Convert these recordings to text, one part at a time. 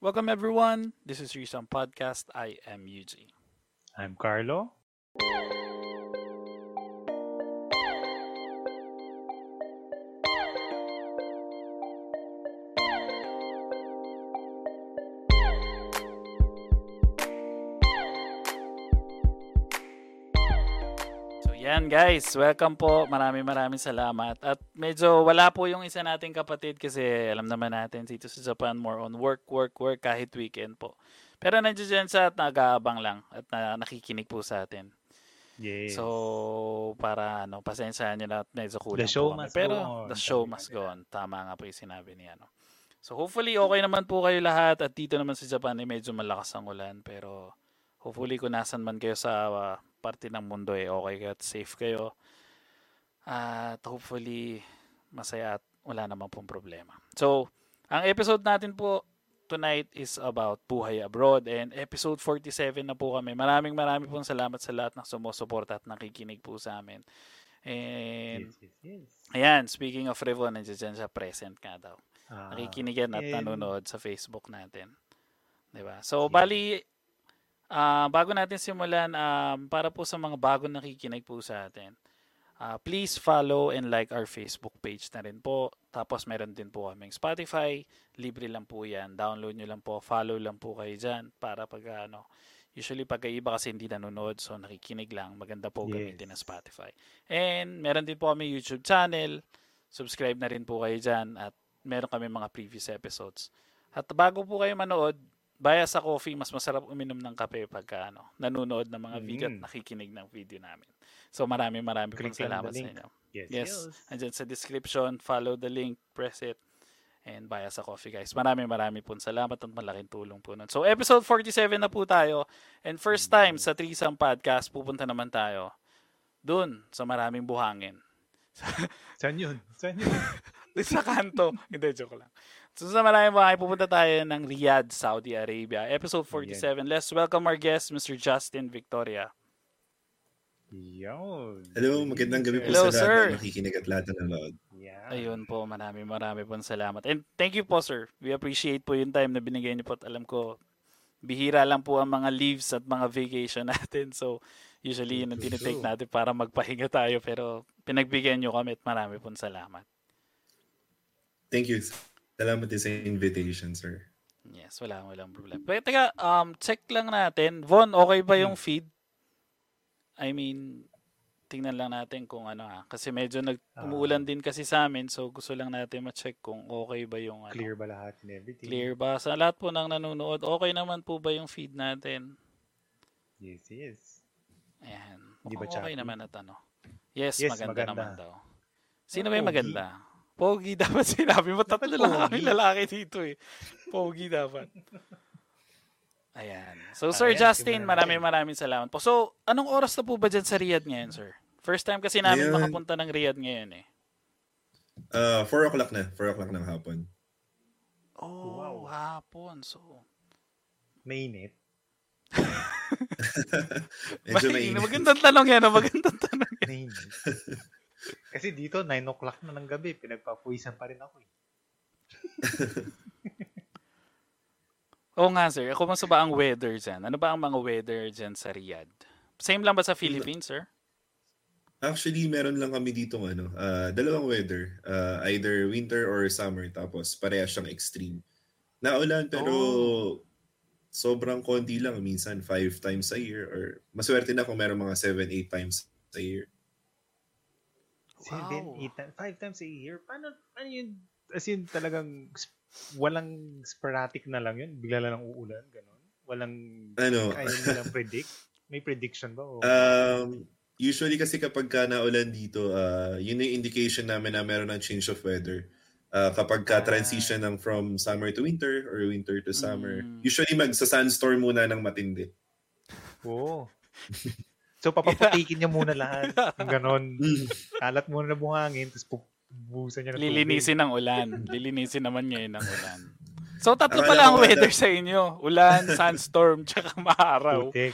Welcome everyone. This is Risam Podcast. I am Yuji. I'm Carlo. So yan guys, welcome po. Maraming maraming salamat. At medyo wala po yung isa nating kapatid kasi alam naman natin dito sa Japan more on work, work, work kahit weekend po. Pero nandiyan dyan sa at nag-aabang lang at na, nakikinig po sa atin. Yes. So, para ano, pasensyahan nyo na at medyo kulang The show po kami. Pero on. the show must go on. Tama nga po yung sinabi niya. No? So, hopefully, okay naman po kayo lahat. At dito naman sa Japan, eh, medyo malakas ang ulan. Pero, hopefully, kung nasan man kayo sa ah, parte ng mundo, eh, okay kayo at safe kayo. At hopefully, masaya at wala naman pong problema. So, ang episode natin po tonight is about buhay abroad and episode 47 na po kami. Maraming maraming pong salamat sa lahat ng sumusuporta at nakikinig po sa amin. And yes, yes, yes. ayan, speaking of Revo, nandiyan siya present nga daw. Ah, Nakikinig yan at and- nanonood sa Facebook natin. 'Di ba? So, bali, ah, bago natin simulan, um, para po sa mga bagong nakikinig po sa atin, ah, please follow and like our Facebook page na rin po. Tapos, meron din po kaming Spotify. Libre lang po yan. Download nyo lang po. Follow lang po kayo dyan. Para pag ano, usually pag iba kasi hindi nanonood, so nakikinig lang. Maganda po gamitin ng Yes. Spotify. And meron din po kami YouTube channel. Subscribe na rin po kayo dyan. At meron kami mga previous episodes. At bago po kayo manood, baya sa coffee, mas masarap uminom ng kape pagka ano, nanonood ng mga video at Mm. nakikinig ng video namin. So maraming maraming pong salamat sa inyo. Yes, Yes. yes. Andyan sa description, follow the link, press it, and baya sa coffee guys. Maraming maraming pong salamat at malaking tulong po nun. So episode 47 na po tayo. And first time sa Threesome Podcast, pupunta naman tayo dun sa maraming buhangin. Saan yun? Saan yun? Sa kanto. Hindi, joke lang. So sa maraming buhangin, pupunta tayo ng Riyadh, Saudi Arabia. Episode 47. Let's welcome our guest, Mr. Justin Victoria. Yun. Hello, magandang gabi po Hello, sa lahat sir. na nakikinig at lahat na nanonood. Yeah. Ayun po, marami marami po salamat. And thank you po sir. We appreciate po yung time na binigay niyo po at alam ko bihira lang po ang mga leaves at mga vacation natin. So usually yun ang tinitake natin para magpahinga tayo pero pinagbigyan niyo kami at marami po salamat. Thank you. Salamat din sa invitation, sir. Yes, wala walang problema. Pero teka, um, check lang natin. Von, okay ba yung feed? I mean, tingnan lang natin kung ano ha. Kasi medyo nag Ah. umuulan din kasi sa amin so gusto lang natin ma-check kung okay ba yung ano. Clear ba lahat and everything? Clear ba? Sa lahat po ng nanonood, okay naman po ba yung feed natin? Yes, yes. Ayan. Di ba okay choppy? naman at ano. Yes, Yes, maganda, maganda. naman daw. Sino ba yung maganda? Pogi dapat sinabi mo. Tatlo lang kami lalaki dito eh. Pogi dapat. Ayan. So, Sir Ayan, Justin, maraming maraming salamat po. So, anong oras na po ba dyan sa Riyadh ngayon, sir? First time kasi namin Ngayon- makapunta ng Riyadh ngayon eh. Uh, 4 o'clock na. 4 o'clock ng hapon. Oh, Wow. hapon. So, Mainit. Medyo mainit. magandang tanong yan. ah, Magandang tanong yan. Mainit. Kasi dito, 9 o'clock na ng gabi. Pinagpapuwisan pa rin ako eh. Oo nga, sir. Kumusta ba ang weather dyan? Ano ba ang mga weather dyan sa Riyadh? Same lang ba sa Philippines, sir? Actually, meron lang kami dito ano, uh, dalawang weather. Uh, either winter or summer. Tapos parehas siyang extreme. Naulan pero Oh. sobrang konti lang. Minsan 5 times a year. Or maswerte na kung meron mga 7-8 times a year. Seven, Wow. eight, ti- five times a year. Paano, ano yun? As in, talagang walang sporadic na lang yun. Bigla lang uulan, gano'n. Walang, Ano? kaya nilang predict. May prediction ba? O, Um, usually kasi kapag ka naulan dito, uh, yun yung indication namin na meron ng change of weather. Uh, kapag ka Ah. transition ng from summer to winter or winter to summer, Mm. usually magsa-sunstorm muna ng matindi. Oo. So, papaputikin niya muna lahat. Ganon. Mm. Kalat muna na buhangin, tapos bubusan niya ng tubig. Lilinisin ng ulan. Lilinisin naman ngayon ng ulan. So, tatlo pala ang weather ano- sa inyo. Ulan, sandstorm, tsaka maaraw. Putik.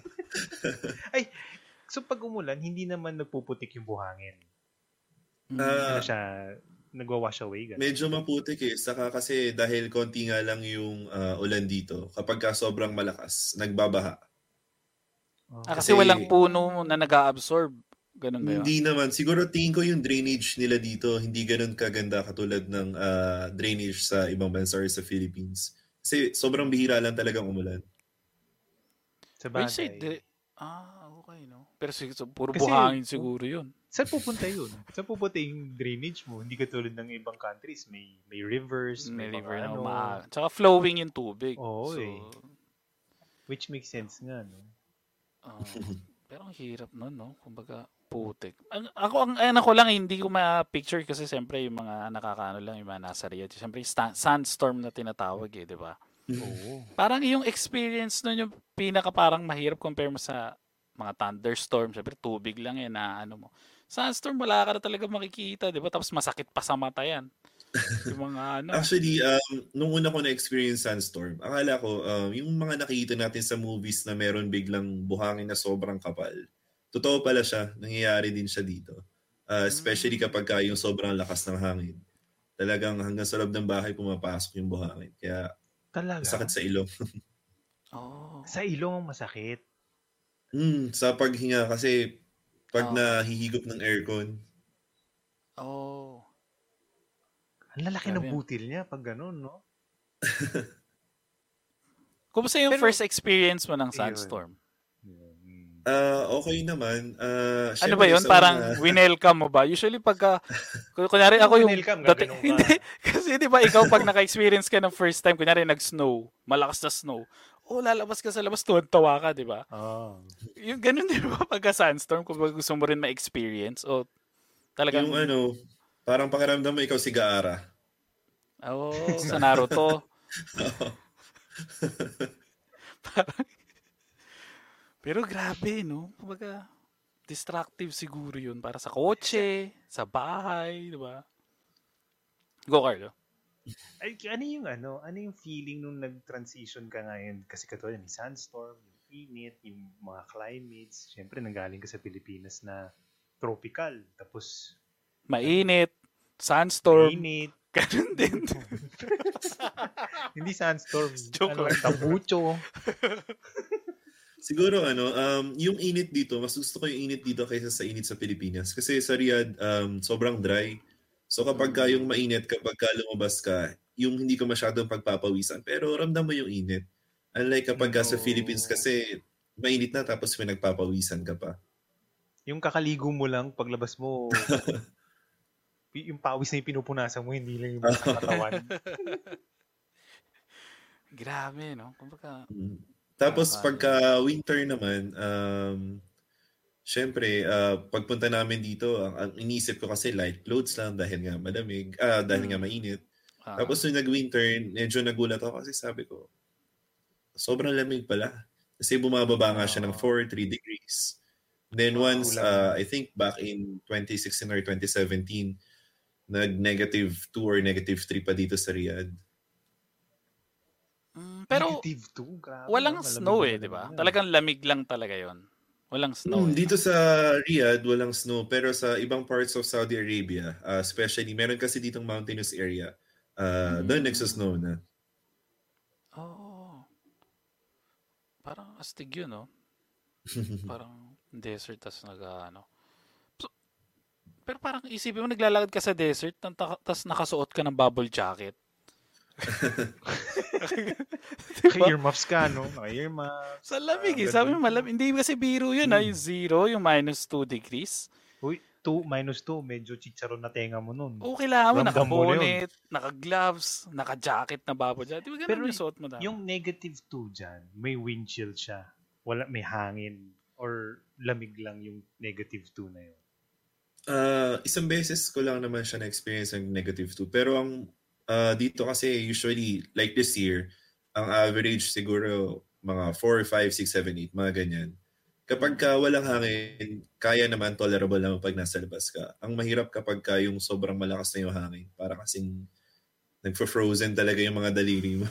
Ay, so pag umulan, hindi naman nagpuputik yung buhangin. Ah, Ano siya, nagwa-wash away. Ganun. Medyo maputik eh. Saka kasi dahil konti nga lang yung ah, ulan dito, kapag ka sobrang malakas, nagbabaha. Oh. Ah, kasi, Kasi- walang puno na nag-absorb. Ganun ba yun? Hindi naman. Siguro tingin ko yung drainage nila dito, hindi ganun kaganda katulad ng ah, drainage sa ibang bansa or sa Philippines. Kasi sobrang bihira lang talagang umulan. Sa say, bagay. di- ah, okay, no? Pero sig- so, puro Kasi- buhangin siguro yun. Saan pupunta yun? Saan pupunta yung drainage mo? Hindi katulad ng ibang countries. May may rivers, May may, river na ano, umaa- Tsaka flowing yung tubig. Oo, so, eh. which makes sense nga, no? Ah, pero ang hirap nun, no? Kumbaga, putik. Ang, ako, ang ano ko lang, hindi ko ma-picture kasi siyempre yung mga nakakaano lang, yung mga nasa Riyadh. Siyempre, yung sta- sandstorm na tinatawag eh, di ba? Oo. Parang yung experience nun yung pinaka parang mahirap compare mo sa mga thunderstorm. Siyempre, tubig lang yan na ano mo. Sandstorm, wala ka na talaga makikita, di ba? Tapos masakit pa sa mata yan. Yung mga ano. Actually, um, nung una ko na-experience sandstorm, akala ko, um, yung mga nakikita natin sa movies na meron biglang buhangin na sobrang kapal, totoo pala siya, nangyayari din siya dito. Uh, especially Mm. kapag ka yung sobrang lakas ng hangin. Talagang hanggang sa loob ng bahay pumapasok yung buhangin. Kaya Talaga? sakit sa ilong. Oh. Sa ilong masakit. Hmm, sa paghinga kasi pag Oo. nahihigop ng aircon, Oh. Ang lalaki ng butil niya pag ganun, no? Kumusta yung Pero- first experience mo ng sandstorm? Ah okay naman. Ah, Ano ba yun? Parang una- winelcome mo ba? Usually pagka, kun- kunyari ako yung, Winelcome, dati, ka. hindi, kasi di ba ikaw pag naka-experience ka ng first time, kunyari nag-snow, malakas na snow, oh, lalabas ka sa labas, tuwan-tawa ka, di ba? Ah. Yung ganun di ba pagka sandstorm, kung gusto mo rin ma-experience, o talagang, yung ano, parang pakiramdam mo ikaw si Gaara. oh, sa Naruto. Parang, pero grabe, no? Kumbaga, distractive siguro yun para sa kotse, sa bahay, di ba? Go, Carlo. Ay, ano yung ano? Ano yung feeling nung nag-transition ka ngayon? Kasi katulad may sandstorm, yung init, yung mga climates. Siyempre, nanggaling ka sa Pilipinas na tropical. Tapos, Mainit, sandstorm, init. ganun din. Hindi sandstorm. Joke ano, lang. tabucho. Siguro ano, um, yung init dito, mas gusto ko yung init dito kaysa sa init sa Pilipinas. Kasi sa Riyadh, um, sobrang dry. So kapag ka yung mainit, kapag ka lumabas ka, yung hindi ka masyadong pagpapawisan. Pero ramdam mo yung init. Unlike kapag ka sa. Philippines kasi mainit na tapos may nagpapawisan ka pa. Yung kakaligo mo lang, paglabas mo, yung pawis na yung pinupunasan mo, hindi lang yung katawan. Grabe, no? Kumbaga, Mm. Tapos pagka winter naman, um, syempre, uh, pagpunta namin dito, ang, ang inisip ko kasi light clothes lang dahil nga malamig, ah dahil nga mainit. ah, Tapos nung nag-winter, medyo nagulat ako kasi sabi ko, sobrang lamig pala. Kasi bumababa nga siya ng Ah. 4, 3 degrees. Then Ah, once, uh, I think back in 2016 or 2017, nag-negative 2 or negative 3 pa dito sa Riyadh. mm, pero Negative 2, grabe. walang snow eh, di ba? Talagang lamig lang talaga yon. Walang snow. Hmm, eh, dito sa Riyadh, walang snow. Pero sa ibang parts of Saudi Arabia, uh, especially, meron kasi ditong mountainous area. Uh, Doon Mm. nagsasnow na. Oo. Parang astig yun, no? parang desert tas nag ano. Pero parang isipin mo naglalakad ka sa desert tapos nakasuot ka ng bubble jacket. diba? Naka-earmuffs ka, no? Naka-earmuffs. Sa lamig eh. Ah, Sabi mo malamig. Hindi kasi biro yun ah. Hmm. Yung zero, yung minus 2 degrees. Uy, 2, minus 2, medyo chicharon na tenga mo nun. O kailangan mo naka-bonnet, naka-gloves, naka-jacket na bubble jacket. Di ba ganun Pero yung suot mo dapat? Yung negative 2 dyan, may windshield siya. Wala, may hangin. Or lamig lang yung negative 2 na yun. Uh, isang beses ko lang naman siya na-experience ng negative 2. Pero ang uh, dito kasi usually, like this year, ang average siguro mga 4, 5, 6, 7, 8, mga ganyan. Kapag ka walang hangin, kaya naman tolerable naman pag nasa labas ka. Ang mahirap kapag ka yung sobrang malakas na yung hangin. Para kasing nagfro-frozen talaga yung mga daliri mo.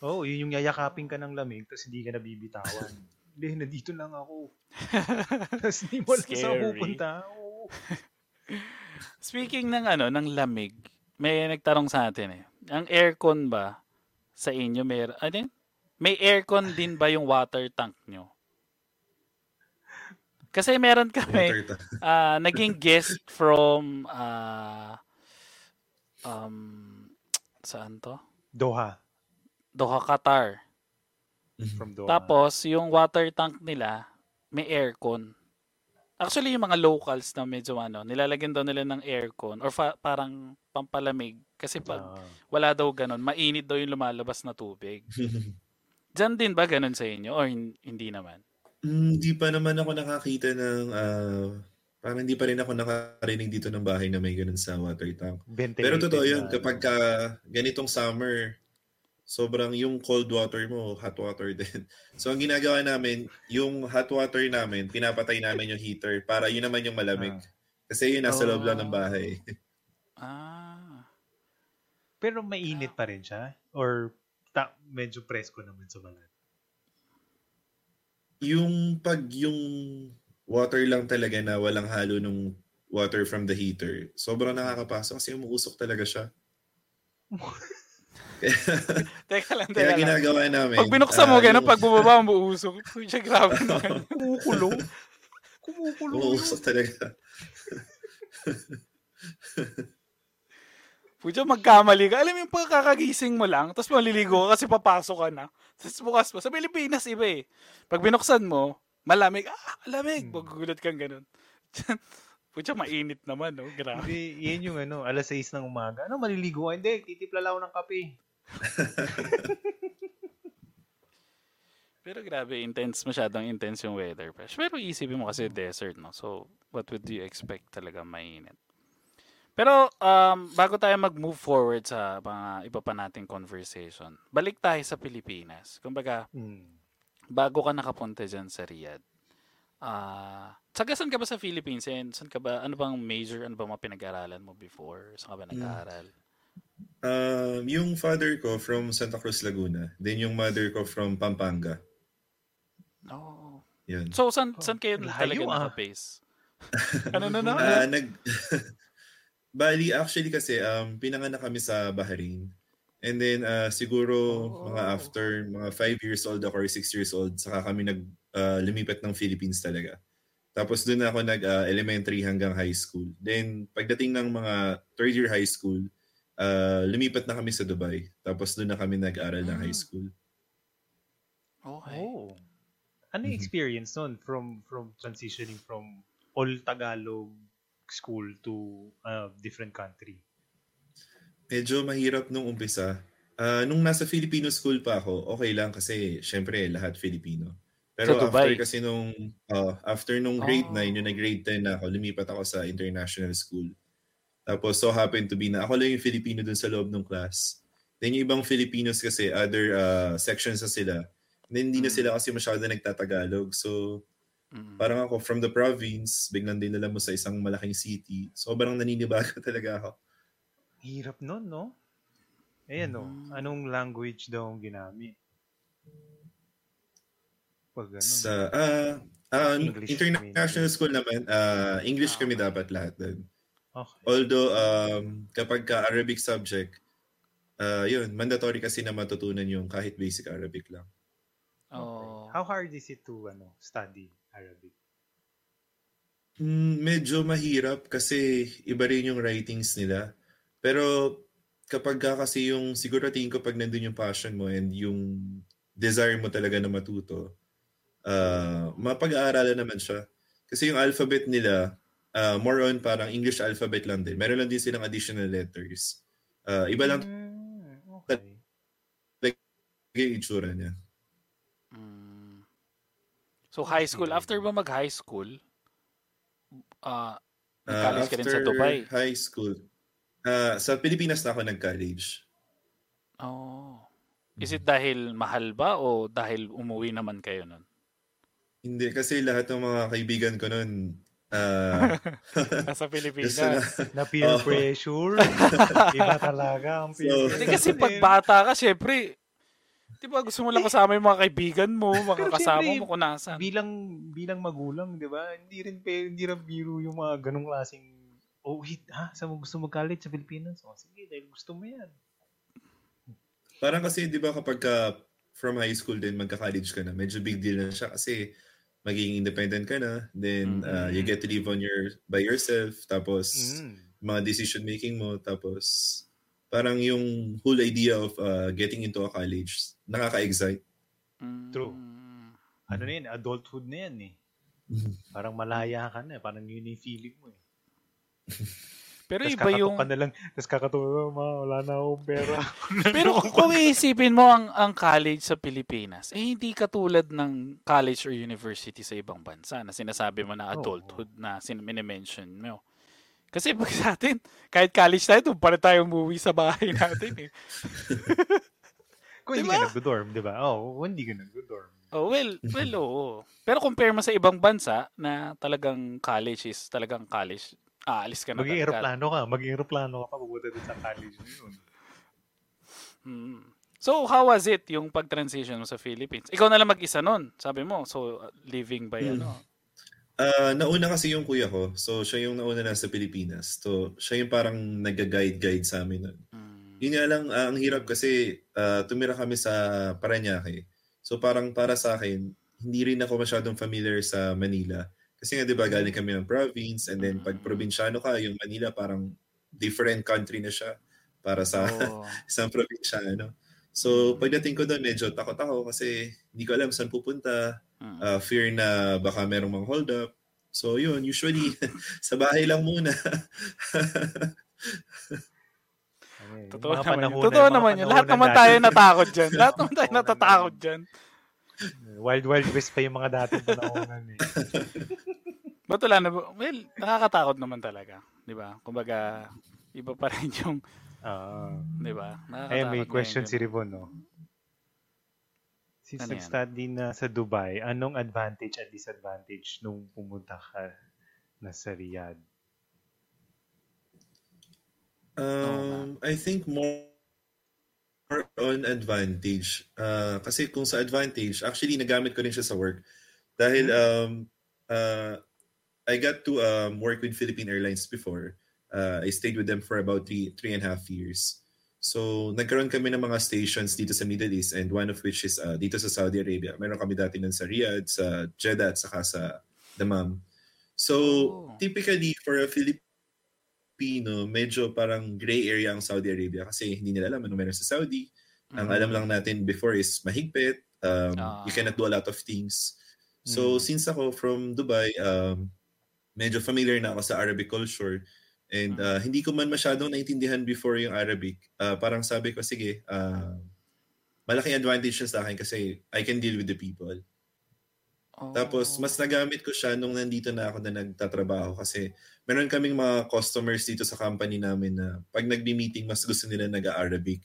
Oh, yun yung yayakapin ka ng lamig tapos hindi ka nabibitawan. Hindi, nandito lang ako. tapos hindi mo alam saan pupunta. Oo. Speaking ng ano, ng lamig, may nagtanong sa atin eh. Ang aircon ba sa inyo may I think may aircon din ba yung water tank nyo? Kasi meron kami ah, naging guest from ah, um saan to? Doha. Doha, Qatar. From Doha. Tapos yung water tank nila may aircon. Actually yung mga locals na medyo ano, nilalagyan daw nila ng aircon or fa- parang pampalamig kasi pag Ah. wala daw ganun, mainit daw yung lumalabas na tubig. Diyan din ba ganun sa inyo or hin- hindi naman? Hindi pa naman ako nakakita ng ah, parang hindi pa rin ako nakarinig dito ng bahay na may ganun sa water tank. Ventilated Pero totoo yun, na, kapag ano. ka ganitong summer, sobrang yung cold water mo, hot water din. So ang ginagawa namin, yung hot water namin, pinapatay namin yung heater para yun naman yung malamig. Kasi yun nasa loob lang ng bahay. Ah. Pero mainit pa rin siya? Or ta- medyo presko naman sa balat? yung pag yung water lang talaga na walang halo ng water from the heater, sobrang nakakapasok kasi umuusok talaga siya. Teka lang, teka lang. ginagawa namin. Pag binuksan mo gano'n, yung- pag bumaba mo uusok. Siya grabe naman. Kumukulo. Kumukulo. Umuusok talaga. Pucha, magkamali ka. Alam mo yung pagkakagising mo lang, tapos maliligo ka kasi papasok ka na. Tapos bukas mo. Sa Pilipinas, iba eh. Pag binuksan mo, malamig. Ah, malamig. Hmm. Magugulat kang ganun. Pucha, mainit naman, no? Grabe. Hindi, yan yung ano, alas 6 ng umaga. Ano, maliligo ka? Hindi, titipla lang ako ng kape. Pero grabe, intense, masyadong intense yung weather. Pero isipin mo kasi desert, no? So, what would you expect talaga mainit? Pero, um, bago tayo mag-move forward sa mga iba pa nating conversation, balik tayo sa Pilipinas. Kumbaga, Hmm. bago ka nakapunta dyan sa Riyadh, ah, taga saan ka ba sa Philippines? And saan ka ba, ano bang major, ano bang mga pinag-aralan mo before? Saan ka ba nag-aaral? Um, yung father ko from Santa Cruz, Laguna. Then yung mother ko from Pampanga. Oh. Yun. So, saan, saan kayo layo, talaga ah. naka-base? ano na na? Ah, nag Bali, actually kasi um, pinanganak kami sa Bahrain. And then ah, siguro Oh. mga after mga 5 years old ako or 6 years old, saka kami nag ah, lumipat ng Philippines talaga. Tapos doon ako nag ah, elementary hanggang high school. Then pagdating ng mga third year high school, ah, lumipat na kami sa Dubai. Tapos doon na kami nag-aral ng high Mm. school. Okay. Oh. Ano yung Mhm. experience nun from from transitioning from all Tagalog school to uh, different country? Medyo mahirap nung umpisa. Ah, nung nasa Filipino school pa ako, okay lang kasi syempre lahat Filipino. Pero Sa after kasi nung ah, after nung grade Oh. 9, yung nag-grade 10 na ako, lumipat ako sa international school. Tapos so happened to be na ako lang yung Filipino dun sa loob ng class. Then yung ibang Filipinos kasi other ah, sections na sila. Then hindi na Mm. sila kasi masyado nagtatagalog. So Mm. parang ako from the province, biglang dinala mo sa isang malaking city. Sobrang naninibago talaga ako. Hirap nun, no? Ayan, no? Mm. Anong language daw ang ginamit? Pag ano? Sa ah, English international school naman, ah, English Ah, kami okay. dapat lahat doon. Okay. Although um kapag ka Arabic subject, ah yun, mandatory kasi na matutunan yung kahit basic Arabic lang. Oh. How hard is it to ano study Arabic? Hmm, medyo mahirap kasi iba rin yung writings nila. Pero kapag ka kasi yung siguro tingin ko pag nandun yung passion mo and yung desire mo talaga na matuto, ah mapag-aaralan naman siya. Kasi yung alphabet nila, ah, more on parang English alphabet lang din. Meron lang din silang additional letters. Ah, iba lang Mm, okay. yung itsura niya. Mm. So high school, after ba mag-high school, Ah, nag-college ka rin sa after Dubai. high school, ah, sa Pilipinas na ako nag-college. Oh. Is it dahil mahal ba o dahil umuwi naman kayo nun? Hindi, kasi lahat ng mga kaibigan ko noon, ah, Nasa Pilipinas. na, Na peer Oh. pressure. Iba talaga ang peer So- Hindi pressure. kasi pag bata ka, syempre, di ba gusto mo lang kasama yung mga kaibigan mo, mga Pero kasama syempre, mo kung nasan. bilang bilang magulang, 'di ba? Hindi rin hindi rin biro yung mga ganung klaseng oh, wait, ha? Saan mo gusto mag-college sa Pilipinas? Oh, sige, dahil gusto mo yan. Parang kasi, di ba, kapag ka from high school din, magka-college ka na, medyo big deal na siya kasi magiging independent ka na, then uh, you get to live on your by yourself, tapos Mm. mga decision making mo, tapos parang yung whole idea of uh, getting into a college, nakaka-excite. Mm. True. Ano na yan, adulthood na yan eh. Parang malaya ka na, eh. parang yun yung feeling mo eh. Pero Tapos iba kakatok yung... ka na lang, tapos kakatulog, ma, wala na akong pera. Pero kung, kung iisipin mo ang, ang college sa Pilipinas, eh hindi katulad ng college or university sa ibang bansa na sinasabi mo na Oo. adulthood na sin mention mo. Kasi pag sa atin, kahit college tayo, doon pa rin tayo umuwi sa bahay natin eh. Kung hindi Diba? ka nag-dorm, di ba? Oo, oh, hindi ka nag-dorm. Oh, well, well, oo. Pero compare mo sa ibang bansa na talagang college is talagang college, aalis ka na Maging talaga. aeroplano ka, maging aeroplano ka pa, pupunta din sa college na yun. Mm. So, how was it yung pag-transition mo sa Philippines? Ikaw na lang mag-isa nun, sabi mo. So, uh, living by Hmm. ano? Uh, nauna kasi yung kuya ko, so siya yung nauna na sa Pilipinas. So siya yung parang nag-guide-guide sa amin nun. Mm. Yun nga lang, ah, ang hirap kasi ah, tumira kami sa Paranaque. So parang para sa akin, hindi rin ako masyadong familiar sa Manila. Kasi nga 'di ba galing kami ng province and then pag probinsyano ka, yung Manila parang different country na siya para sa Oo. isang probinsyano. So pagdating ko doon, medyo takot ako kasi hindi ko alam saan pupunta. Mm. Ah, fear na baka merong mang hold up. So yun, usually sa bahay lang muna. Eh, Totoo mga naman yun. Totoo mga naman yun. Lahat naman tayo natakot dyan. Lahat naman tayo natatakot dyan. Wild Wild West pa yung mga dating panahonan eh. Ba't wala na ba? Well, nakakatakot naman talaga. Di ba? Kumbaga, iba pa rin yung, Ah. di ba? Ayun, may question si. Rivon, no? Since Ano nag-study na sa Dubai, anong advantage at disadvantage nung pumunta ka na sa Riyadh? Um, I think more more on advantage. Uh, kasi kung sa advantage, actually nagamit ko rin siya sa work. Dahil um, uh, I got to um, work with Philippine Airlines before. Uh, I stayed with them for about three, three and a half years. So, nagkaroon kami ng mga stations dito sa Middle East and one of which is uh, dito sa Saudi Arabia. Meron kami dati nun sa Riyadh, sa Jeddah, at saka sa Dammam. So, Oh. typically for a Filipino, medyo parang gray area ang Saudi Arabia kasi hindi nila alam ano meron sa Saudi. Ang Mm. alam lang natin before is mahigpit. Um, Ah. You cannot do a lot of things. So, Mm. since ako from Dubai, um, medyo familiar na ako sa Arabic culture. And Mm. uh, hindi ko man masyadong naintindihan before yung Arabic. Uh, parang sabi ko, sige, uh, malaking advantage siya sa akin kasi I can deal with the people. Oh. Tapos, mas nagamit ko siya nung nandito na ako na nagtatrabaho kasi meron kaming mga customers dito sa company namin na pag nagbi-meeting, mas gusto nila nag-Arabic.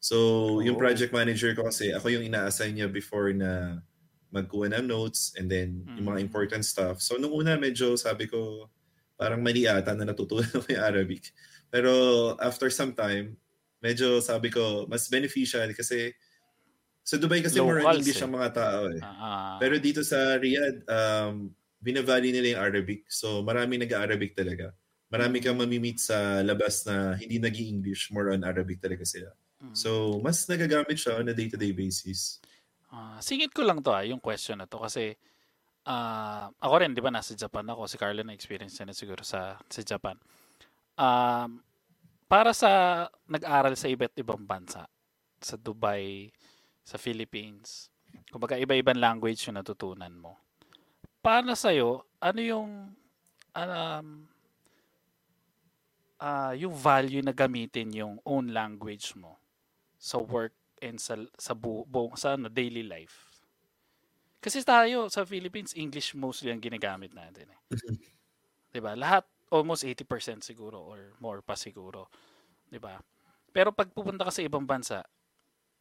So, yung Oh. project manager ko kasi, ako yung ina-assign niya before na magkuha ng notes and then yung mga Mm. important stuff. So, nung una, medyo sabi ko, parang mali ata na natutunan ko yung Arabic. Pero after some time, medyo sabi ko, mas beneficial kasi sa Dubai kasi more English eh. ang mga tao eh. Ah. Pero dito sa Riyadh, um, binavali nila yung Arabic. So marami nag-Arabic talaga. Marami kang mamimit sa labas na hindi nag english more on Arabic talaga sila. Mm. So mas nagagamit siya on a day-to-day basis. Ah, singit ko lang to ah, yung question na to kasi ah, ako rin, di ba, nasa Japan ako. Si Carlo na experience na siguro sa, sa Japan. Um, para sa nag-aral sa iba't ibang bansa, sa Dubai, sa Philippines, kumbaga iba-ibang language yung natutunan mo. Para sa'yo, ano yung um, ah, yung value na gamitin yung own language mo sa work and sa sa bu, bu- sa ano, daily life. Kasi tayo sa Philippines, English mostly ang ginagamit natin eh. 'Di ba? Lahat almost 80% siguro or more pa siguro. 'Di ba? Pero pag pupunta ka sa ibang bansa,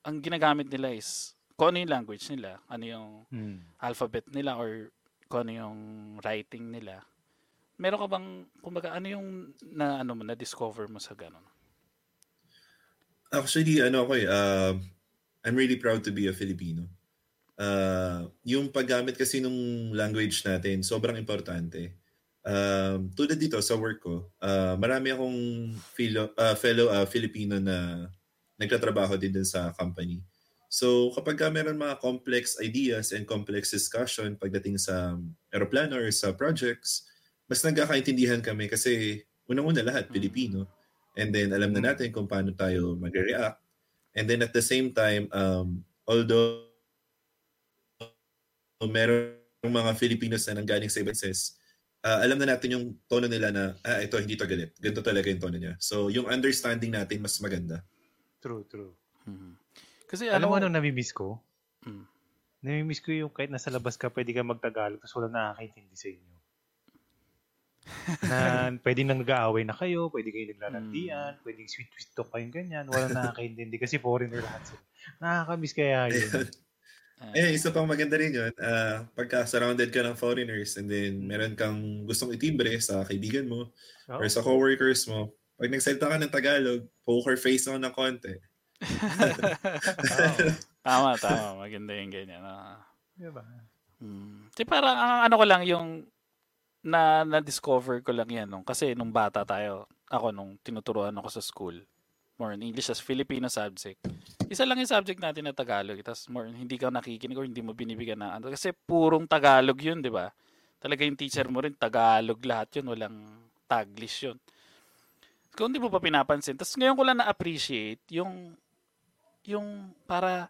ang ginagamit nila is kung ano yung language nila, ano yung Hmm. alphabet nila or kung ano yung writing nila. Meron ka bang, kumbaga, ano yung na, ano mo, na-discover mo sa ganun? Actually, ano ako eh, uh, I'm really proud to be a Filipino. Uh, yung paggamit kasi nung language natin, sobrang importante. um, tulad dito sa work ko, uh, marami akong fellow, uh, fellow uh, Filipino na nagtatrabaho din din sa company. So kapag ka meron mga complex ideas and complex discussion pagdating sa aeroplano or sa projects, mas nagkakaintindihan kami kasi unang-una lahat. Pilipino. And then alam na mm. natin kung paano tayo mag-react. And then at the same time, um, although meron mga Filipinos na nanggaling sa ibang uh, alam na natin yung tono nila na, ah, ito, hindi to galit. Ganito talaga yung tono niya. So, yung understanding natin mas maganda. True, true. Hmm. Kasi ano, ano, ano namimiss ko? Hmm. Namimiss ko yung kahit nasa labas ka, pwede ka magtagalog tapos walang nakakaintindi sa inyo. Na pwede nang nag-aaway na kayo, pwede kayo naglalandian, hmm. pwede sweet-sweet talk kayong ganyan, walang nakakaintindi kasi foreigner lahat sila. Nakakamiss kaya yun. Uh, eh, isa pang maganda rin yun, uh, pagka surrounded ka ng foreigners and then meron kang gustong itimbre sa kaibigan mo oh. or sa coworkers mo, pag nagsalita ka ng Tagalog, poker face mo ng konti. oh. Tama, tama. Maganda yung ganyan. Uh. Diba? Hmm. Di parang, ang ano ko lang, yung na na-discover ko lang yan. Nung, kasi nung bata tayo, ako nung tinuturuan ako sa school, more in English as Filipino subject. Isa lang yung subject natin na Tagalog. Tapos more hindi ka nakikinig or hindi mo binibigyan na ano. Kasi purong Tagalog yun, di ba? Talaga yung teacher mo rin, Tagalog lahat yun. Walang Taglish yun. Kung hindi mo pa pinapansin. Tapos ngayon ko lang na-appreciate yung yung para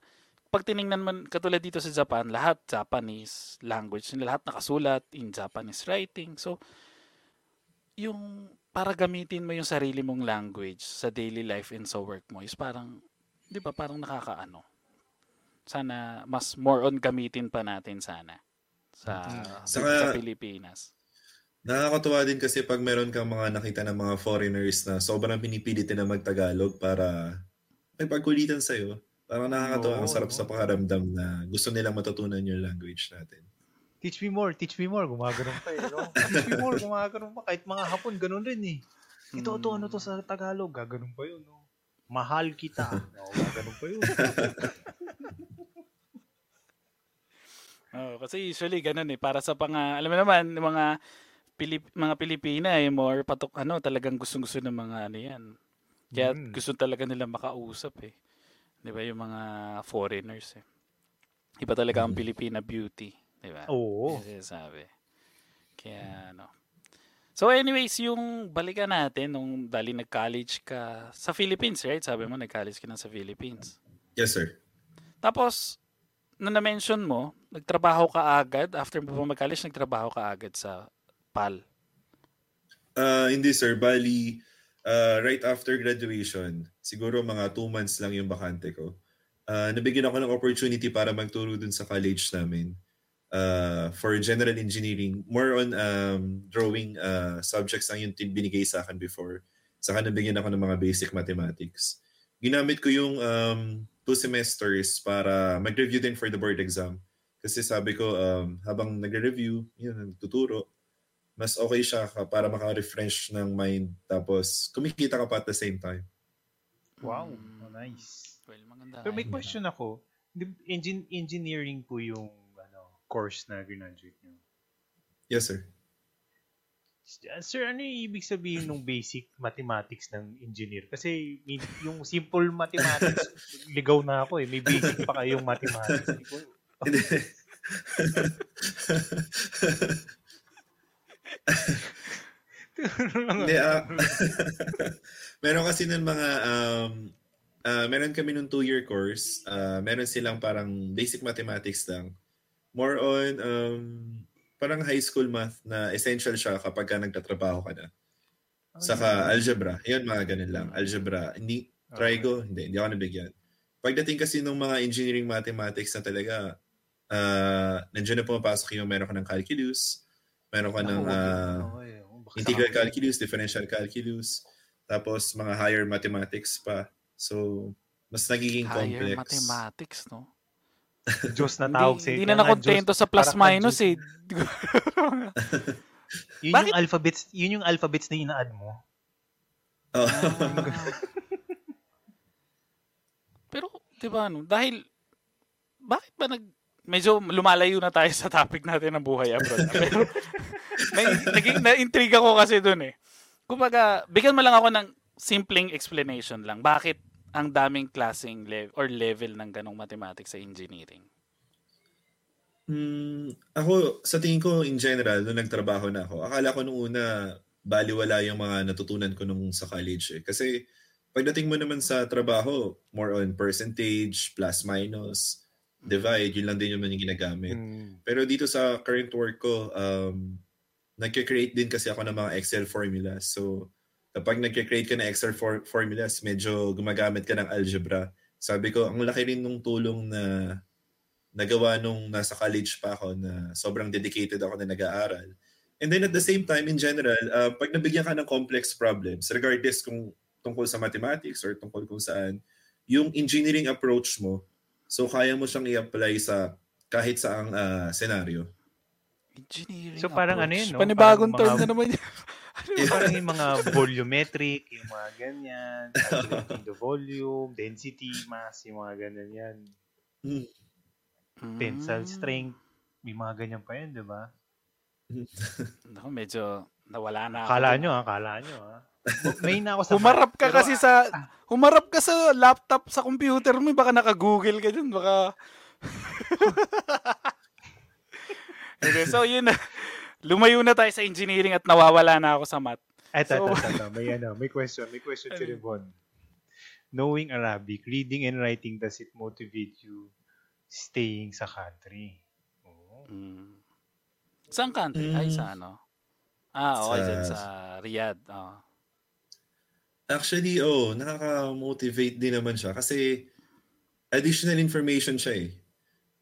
pag tiningnan man katulad dito sa Japan, lahat Japanese language nila, lahat nakasulat in Japanese writing. So, yung para gamitin mo yung sarili mong language sa daily life and sa work mo is parang, di ba, parang nakakaano. Sana mas more on gamitin pa natin sana sa, mm. Saka, sa Pilipinas. Nakakatuwa din kasi pag meron kang mga nakita ng mga foreigners na sobrang pinipilit na magtagalog para may pagkulitan sa'yo. Parang nakakatuwa. Oh, ang sarap oh. sa pakaramdam na gusto nilang matutunan yung language natin teach me more, teach me more, gumagano'n pa eh. No? teach me more, gumagano'n pa. Kahit mga hapon, ganun rin eh. Ito, ito, ano to sa Tagalog, gaganon pa yun. No? Mahal kita. No, gaganon pa yun. oh, kasi usually ganun eh. Para sa pang, alam mo naman, mga Pilip, mga Pilipina eh, more patok, ano, talagang gustong-gusto ng mga ano yan. Kaya mm. gusto talaga nila makausap eh. Di ba, yung mga foreigners eh. Iba talaga ang Pilipina beauty. Di ba? Oo. Sabi. Kaya ano. So anyways, yung balikan natin nung dali nag-college ka sa Philippines, right? Sabi mo nag-college ka na sa Philippines. Yes, sir. Tapos, na na-mention mo, nagtrabaho ka agad, after mo mag-college, nagtrabaho ka agad sa PAL. Uh, hindi sir, bali, uh, right after graduation, siguro mga two months lang yung bakante ko. Uh, nabigyan ako ng opportunity para magturo dun sa college namin uh, for general engineering, more on um, drawing uh, subjects ang yung binigay sa akin before. Saka nabigyan ako ng mga basic mathematics. Ginamit ko yung um, two semesters para mag-review din for the board exam. Kasi sabi ko, um, habang nagre-review, yun, nagtuturo, mas okay siya para maka-refresh ng mind. Tapos, kumikita ka pa at the same time. Wow, mm. nice. Well, maganda. Pero may question ako. Engin- engineering po yung course na graduate nyo? Yes, sir. Sir, ano yung ibig sabihin ng basic mathematics ng engineer? Kasi yung simple mathematics, ligaw na ako eh. May basic pa kayong mathematics. Hindi. Uh, meron kasi nun mga, um, uh, meron kami nung two-year course. Uh, meron silang parang basic mathematics lang more on um, parang high school math na essential siya kapag ka nagtatrabaho ka na. Oh, Saka algebra. Yun, mga ganun lang. Algebra. Hindi, trigo, okay. hindi. Hindi ako nabigyan. Pagdating kasi ng mga engineering mathematics na talaga, uh, nandiyan na pumapasok yung meron ka ng calculus, meron ka ng uh, integral calculus, differential calculus, tapos mga higher mathematics pa. So, mas nagiging higher complex. Higher mathematics, no? Diyos na tawag sa Hindi na nakontento sa plus minus eh. yun Bakit? yung alphabets, yun yung alphabets na ina-add mo. Oh. Pero, di ba, ano, dahil, bakit ba nag, medyo lumalayo na tayo sa topic natin ng buhay abroad. Pero may, naging na-intriga ko kasi dun eh. Kumbaga, bigyan mo lang ako ng simpleng explanation lang. Bakit ang daming klaseng level or level ng ganong mathematics sa engineering? Hmm, ako, sa tingin ko, in general, nung nagtrabaho na ako, akala ko nung una, baliwala yung mga natutunan ko nung sa college. Eh. Kasi, pagdating mo naman sa trabaho, more on percentage, plus minus, divide, yun lang din yung yung ginagamit. Mm. Pero dito sa current work ko, um, nagke-create din kasi ako ng mga Excel formulas. So, kapag nagke-create ka ng Excel for- formulas, medyo gumagamit ka ng algebra. Sabi ko, ang laki rin nung tulong na nagawa nung nasa college pa ako na sobrang dedicated ako na nag-aaral. And then at the same time, in general, uh, pag nabigyan ka ng complex problems, regardless kung tungkol sa mathematics or tungkol kung saan, yung engineering approach mo, so kaya mo siyang i-apply sa kahit saang uh, senaryo. Engineering So, parang ano approach. yun, no? Panibagong Parang term mga- na naman yun. Yung parang yung mga volumetric, yung mga ganyan, the volume, density, mass, yung mga ganyan yan. Tensile Mm. strength, may mga ganyan pa yun, di ba? Naku, medyo nawala na ako. Kala nyo, ha? Kala nyo, ha? May na ako sa Humarap ka Pero, kasi sa humarap ka sa laptop sa computer mo, baka naka-google ka dyan, baka Okay, so yun na. Lumayo na tayo sa engineering at nawawala na ako sa math. Eto, So- eto, eto, May, ano, may question. May question si Ano? Rivon. Knowing Arabic, reading and writing, does it motivate you staying sa country? Oh. Mm. Saan country? Ay, Mm. sa ano? Ah, okay, Sa- dyan sa Riyadh. Oh. Actually, oh, nakaka-motivate din naman siya kasi additional information siya eh.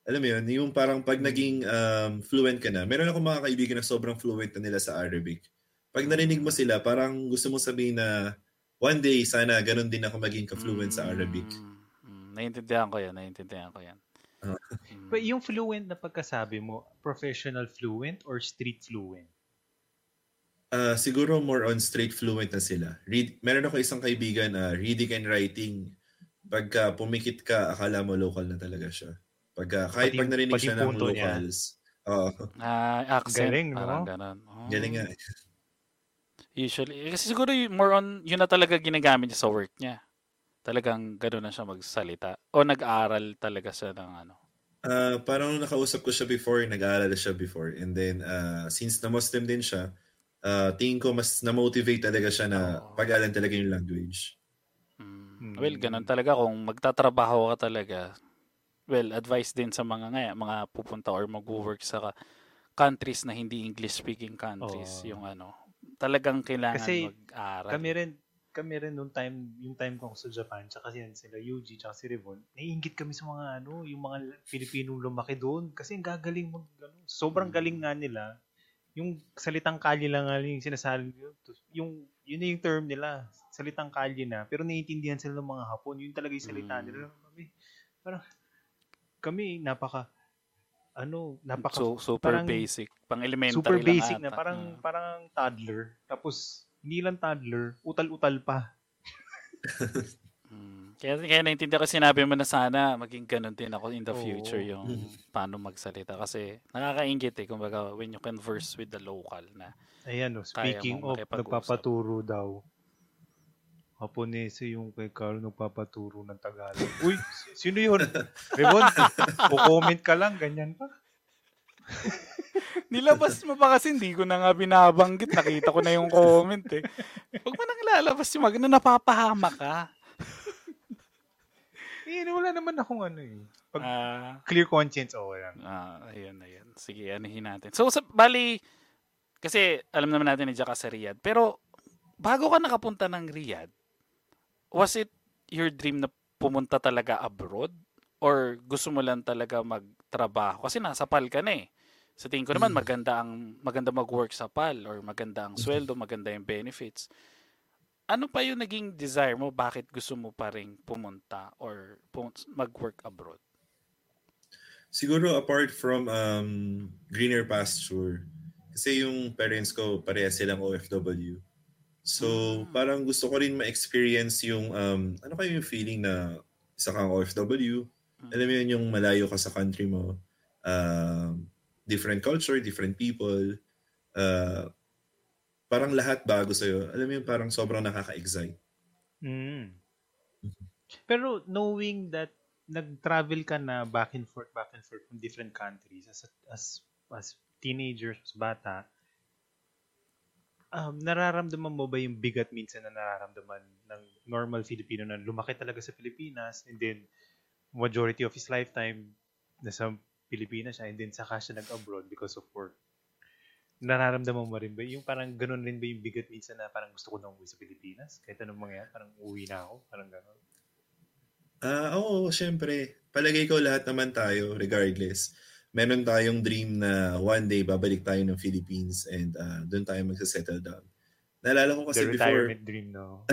Alam mo yun, yung parang pag naging um, fluent ka na, meron ako mga kaibigan na sobrang fluent na nila sa Arabic. Pag narinig mo sila, parang gusto mo sabihin na one day, sana ganun din ako maging ka-fluent sa Arabic. Mm, mm, naiintindihan ko yan, naiintindihan ko yan. Ah. Mm. But yung fluent na pagkasabi mo, professional fluent or street fluent? Ah, siguro more on straight fluent na sila. Read, meron ako isang kaibigan na reading and writing. Pagka pumikit ka, akala mo local na talaga siya. Pagka, kahit Pati- pag narinig pati siya ng punto niya. locals. Oo, Ah, accent, Galing, no? parang ganun. Oh. galing nga. eh. Usually, eh, kasi siguro more on, yun na talaga ginagamit niya sa work niya. Talagang gano'n na siya magsalita. O nag-aaral talaga siya ng ano. Ah, parang nakausap ko siya before, nag-aaral siya before. And then, ah, since na Muslim din siya, ah, tingin ko mas na-motivate talaga siya na pag-alan talaga yung language. Mm. Mm. Well, ganun talaga. Kung magtatrabaho ka talaga, well, advice din sa mga ngaya, mga pupunta or mag-work sa countries na hindi English-speaking countries. Oo. Yung ano, talagang kailangan Kasi mag-aral. Kami rin, kami rin nung time, yung time ko sa Japan, tsaka yan sila Yuji, tsaka si Rivon, naiingit kami sa mga ano, yung mga Pilipinong lumaki doon. Kasi ang gagaling mag, ano, sobrang Mm. galing nga nila. Yung salitang kalye lang yung sinasabi yung, yun na yung term nila, salitang kalye na, pero naiintindihan sila ng mga Hapon, yun talaga yung salita Mm. nila. Kami, parang, kami, napaka, ano, napaka, so, super parang basic. Pang elementary super lang basic ata. na, parang, Mm. parang toddler. Tapos, hindi lang toddler, utal-utal pa. Kaya, kaya naintindihan ko sinabi mo na sana maging ganun din ako in the Oo. future yung paano magsalita. Kasi nakakaingit eh. Kumbaga, when you converse with the local na. Ayan, oh, speaking mong of, makipag-usap. nagpapaturo daw. Japonese yung kay Carl nagpapaturo ng Tagalog. Uy, si- sino yun? Revon, comment ka lang, ganyan pa. Nilabas mo pa kasi hindi ko na nga binabanggit. Nakita ko na yung comment eh. Huwag mo nang lalabas yung mga na napapahama ka. Eh, wala naman akong ano eh. Pag Ah, clear conscience, oh, yan. ah, ayun, ayun. Sige, anuhin natin. So, sa, bali, kasi alam naman natin ni ka sa Riyadh. Pero, bago ka nakapunta ng Riyadh, was it your dream na pumunta talaga abroad? Or gusto mo lang talaga magtrabaho? Kasi nasa PAL ka na eh. Sa tingin ko naman, Mm. maganda ang maganda mag-work sa PAL or maganda ang sweldo, maganda yung benefits. Ano pa yung naging desire mo? Bakit gusto mo pa rin pumunta or mag-work abroad? Siguro apart from um, greener pasture, kasi yung parents ko pareha silang OFW. So, Mm. parang gusto ko rin ma-experience yung, um, ano kayo yung feeling na isa kang OFW, Mm. alam mo yun yung malayo ka sa country mo, uh, different culture, different people. Uh, parang lahat bago sa'yo. Alam mo yung parang sobrang nakaka-excite. Mm. Pero knowing that nag-travel ka na back and forth, back and forth from different countries as as as teenagers, as bata, um, nararamdaman mo ba yung bigat minsan na nararamdaman ng normal Filipino na lumaki talaga sa Pilipinas and then majority of his lifetime nasa Pilipinas siya and then saka siya nag-abroad because of work. Nararamdaman mo rin ba? Yung parang ganun rin ba yung bigat minsan na parang gusto ko na umuwi sa Pilipinas? Kahit anong mangyayari, parang uwi na ako. Parang ganun. Ah, uh, oo, syempre. Palagay ko lahat naman tayo, regardless. Meron tayong dream na one day babalik tayo ng Philippines and uh, doon tayo magsa-settle down. Naalala ko kasi The before... retirement dream, no?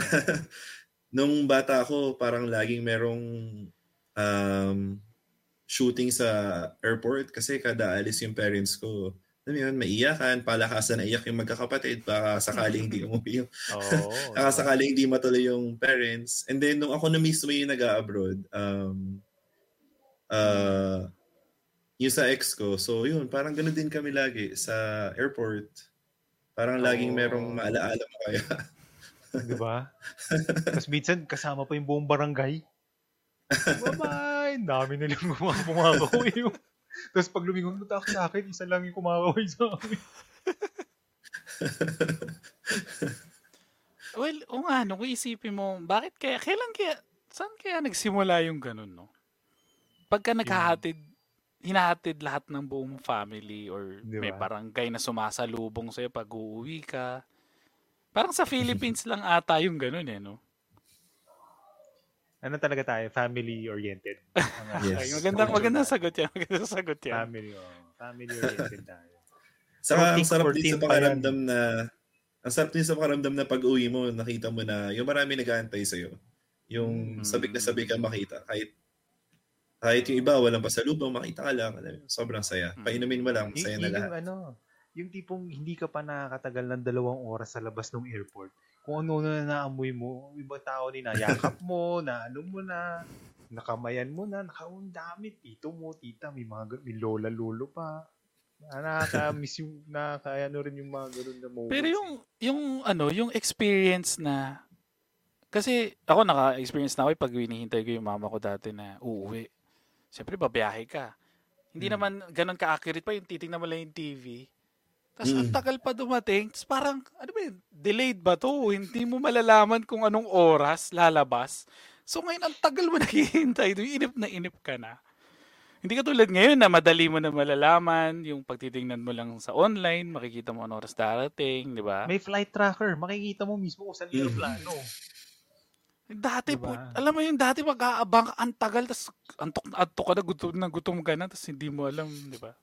nung bata ako, parang laging merong um, shooting sa airport kasi kada alis yung parents ko, alam yun, maiyakan, palakasan na iyak yung magkakapatid, baka sakaling hindi umuwi yung, Oo. baka sakaling hindi matuloy yung parents. And then, nung ako na mismo yung nag-abroad, um, uh, yung sa ex ko, so yun, parang ganoon din kami lagi sa airport. Parang laging Oo. merong maalaala mo kaya. Di ba? Tapos minsan, kasama pa yung buong barangay. Bye-bye! Ang Dami na lang kumakaway yung... Tapos pag lumingon mo tako sa akin, isa lang yung kumakaway sa akin. Well, o nga, no, kung isipin mo, bakit kaya, kailan kaya, saan kaya nagsimula yung ganun, no? Pagka naghahatid, hinahatid lahat ng buong family or Di may ba? barangay na sumasalubong sa'yo pag uuwi ka. Parang sa Philippines lang ata yung ganun eh, no? Ano talaga tayo? Family-oriented. Yes. Magandang natin. sagot yan. Magandang sagot yan. Family, oh. Family-oriented tayo. Saka ang sarap din 14 sa pakiramdam na ang sarap din sa pakiramdam na pag uwi mo, nakita mo na yung marami nag-aantay sa'yo. Yung Mm. sabik na sabik ka makita. Kahit kahit yung iba, walang pasalubong, makita ka lang. Alam mo, sobrang saya. Mm. Painumin mo lang, Y- saya yun na lahat. yung ano, yung tipong hindi ka pa nakakatagal ng dalawang oras sa labas ng airport. Kung ano na naamoy mo, ibang tao ni yakap mo, na ano mo na, nakamayan mo na, nakaundami, tito mo, tita, may mga may lola, lolo pa. Ah, Nakaka-miss yung, nakaka ano rin yung mga ganun na moments. Pero yung, yung ano, yung experience na, kasi ako naka-experience na ako eh, pag hinihintay ko yung mama ko dati na uuwi. Siyempre, babiyahe ka. Hindi Mm. naman ganun ka-accurate pa yung titingnan mo lang yung TV. Tapos Mm. ang tagal pa dumating. Tapos parang, ano ba yun, delayed ba to? Hindi mo malalaman kung anong oras lalabas. So ngayon, ang tagal mo naghihintay. Inip na inip ka na. Hindi ka tulad ngayon na madali mo na malalaman, yung pagtitingnan mo lang sa online, makikita mo anong oras darating, di ba? May flight tracker, makikita mo mismo kung saan yung Mm. aeroplano. Dati Diba? po, alam mo yung dati mag-aabang ka, ang tagal, tas antok na antok ka na, gutom na gutom ka na, tas hindi mo alam, di ba?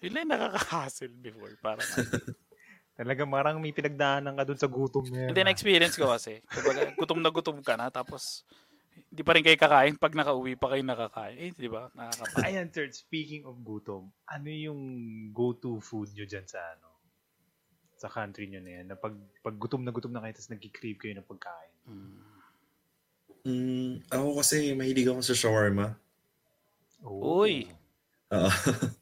Yun lang yung nakaka-hassle before. Parang, Talaga marang may pinagdaanan ka dun sa gutom na yan. hindi na-experience ko kasi. Kumbaga, gutom na gutom ka na, tapos hindi pa rin kayo kakain pag nakauwi pa kayo nakakain. Eh, di ba? Nakakapa. Ayan, third, speaking of gutom, ano yung go-to food nyo dyan sa ano? Sa country nyo na yan, na pag, pag gutom na gutom na kayo, tapos nag-crave kayo ng pagkain. Mm. Mm, ako kasi mahilig ako sa shawarma. Oh. Uy! Oo.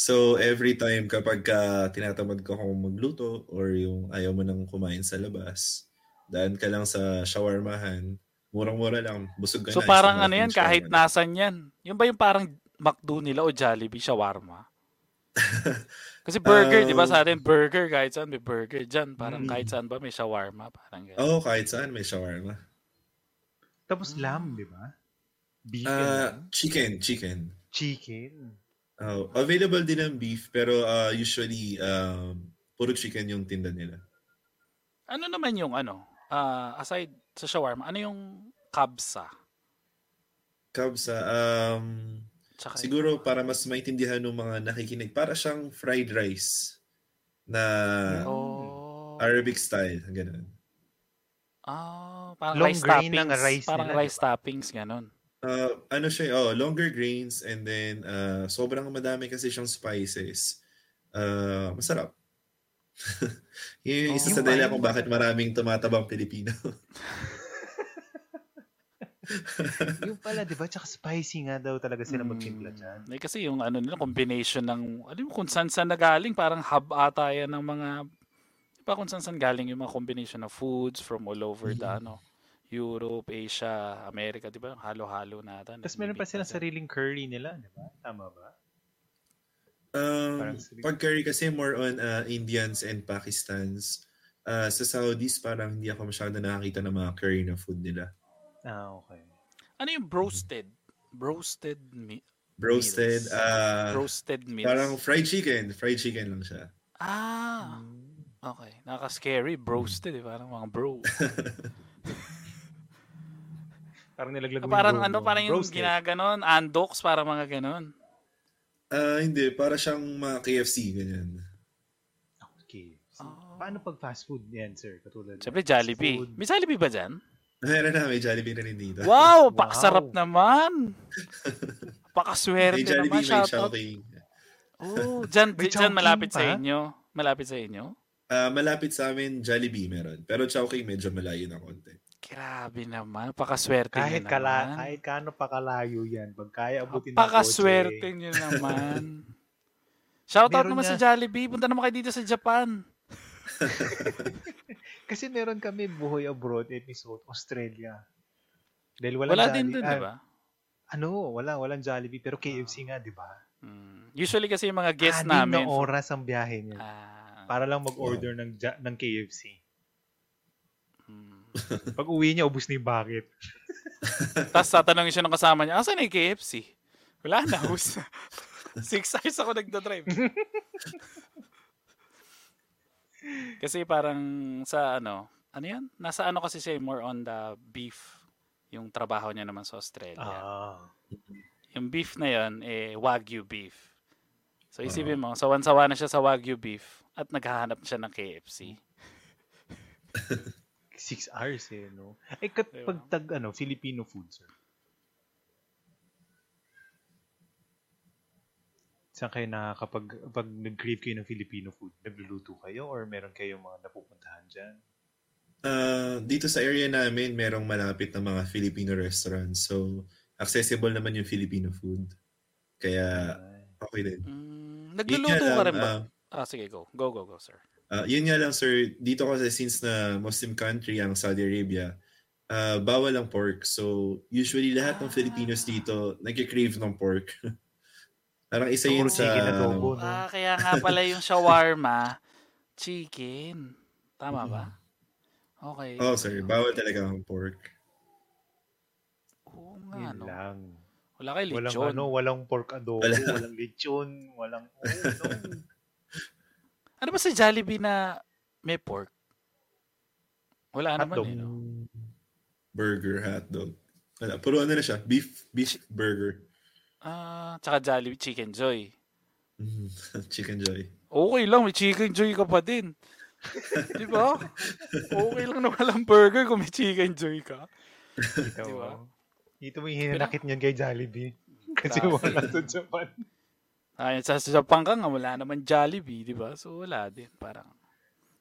so, every time kapag ka tinatamad ko akong magluto or yung ayaw mo nang kumain sa labas, daan ka lang sa shawarmahan, murang-mura lang, busog ka So na. parang isang ano yan, kahit shawarma. nasan yan. Yung ba yung parang McDo nila o Jollibee, shawarma? Kasi burger, di ba Um, sa atin, burger, kahit saan may burger. Diyan, parang Mm. kahit saan ba may shawarma. Parang ganyan. Oo, kahit saan may shawarma. Tapos lamb, di ba? Beef Ah, lamb. chicken, chicken. Chicken. Oh, available din ang beef, pero uh, usually, um, puro chicken yung tinda nila. Ano naman yung ano, ah, aside sa shawarma, ano yung kabsa? Kabsa, um, Tsaka, siguro para mas maintindihan ng mga nakikinig, para siyang fried rice na Oh. Arabic style, ganun. Ah, parang Long rice grain toppings. ng rice parang nila, rice toppings, ganun. Uh, ano siya, oh, longer grains and then uh, sobrang madami kasi siyang spices. Uh, masarap. Yun yung isa Oh, sa yung dahilan kung bakit maraming tumatabang Pilipino. yung pala, di ba? Tsaka spicy nga daw talaga sila Mm. magtimpla dyan. Eh, kasi yung ano nila, combination ng, alam mo kung saan saan na galing, parang hub ata yan ng mga, di ba kung saan saan galing yung mga combination of foods from all over the, Mhm. ano, Europe, Asia, America, di ba? Halo-halo natin. Tapos meron pa silang sariling curry nila, di ba? Tama ba? Um, pag curry kasi more on uh, Indians and Pakistans. Uh, sa Saudis, parang hindi ako masyado nakakita ng mga curry na food nila. Ah, okay. Ano yung broasted? Broasted meat? Roasted, Meals. uh, Roasted meats? parang fried chicken. Fried chicken lang siya. Ah, okay. Nakaka-scary. Broasted eh. Parang mga bro. Parang nilaglag mo yung parang bro ano, parang yung Roasted. ginaganon. Andox, para mga ganon. Ah, hindi. Para siyang mga KFC, ganyan. Okay. Ah. Paano pag fast food yan, sir? Katulad Siyempre, Jollibee. food. May Jollibee ba dyan? Meron na, may Jollibee na rin dito. Wow, Wow. pakasarap naman. May Pakaswerte naman. Jollibee, may Shoutout. Chowking. Oh, dyan, May dyan malapit sa pa? inyo. Malapit sa inyo. Ah, malapit sa amin, Jollibee meron. Pero Chowking medyo malayo na konti. Grabe naman. Pakaswerte Kahit, nyo kala, naman. kahit kano pa kalayo yan. Pag kaya abutin ng Pakaswerte nyo naman. Shoutout naman sa niya. Jollibee. Punta naman kayo dito sa Japan. Kasi meron kami buhay abroad episode, Australia. Dahil walang Wala din Jolli- dun, ah, di ba? Ano, wala, walang Jollibee. Pero KFC nga, di ba? Mm. Usually kasi yung mga guests Anim namin. na oras ang biyahe niya. Ah, Para lang mag-order ng, ja- ng KFC. Pag uwi niya, ubus na yung bucket. Tapos tatanungin siya ng kasama niya, asan na yung KFC? Wala na, ubus na. Six hours ako nagdadrive. kasi parang sa ano, ano yan? Nasa ano kasi siya, more on the beef. Yung trabaho niya naman sa Australia. Ah. Yung beef na yon eh, Wagyu beef. So isipin mo, sawan-sawa na siya sa Wagyu beef at naghahanap siya ng KFC. Six hours eh, no? Eh, kat, Diba? pag tag, ano, Filipino food, sir. Saan kayo nakakapag, pag nag-crave kayo ng Filipino food, nagluluto kayo or meron kayong mga napupuntahan dyan? Ah, dito sa area namin, merong malapit na mga Filipino restaurants. So, accessible naman yung Filipino food. Kaya, Ay. okay din. Mm, nagluluto ka rin ba? ah, ah, sige, go. Go, go, go, sir. Ah, yun nga lang, sir. Dito kasi since na Muslim country ang Saudi Arabia, ah, bawal ang pork. So, usually lahat ng Ah. Filipinos dito nagki-crave ng pork. Parang isa yun sa... adobo. no? Ah, kaya nga pala yung shawarma, chicken. Tama ba? Okay. Oh, sir. Bawal talaga ang pork. Oo nga, Yun no? lang. Wala kay Walang lechon. ano, walang pork adobo, Wala. walang lechon, walang oh, no. Ano ba sa Jollibee na may pork? Wala naman Hotdog. eh, no? Burger, hotdog. Wala. Puro ano na siya. Beef, beef burger. Ah, tsaka Jollibee Chicken Joy. Mhm. Chicken Joy. Okay lang, may Chicken Joy ka pa din. Di ba? Okay lang na walang burger kung may Chicken Joy ka. Ito, Di ba? Ito mo yung hinanakit niyan kay Jollibee. Kasi wala sa Japan. Ayun, sa, sa Japan ka nga, wala naman Jollibee, di ba? So, wala din. Parang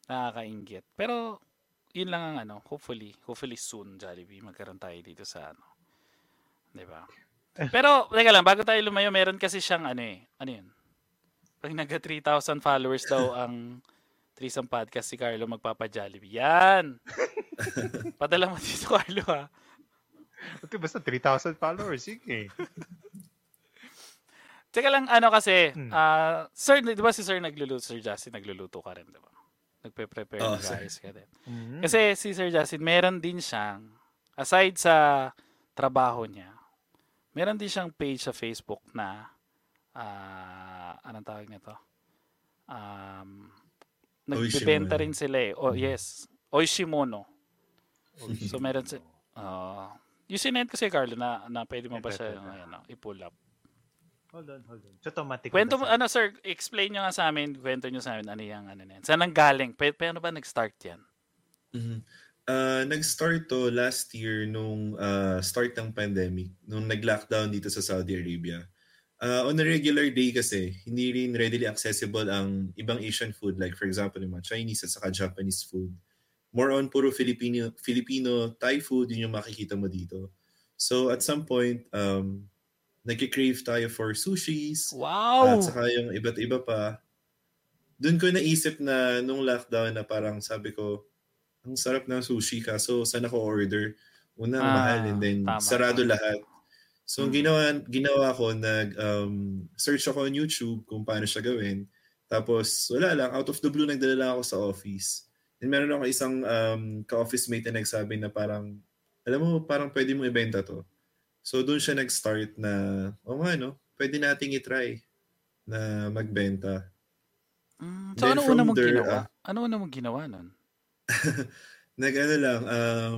nakakaingit. Pero, yun lang ang ano, hopefully, hopefully soon, Jollibee, magkaroon tayo dito sa ano. Di ba? Pero, teka lang, bago tayo lumayo, meron kasi siyang ano eh, ano yun? Pag nagka 3,000 followers daw ang Threesome Podcast si Carlo magpapa-Jollibee. Yan! Padala mo dito, Carlo, ha? Okay, basta 3,000 followers. Sige. Teka lang, ano kasi, Hmm. ah, sir, di ba si sir nagluluto, Sir Justin, nagluluto ka rin, di ba? Nagpe-prepare Oo, ng sir. guys ka din. Mhm. Kasi si Sir Justin, meron din siyang, aside sa trabaho niya, meron din siyang page sa Facebook na, ah, anong tawag nito? Um, Oishimono. rin sila eh. Oh, yes. Oishimono. Oh, So meron si, uh, yung sinend ko si Carlo na, na pwede mo ba siya ano, i-pull up. Hold on, hold on. So, automatic. Kwento mo, ano sir, explain nyo nga sa amin, kwento nyo sa amin, ano yung ano na yan. Saan ang galing? Pa- paano ba nag-start yan? Mhm. Ah, nag-start to last year nung ah, start ng pandemic, nung nag-lockdown dito sa Saudi Arabia. Ah, on a regular day kasi, hindi rin readily accessible ang ibang Asian food like for example yung mga Chinese at saka Japanese food. More on puro Filipino, Filipino Thai food yun yung makikita mo dito. So at some point, um, nagki-crave tayo for sushis. Wow! At saka yung iba't iba pa. Doon ko naisip na nung lockdown na parang sabi ko, ang sarap ng sushi ka. So, saan ako order? Una, Ah, mahal and then tama, sarado tama. lahat. So, ang Mm. ginawa, ginawa ko, nag um, search ako on YouTube kung paano siya gawin. Tapos, wala lang. Out of the blue, nagdala lang ako sa office. And meron ako isang um, ka-office mate na nagsabi na parang, alam mo, parang pwede mo ibenta to. So, doon siya nag-start na, o nga, no? Pwede nating itry na magbenta. Mm, so, Then ano una mong there, ginawa? ah, ano una mong ginawa nun? Nag ano lang, um,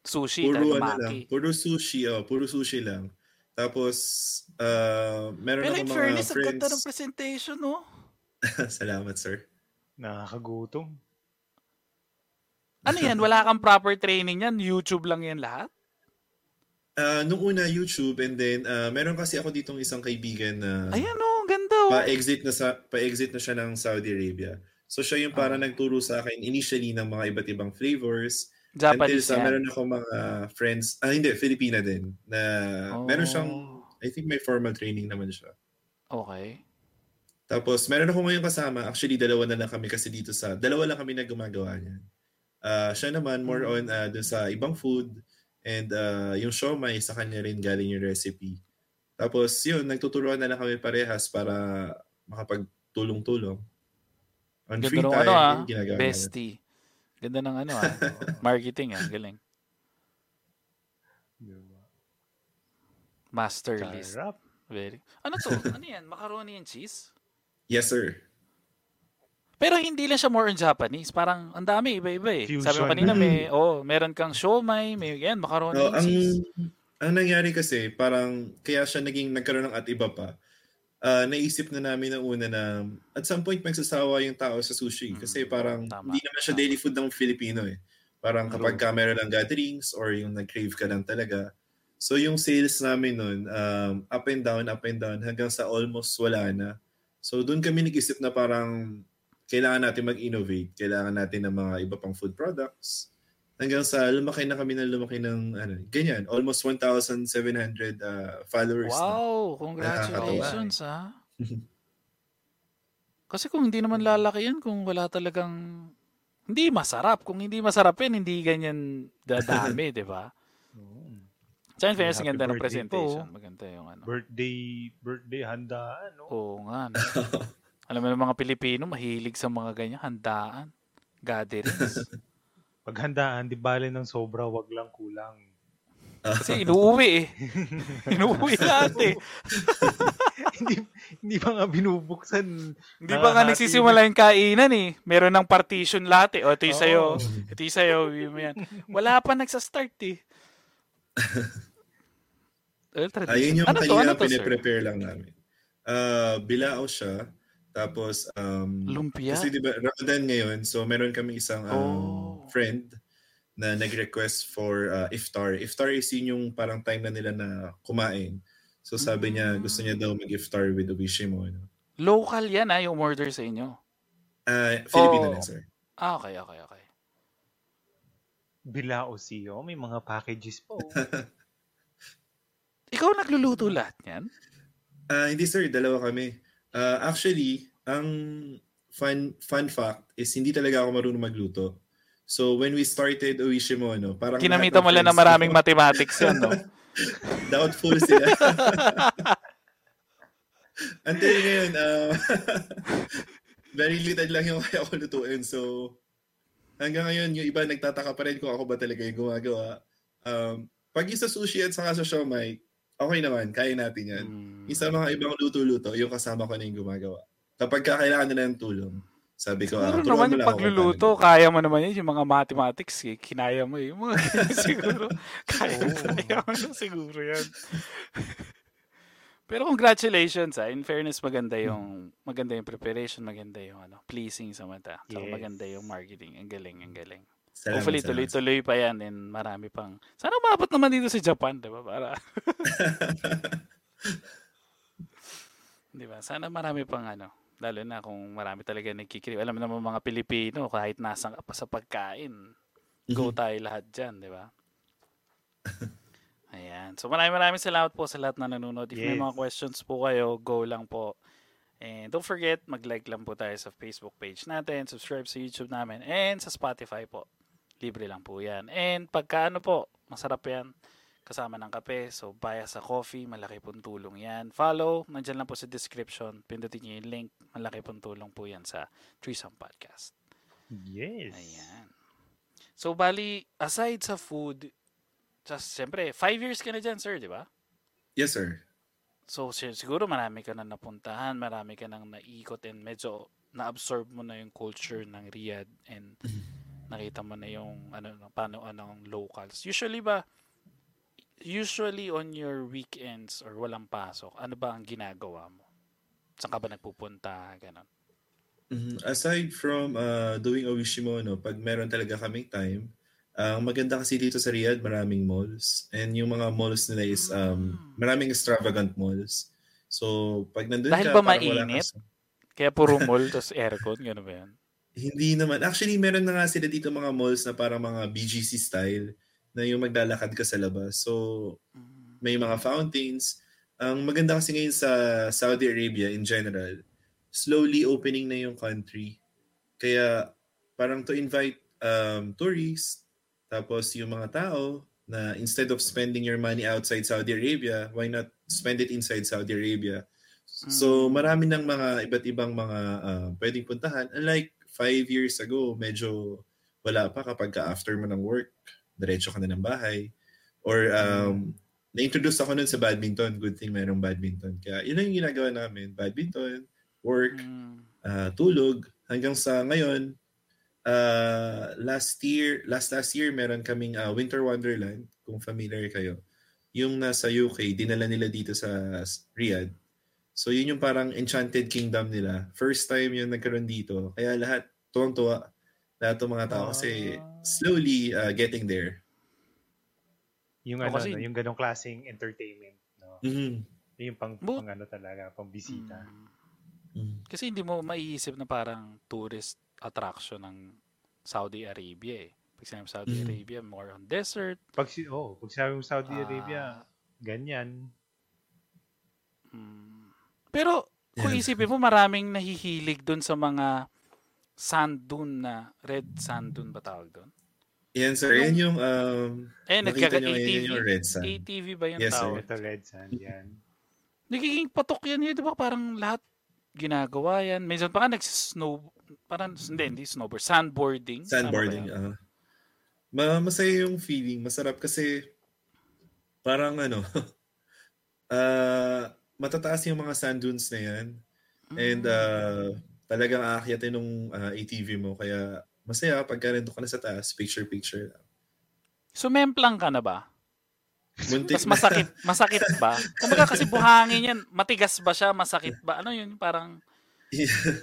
Sushi, puro ano lang, puro sushi, oh, puro sushi lang. Tapos, uh, meron Pero ako in mga fairness, ang friends. ganda ng presentation, no? Salamat, sir. Nakakagutom. Ano yan? Wala kang proper training yan? YouTube lang yan lahat? Uh, nung una, YouTube, and then, uh, meron kasi ako ditong isang kaibigan na Ayan, oh, ang ganda, oh. pa-exit na, sa, pa-exit na siya ng Saudi Arabia. So, siya yung para Ah. nagturo sa akin initially ng mga iba't ibang flavors. Japanese Until sa yan. meron ako mga friends, ah hindi, Filipina din, na meron siyang, Oh, I think may formal training naman siya. Okay. Tapos, meron ako ngayon kasama. Actually, dalawa na lang kami kasi dito sa... Dalawa lang kami na gumagawa niyan. Ah, siya naman, more Hmm. on ah, dun sa ibang food. And ah, yung siomay, sa kanya rin galing yung recipe. Tapos, yun, nagtuturuan na lang kami parehas para makapagtulong-tulong. On Ganda free time, ano ah, ginagawa namin. bestie. Ganda ng ano ah, marketing ah, galing. Master list. Sarap. Very. Ano to? Ano yan? Macaroni and cheese? Yes, sir. Pero hindi lang siya more on Japanese. Parang ang dami, iba-iba eh. Sabi mo Fusion. kanina may, oh, meron kang siomay, may yan, macaroni No, ang, ang nangyari kasi, parang kaya siya naging nagkaroon ng at iba pa. Ah, naisip na namin ng una na at some point magsasawa yung tao sa sushi. Mm, Kasi parang tama, hindi naman siya tama. daily food ng Filipino eh. Parang True. kapag ka meron lang gatherings or yung nag-crave ka lang talaga. So yung sales namin nun, um, up and down, up and down, hanggang sa almost wala na. So doon kami nag-isip na parang kailangan natin mag-innovate. Kailangan natin ng mga iba pang food products. Hanggang sa lumaki na kami ng lumaki ng ano, ganyan, almost 1,700 uh, followers na. Wow, congratulations ah. Kasi kung hindi naman lalaki yan, kung wala talagang hindi masarap. Kung hindi masarap yan, hindi ganyan dadami, di ba? Oo. So in fairness, ganda ng birthday presentation. po. Maganda yung ano. Birthday, birthday handaan, no? Oo nga. No? Alam mo ng mga Pilipino, mahilig sa mga ganyan, handaan, gatherings. Paghandaan, di bale ng sobra, wag lang kulang. Kasi inuuwi eh. inuuwi lahat eh. hindi, hindi pa nga binubuksan. Hindi ba nga nagsisimula yung kainan eh. Meron ng partition lahat eh. O, ito yung sa'yo. Oo. Ito yung sa'yo. Yung yan. Wala pa nagsa-start eh. Well. Ayun yung ano to? kanina Ano to, sir? lang namin. Uh, bilao siya. Tapos, um, Lumpia? kasi di ba, Ramadan ngayon, so meron kami isang um, Oh. friend na nag-request for uh, iftar. Iftar is yun yung parang time na nila na kumain. So sabi niya, Mm. gusto niya daw mag-iftar with Obishimo. No? Local yan ah, yung order sa inyo. Uh, Filipino Oh. lang, sir. Ah, okay, okay, okay. Bilao siyo, may mga packages po. Ikaw nagluluto lahat yan? Ah, hindi sir, dalawa kami. Ah, actually, ang fun fun fact is hindi talaga ako marunong magluto. So when we started Uishimo, no, parang Kinamita mo lang na maraming ko, mathematics yan, no? doubtful sila. Until ngayon, ah, very little lang yung kaya ko lutuin. So hanggang ngayon, yung iba nagtataka pa rin kung ako ba talaga yung gumagawa. Um, pag yung sa sushi at saka sa siomay, okay naman, kaya natin yan. Hmm. Isa mga ibang luto-luto, yung kasama ko na yung gumagawa. Kapag kailangan nila ng tulong, sabi ko, ah, Siguro naman mo yung ako pagluluto, paano. kaya mo naman yun, yung mga mathematics, eh, kinaya mo eh. Yung mga siguro, kaya, Oo. kaya mo na siguro yan. Pero congratulations ah. In fairness, maganda yung maganda yung preparation, maganda yung ano, pleasing sa mata. Saka Yes. maganda yung marketing. Ang galing, ang galing. Salamat, Hopefully, tuloy-tuloy pa yan and marami pang... Sana umabot naman dito sa Japan, di ba? Para... di ba? Sana marami pang ano. Lalo na kung marami talaga nagkikrib. Alam naman mga Pilipino, kahit nasang ka pa sa pagkain, go tayo lahat dyan, di ba? Ayan. So maraming maraming salamat po sa lahat na nanonood. If may Yes. mga questions po kayo, go lang po. And don't forget, mag-like lang po tayo sa Facebook page natin, subscribe sa YouTube namin, and sa Spotify po. Libre lang po yan. And pagka ano po, masarap yan, kasama ng kape. So, buy us a coffee, malaki pong tulong yan. Follow, nandyan lang po sa description. Pindutin nyo yung link, malaki pong tulong po yan sa Threesome Podcast. Yes. Ayan. So, bali, aside sa food, just, siyempre, five years ka na dyan, sir, di ba? Yes, sir. So, si- siguro marami ka na napuntahan, marami ka nang naikot and medyo na-absorb mo na yung culture ng Riyadh and nakita mo na yung ano, paano ano ang locals. Usually ba, usually on your weekends or walang pasok, ano ba ang ginagawa mo? Saan ka ba nagpupunta? Ganon. Mhm. Aside from uh, doing Owishimo, no, pag meron talaga kaming time, ang maganda kasi dito sa Riyadh, maraming malls. And yung mga malls nila is, um, maraming extravagant malls. So, pag nandun Dahil ka, ba parang wala mainit? ka Kaya puro mall, tapos aircon, gano'n ba yan? Hindi naman. Actually, meron na nga sila dito mga malls na parang mga BGC style na yung maglalakad ka sa labas. So, Mm. may mga fountains. Ang maganda kasi ngayon sa Saudi Arabia in general, slowly opening na yung country. Kaya parang to invite um, tourists, tapos yung mga tao na instead of spending your money outside Saudi Arabia, why not spend it inside Saudi Arabia? So Mm. marami ng mga iba't ibang mga uh, pwedeng puntahan. Unlike five years ago, medyo wala pa kapag ka after mo ng work, diretso ka na ng bahay. Or um, na-introduce ako nun sa badminton. Good thing mayroong badminton. Kaya yun yung ginagawa namin. Badminton, work, Mm. ah, tulog. Hanggang sa ngayon, ah, last year, last last year, meron kaming ah, Winter Wonderland, kung familiar kayo. Yung nasa UK, dinala nila dito sa Riyadh. So yun yung parang Enchanted Kingdom nila. First time yung nagkaroon dito. Kaya lahat, tuwang-tuwa. Lahat ng mga tao kasi Ah. slowly ah, getting there. Yung O, ano, kasi- no, yung ganong klaseng entertainment. No? Mhm. Yung pang, Bu- pang ano talaga, pang bisita. Mm. Mhm. Kasi hindi mo maiisip na parang tourist attraction ng Saudi Arabia eh. Pag sinabi Saudi Mm. Arabia, more on desert. Pag, si, oh, pag sinabi mo Saudi ah, Arabia, ganyan. mm. Pero kung isipin mo, maraming nahihilig dun sa mga sand dune na, red sand dune ba tawag dun? Yan sir, yan yung um, Eh, nakita nyo ngayon ATV. yun yung red sand. ATV ba yung Yes, sir. tawag? Ito red sand, yan. Nagiging patok yan yun, di ba? Parang lahat ginagawa yan. Minsan pa nga nagsisnow, parang, hindi, hindi snowboard, sandboarding. Sandboarding. ah. Ma masaya yung feeling. Masarap kasi parang ano, ah matataas yung mga sand dunes na yan. And uh, talagang aakyatin nung ah, ATV mo. Kaya masaya pagka nandun ka na sa taas, picture-picture lang. Sumemplang ka na ba? Muntik Mas masakit, masakit ba? Kumbaga kasi buhangin yan, matigas ba siya, masakit ba? Ano yun, parang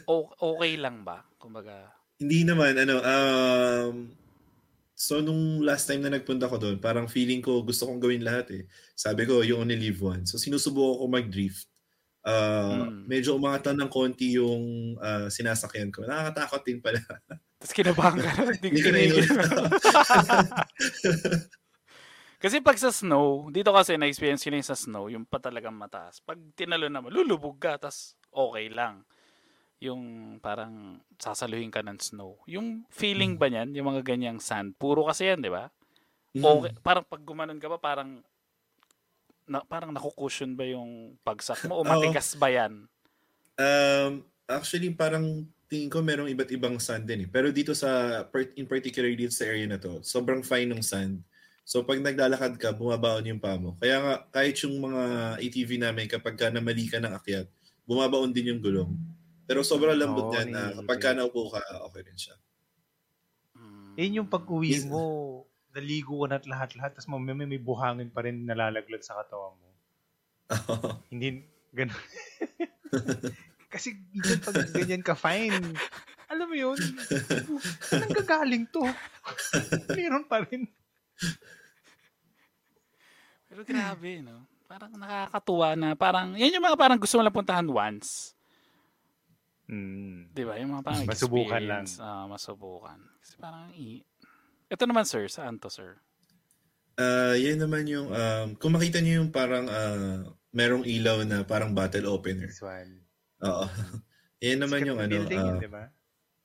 okay lang ba? Kumbaga, Hindi naman, ano, um, so nung last time na nagpunta ko doon, parang feeling ko gusto kong gawin lahat eh. Sabi ko, you only live once. So sinusubukan ko mag-drift. Uh, Mm. Medyo umatan ng konti yung uh, sinasakyan ko. Nakakatakot din pala. tapos kinabahan ka na, hindi ko. Kasi pag sa snow, dito kasi na-experience ko sa snow, yung pa talagang mataas. Pag tinalo naman, lulubog ka, tas okay lang. Yung parang sasaluhin ka ng snow. Yung feeling ba niyan, yung mga ganyang sand, puro kasi yan, di ba? Mm. Okay, parang pag gumanon ka ba, parang na, parang nakukusyon ba yung pagsak mo o matigas ba yan? Um, actually, parang tingin ko merong iba't ibang sand din eh. Pero dito sa, part- in particular dito sa area na to, sobrang fine ng sand. So pag naglalakad ka, bumabaon yung paa mo. Kaya nga, kahit yung mga ATV namin, kapag ka namali ka ng akyat, bumabaon din yung gulong. Pero sobrang lambot Oo, yan na kapag ka naupo ka, okay rin siya. Yun yung pag-uwi Yes. mo, naligo ka na at lahat-lahat, tapos may, may, may buhangin pa rin nalalaglag sa katawan mo. Hindi, ganun. Kasi even pag ganyan ka, fine. Alam mo yun, saan gagaling to? Meron pa rin. Pero grabe, no? Parang nakakatuwa na parang, yan yung mga parang gusto mo lang puntahan once. Mm. Di ba? Yung mga parang Masubukan lang. ah, masubukan. Kasi parang, i- ito naman sir, saan to sir? Ah, yan naman yung um, kung makita niyo yung parang ah, merong ilaw na parang bottle opener. This one. Oo. yan naman yung ano. building yun, ah, di ba?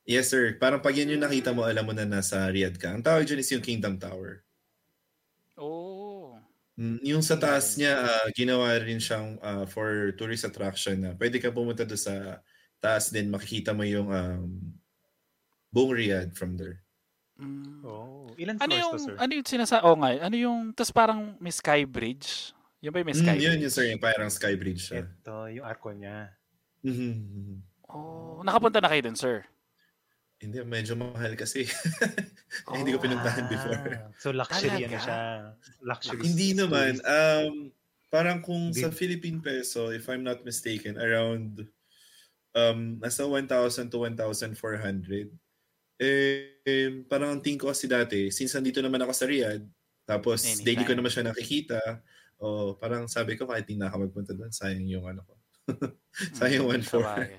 yes sir. Parang pag yan yung nakita mo, alam mo na nasa Riyadh ka. Ang tawag dyan is yung Kingdom Tower. Oh. Mm, Yung sa taas niya, ah, ginawa rin siyang ah, for tourist attraction na pwede ka pumunta doon sa taas din, makikita mo yung um, buong Riyadh from there. Mm. Oh. Ilan Ano floors yung, to, sir? ano yung sinasa, oh nga, ano yung, tas parang may sky bridge? Yung ba yung may sky Mm, bridge? yun sir, yung parang sky bridge siya. Ito, yung arko niya. Mhm. Oh, nakapunta na kayo dun, sir? Hindi, medyo mahal kasi. Hindi ko pinuntahan before. Ah, so luxury ano siya. Luxury. Hindi naman. Um, parang kung sa Hindi. Philippine peso, if I'm not mistaken, around um, nasa 1,000 to 1,400. Eh, eh, parang ang tingin ko kasi dati, since nandito naman ako sa Riyadh, tapos Anytime. daily ko naman siya nakikita, o parang sabi ko kahit hindi na ako magpunta doon, sayang yung ano ko. sayang Mm, 1,400. sabagay.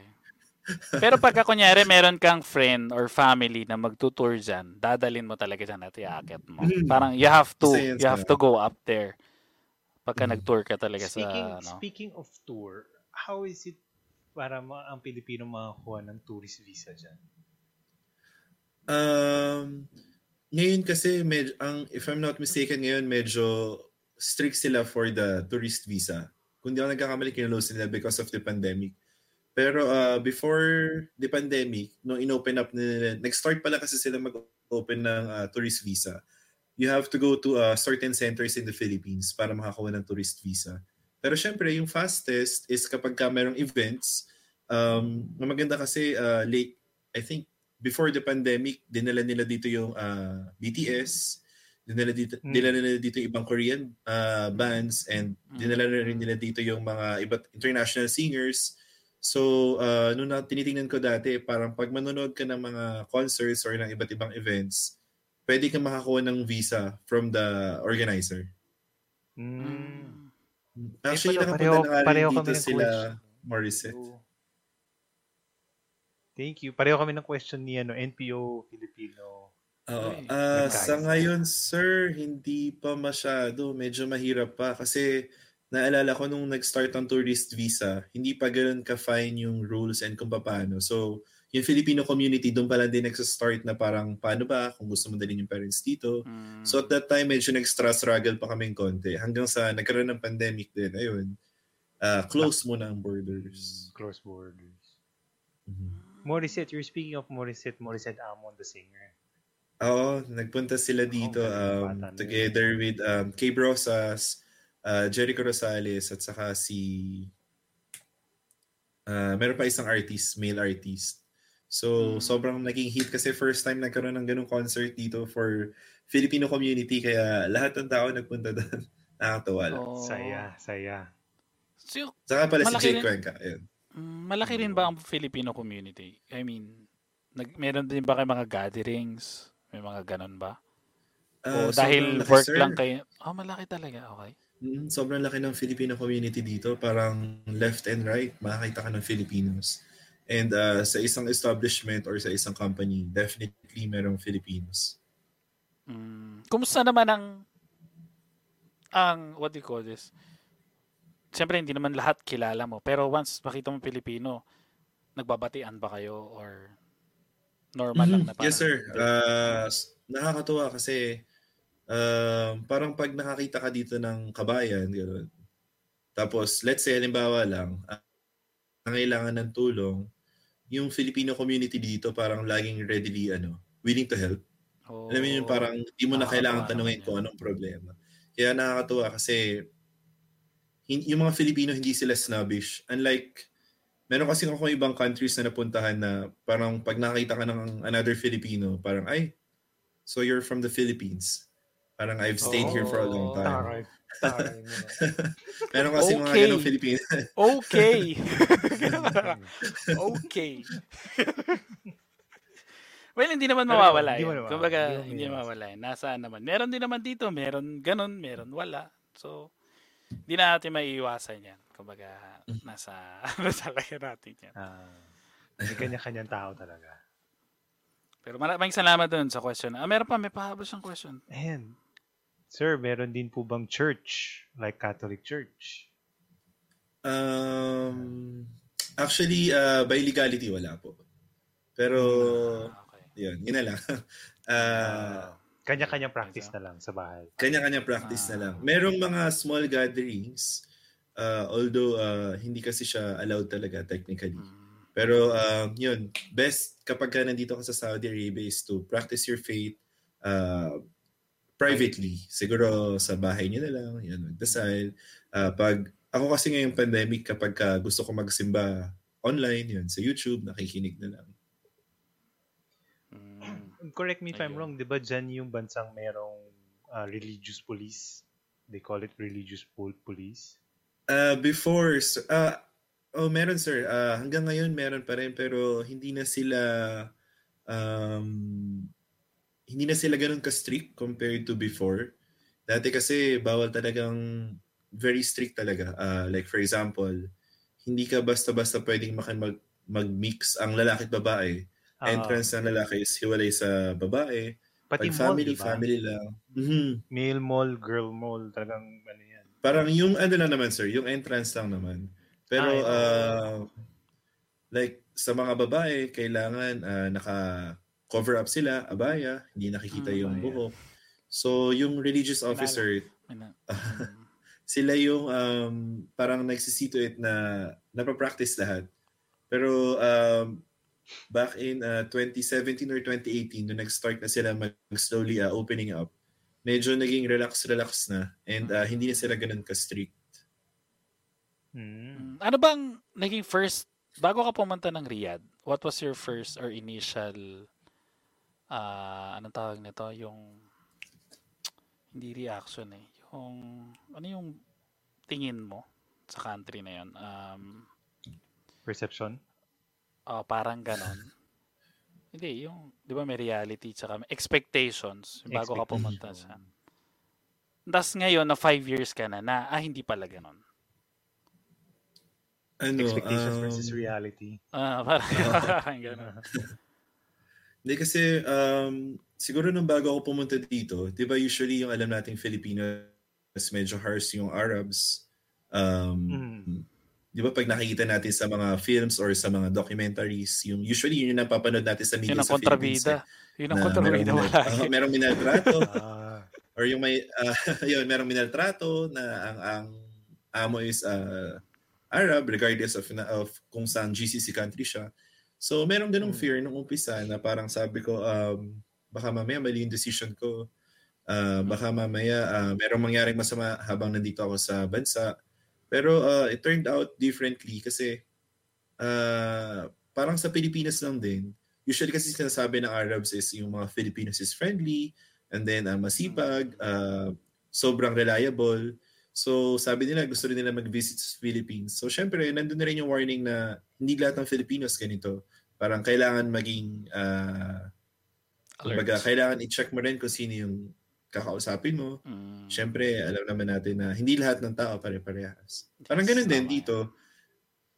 Pero pagka kunyari meron kang friend or family na magtutour dyan, dadalin mo talaga dyan at iaakit mo. Mm. Parang you have to, Isa yan you have to go up there. Pagka Mm. nag-tour ka talaga Speaking, sa, ano. speaking of tour, how is it para ma- ang Pilipino makakuha ng tourist visa dyan? Um, ngayon kasi, med- ang, if I'm not mistaken ngayon, medyo strict sila for the tourist visa. Kung di ako nagkakamali, kinulose nila because of the pandemic. Pero uh, before the pandemic, nung inopen up nila, nag-start pala kasi sila mag-open ng uh, tourist visa. You have to go to uh, certain centers in the Philippines para makakuha ng tourist visa. Pero syempre, yung fastest is kapag ka merong events, um, maganda kasi uh, late, I think before the pandemic, dinala nila dito yung uh, BTS, dinala dito, Mm. dinala nila dito yung ibang Korean uh, bands, and dinala na rin nila dito yung mga iba't international singers. So, uh, nung na, tinitingnan ko dati, parang pag manonood ka ng mga concerts or ng iba't ibang events, pwede ka makakuha ng visa from the organizer. Mm. Mm. Actually, pala, nakapunta pareho- na nga rin dito sila. Morissette. So, thank you. Pareho kami ng question ni ano, NPO Filipino. Ah, nagkayos sa ngayon, sir, hindi pa masyado. Medyo mahirap pa. Kasi naalala ko nung nag-start ang tourist visa, hindi pa ganoon ka-fine yung rules and kung paano. So, yung Filipino community, doon pala din nagsa-start na parang paano ba kung gusto mo dalhin yung parents dito. Mm. So at that time, medyo nag-stress struggle pa kaming konti. Hanggang sa nagkaroon ng pandemic din. Ayun. Ah, close muna ang borders. Close borders. Mhm. Morissette, you're speaking of Morissette, Morissette Amon, the singer. Oo, nagpunta sila dito galing um, together with um, Kay Brosas, uh, Jericho Rosales, at saka si... Uh, meron pa isang artist, male artist. So, Mm. sobrang naging hit kasi first time nagkaroon ng ganung concert dito for Filipino community. Kaya lahat ng tao nagpunta doon. Nakakatawa lang. Oh. Saya, saya. So, Saka pala si Jake rin- Cuenca. Ayun. Mm, malaki rin ba ang Filipino community? I mean, nag, meron din ba kayo mga gatherings? May mga ganun ba? Ah, o dahil sobrang laki, work sir. lang kayo? Oh, malaki talaga. Okay. Mm, sobrang laki ng Filipino community dito. Parang left and right, makakita ka ng Filipinos. And uh, sa isang establishment or sa isang company, definitely merong Filipinos. Mm, kumusta naman ang ang what do you call this? Siyempre hindi naman lahat kilala mo, pero once makita mo Pilipino, nagbabatian ba kayo or normal lang na Mhm. Yes, sir. hindi? Uh, nakakatuwa kasi um, parang pag nakakita ka dito ng kabayan, gano'n. Tapos, let's say, halimbawa lang, uh, nangailangan ng tulong, yung Filipino community dito parang laging readily, ano, willing to help. Oh, Alam mo yun, parang di mo na kailangan tanungin kung anong problema. Kaya nakakatuwa kasi yung mga Filipino hindi sila snobbish. Unlike, meron kasi ako ibang countries na napuntahan na parang pag nakita ka ng another Filipino, parang, ay, so you're from the Philippines. Parang I've stayed here for a long Oh. time. Taray. Taray meron kasi mga Okay. ganong Filipino. Okay. okay. well, hindi naman mawawala hindi naman- Kumbaga, hindi hindi mawawala. Nasaan naman. Meron din naman dito. Meron ganun, meron wala. So, hindi na natin maiiwasan yan. Kumbaga, nasa, ano talaga natin yan. May kanya-kanyang tao talaga. Pero maraming salamat dun sa question. Ah, meron pa, may pahabol siyang question. Ayan. Sir, meron din po bang church? Like Catholic Church? Um, actually, uh, by legality, wala po. Pero, Ah, okay. yun, yun na lang. uh, Kanya-kanyang practice na lang sa bahay. kanya-kanya practice na Ah. lang. Merong mga small gatherings, uh, although uh, hindi kasi siya allowed talaga technically. Mm. Pero um, yun, best kapag ka nandito ka sa Saudi Arabia is to practice your faith uh, privately. Siguro sa bahay niyo na lang, yun, magdasal. Uh, pag, ako kasi ngayong pandemic, kapag ka gusto ko magsimba online, yun, sa YouTube, nakikinig na lang. Correct me if I'm Ayun. wrong, di ba dyan yung bansang merong ah, religious police? They call it religious pol- police. Uh, before, uh, oh, meron sir. Uh, hanggang ngayon meron pa rin pero hindi na sila um, hindi na sila ganun ka-strict compared to before. Dati kasi bawal talagang very strict talaga. Uh, like for example, hindi ka basta-basta pwedeng makan mag mag-mix ang lalaki at babae. Ah, Entrance ng lalaki is hiwalay sa babae. pati Pag mall, family, di ba? family lang. Mhm. Male mall, girl mall, talagang ano yan. Parang yung ano lang naman sir, yung entrance lang naman. Pero Ah, uh, like sa mga babae, kailangan uh, naka cover up sila, abaya, hindi nakikita Mm, yung abaya. buhok. So yung religious officer, na- sila yung um, parang nagsisituate na napapractice lahat. Pero um, back in uh, 2017 or 2018, nung nag-start na sila mag-slowly uh, opening up, medyo naging relax-relax na and uh, hindi na sila ganun ka-strict. Mm. Mm. Ano bang naging first, bago ka pumunta ng Riyadh, what was your first or initial, ah anong tawag nito, yung, hindi reaction eh, yung, ano yung tingin mo sa country na yun? Um, Perception? Oh, parang ganon. Hindi, yung, di ba may reality tsaka may expectations bago ka pumunta sa. Tapos ngayon, na five years ka na, na, ah, hindi pala ganon. Ano, Expectations um, versus reality. Ah, parang, parang ganon. Hindi kasi um, siguro nung bago ako pumunta dito, 'di ba usually yung alam nating Filipinos medyo harsh yung Arabs. Um, Mm. 'Di ba pag nakikita natin sa mga films or sa mga documentaries, yung usually yun yung napapanood natin sa media Yun ang sa Philippines. kontrabida. eh, Yun ang na kontrabida merong, uh, merong minaltrato Ah, or yung may uh, yun merong minaltrato na ang ang amo is uh, Arab regardless of na- of kung saan GCC country siya. So merong ganung Hmm. fear nung umpisa na parang sabi ko um baka mamaya mali yung decision ko. Uh, baka mamaya uh, merong mangyaring masama habang nandito ako sa bansa. Pero uh, it turned out differently kasi uh, parang sa Pilipinas lang din. Usually kasi sinasabi ng Arabs is yung mga Filipinos is friendly and then uh, masipag, uh, sobrang reliable. So sabi nila gusto rin nila mag-visit sa Philippines. So syempre nandun na rin yung warning na hindi lahat ng Filipinos ganito. Parang kailangan maging uh, kumbaga, kailangan i-check mo rin kung sino yung kakausapin mo. Mm. Siyempre, alam naman natin na hindi lahat ng tao pare-parehas. Parang ganun din dito.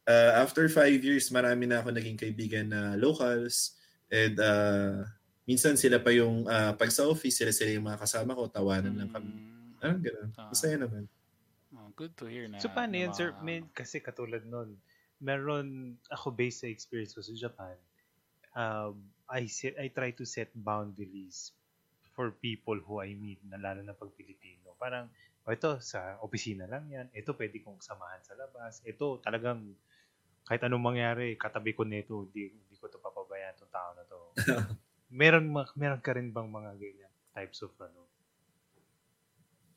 Uh, after five years, marami na ako naging kaibigan na locals. And uh, minsan sila pa yung, uh, pag sa office, sila sila yung mga kasama ko, tawanan lang kami. Mm. Parang ganun. Ah. Masaya naman. Oh, good to hear na. So paano yun, sir? May, kasi katulad nun, meron ako based sa experience ko sa Japan, um, I set, I try to set boundaries for people who I meet, na lalo na pag Pilipino. Parang, o ito, sa opisina lang yan. Ito, pwede kong samahan sa labas. Ito, talagang, kahit anong mangyari, katabi ko nito, hindi, hindi ko to papabayaan itong tao na to. meron, meron ka rin bang mga ganyan types of ano?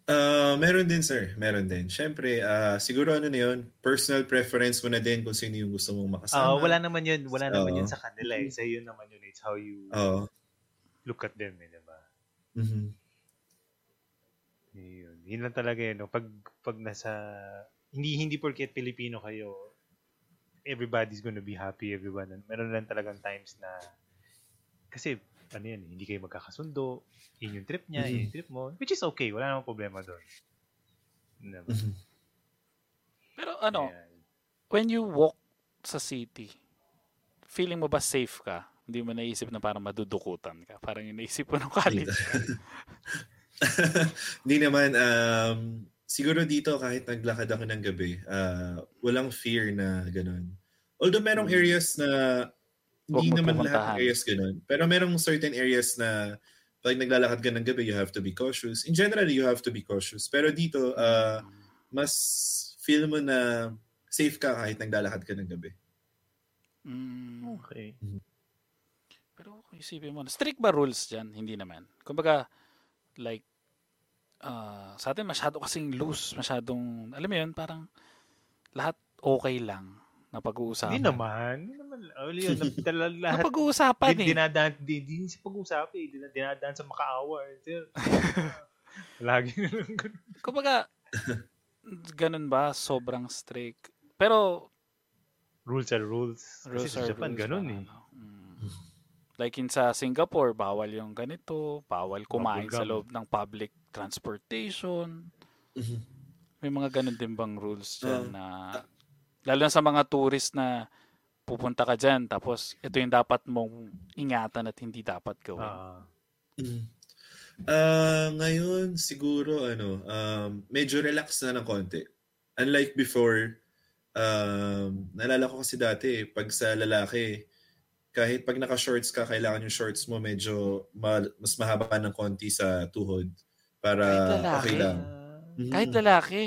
Uh, meron din, sir. Meron din. Siyempre, uh, siguro ano na yun, personal preference mo na din kung sino yung gusto mong makasama. Ah, wala naman yun. Wala naman Oo. yun sa kanila eh. Sa yun naman yun. It's how you Oo. look at them eh, Mhm. Yun. Yun lang talaga yun. No? Pag, pag nasa, hindi, hindi porket Pilipino kayo, everybody's gonna be happy, everyone. Meron lang talagang times na, kasi, ano yan, hindi kayo magkakasundo, yun yung trip niya, yun yung trip mo, which is okay, wala namang problema doon. Diba? Mhm. Pero ano, Ayan. when you walk sa city, feeling mo ba safe ka? Hindi mo naisip na parang madudukutan ka? Parang yung naisip mo nung college. Hindi naman. Um, siguro dito kahit naglakad ako ng gabi, uh, walang fear na ganun. Although merong Hmm. areas na hindi naman lahat ng areas ganun. Pero merong certain areas na pag naglalakad ka ng gabi, you have to be cautious. In general, you have to be cautious. Pero dito, uh, mas feel mo na safe ka kahit naglalakad ka ng gabi. Mm. Okay. Pero kung isipin mo, strict ba rules dyan? Hindi naman. Kumbaga, like, ah, sa atin masyado kasing loose, masyadong, alam mo yun, parang lahat okay lang na pag-uusapan. Hindi naman. Hindi naman. Oh, yun, na, Na lahat. pag-uusapan Din, eh. dinadaan, din, din sa pag-usap eh. Din, dinadaan sa makaawa. eh. Lagi na lang ganun. Kumbaga, ganun ba? Sobrang strict. Pero, Rules are rules. rules Kasi sa are Japan, rules, ganun eh. ano. Like in sa Singapore, bawal yung ganito, bawal kumain sa Bubblegum. loob ng public transportation. Mhm. May mga ganun din bang rules dyan Ah. na lalo na sa mga tourist na pupunta ka dyan tapos ito yung dapat mong ingatan at hindi dapat gawin. Ah. Mm. Ah, ngayon siguro ano, um, medyo relax na ng konti. Unlike before, um, naalala ko kasi dati, pag sa lalaki, kahit pag naka-shorts ka, kailangan yung shorts mo medyo ma- mas mahaba ng konti sa tuhod para okay lang. Mhm. Kahit lalaki.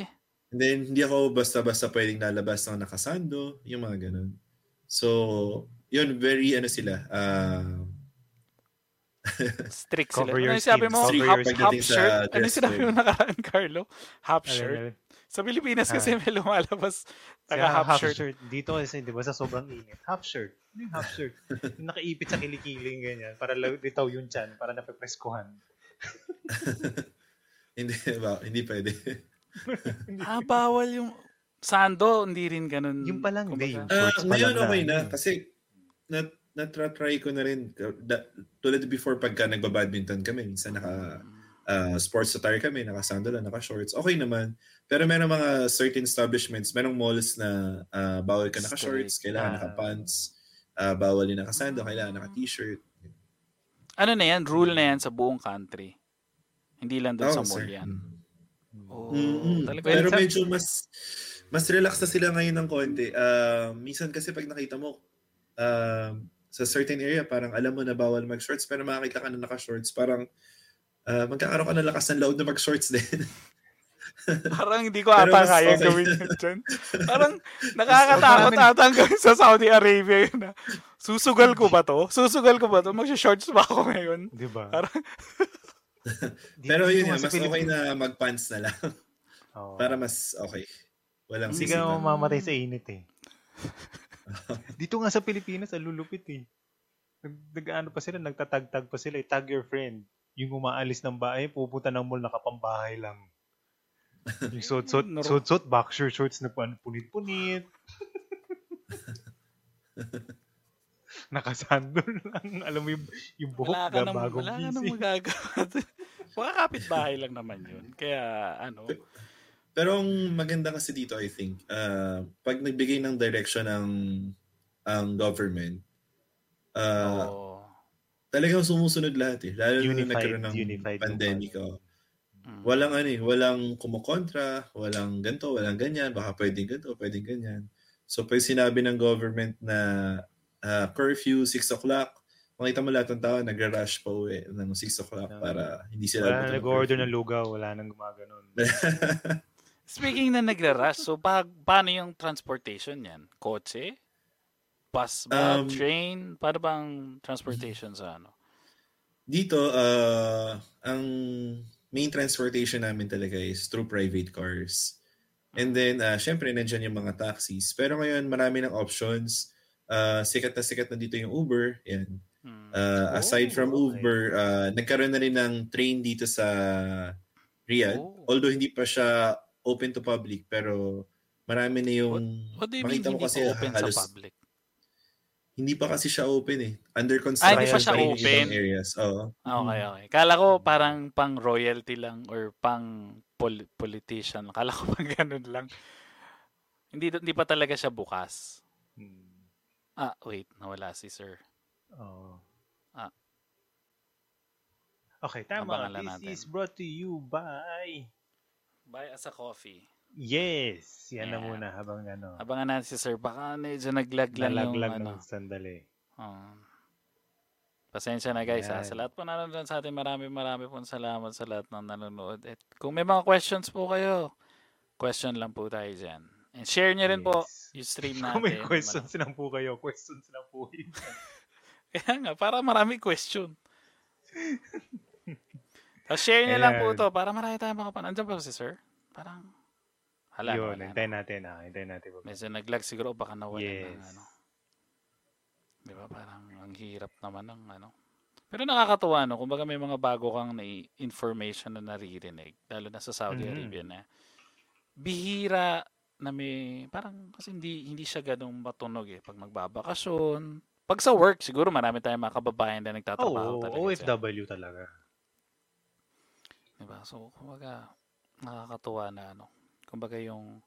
And then, hindi ako basta-basta pwedeng lalabas ng nakasando, yung mga ganun. So, yun, very ano sila, ah, Strict Cover sila. your Ano yung sabi mo? cover half pagdating sa shirt? Ano sinabi mo nakaraan, Carlo? Half Alam shirt? Sa Pilipinas kasi Ah. may lumalabas taga half, half shirt. shirt. Dito kasi, di ba, sa sobrang init. Half shirt. Ano yung half shirt? Yung nakaipit sa kilikiling ganyan. Para litaw yung chan. Para napepreskuhan. hindi, ba, hindi pwede. Ah, bawal yung sando, hindi rin ganun. Yung pa lang, hindi. Shorts pa ngayon okay na. Kasi, na, na-try ko na rin. Da, tulad before pagka nagba-badminton kami, minsan naka ah, sports attire kami, naka-sandal lang, naka-shorts. Okay naman. Pero meron mga certain establishments, merong malls na ah, bawal ka naka-shorts, kailangan naka-pants, ah, bawal din naka-sandal, kailangan naka-t-shirt. Ano na yan? Rule na yan sa buong country. Hindi lang doon Oh, sa mall sir. yan. Mm. Oh, talaga. Pero sa- medyo mas mas relax na sila ngayon ng konti. Ah, minsan kasi pag nakita mo ah, sa certain area, parang alam mo na bawal mag-shorts, pero makakita ka na naka-shorts, parang ah, magkakaroon ka ng lakas ng loob na mag-shorts din. Parang hindi ko ata kaya okay. gawin yun dyan. Parang nakakatakot ata ang gawin sa Saudi Arabia yun na. Susugal ko ba to? Susugal ko ba to? Magsha-shorts ba ako ngayon? Di ba? Parang, pero yun yun, mas okay na mag-pants na lang. Oo. para mas okay. Walang Hindi ka mamamatay sa init eh. Dito nga sa Pilipinas, ang lulupit eh. Nag, nag-ano pa sila, nagtatag-tag pa sila. eh, Tag your friend. Yung umaalis ng bahay, pupunta ng mall, nakapambahay lang. Yung suot-suot, suot-suot, boxer shorts na pan- punit-punit. Nakasandol lang. Alam mo yung, yung buhok wala ka na bagong wala ka nang gising. magagawa. Mga kapitbahay lang naman yun. Kaya, ano, Pero ang maganda kasi dito, I think, ah, pag nagbigay ng direction ng ang government, ah, oh, talagang sumusunod lahat eh. Lalo na Unified- nagkaroon ng pandemic. Oh. Mm. Walang ano eh, walang kumukontra, walang ganto, walang ganyan, baka pwedeng ganto, pwedeng ganyan. So pag sinabi ng government na ah, curfew, 6 o'clock, makita mo lahat ng tao nagra-rush pa uwi ng 6 o'clock Ah. para hindi sila Wala na ng nag-order ng lugaw, wala nang gumaganon. Speaking na nagra-rush, so pa, paano yung transportation yan? Kotse? Bus ba? Um, train? Paano bang transportation sa ano? Dito, ah, ang main transportation namin talaga is through private cars. And then, uh, syempre, nandyan yung mga taxis. Pero ngayon, marami ng options. Ah, sikat na sikat na dito yung Uber. Yan. Uh, aside Oh, from okay. Uber, uh, nagkaroon na rin ng train dito sa Riyadh. Oh. Although hindi pa siya open to public, pero marami na yung What do you mean mo kasi open halos sa public? Hindi pa kasi siya open eh. Under Ah, construction hindi pa siya yung open. areas. Oo. Ah, Okay, okay. Kala ko parang pang royalty lang or pang pol- politician. Kala ko pang ganun lang. Hindi hindi pa talaga siya bukas. Hmm. Ah, wait, nawala si sir. Oo. Ah. Okay, tama. This natin. is brought to you by... Buy us a coffee. Yes! Yan na Yeah. muna habang ano. Abangan natin si Sir. Baka medyo naglag lang yung Nalaglag ano. ng sandali. Oo. pasensya na guys ha. Yan. Sa lahat po nanonood sa atin, marami marami po salamat sa lahat ng nanonood. At kung may mga questions po kayo, question lang po tayo dyan. And share nyo rin po Yes. yung stream natin. Kung may questions lang po kayo, questions lang po. Kaya nga, para marami question. Tapos share nyo lang po to para marami tayong makapan. Andiyan pa si Sir? Parang, hala, Yun, wala na. hintayin natin ah. Hintayin natin. baba. Medyo naglag siguro baka nawala Yes. ng ano. Di ba? Parang ang hirap naman ng ano. Pero nakakatuwa no, kumbaga may mga bago kang na information na naririnig, lalo na sa Saudi Mhm. Arabia na bihira na may parang kasi hindi hindi siya ganung matunog eh pag magbabakasyon. Pag sa work siguro marami tayong mga kababayan na nagtatrabaho Oo, talaga. OFW talaga. Diba? So, kumbaga, nakakatuwa na ano. Kumbaga yung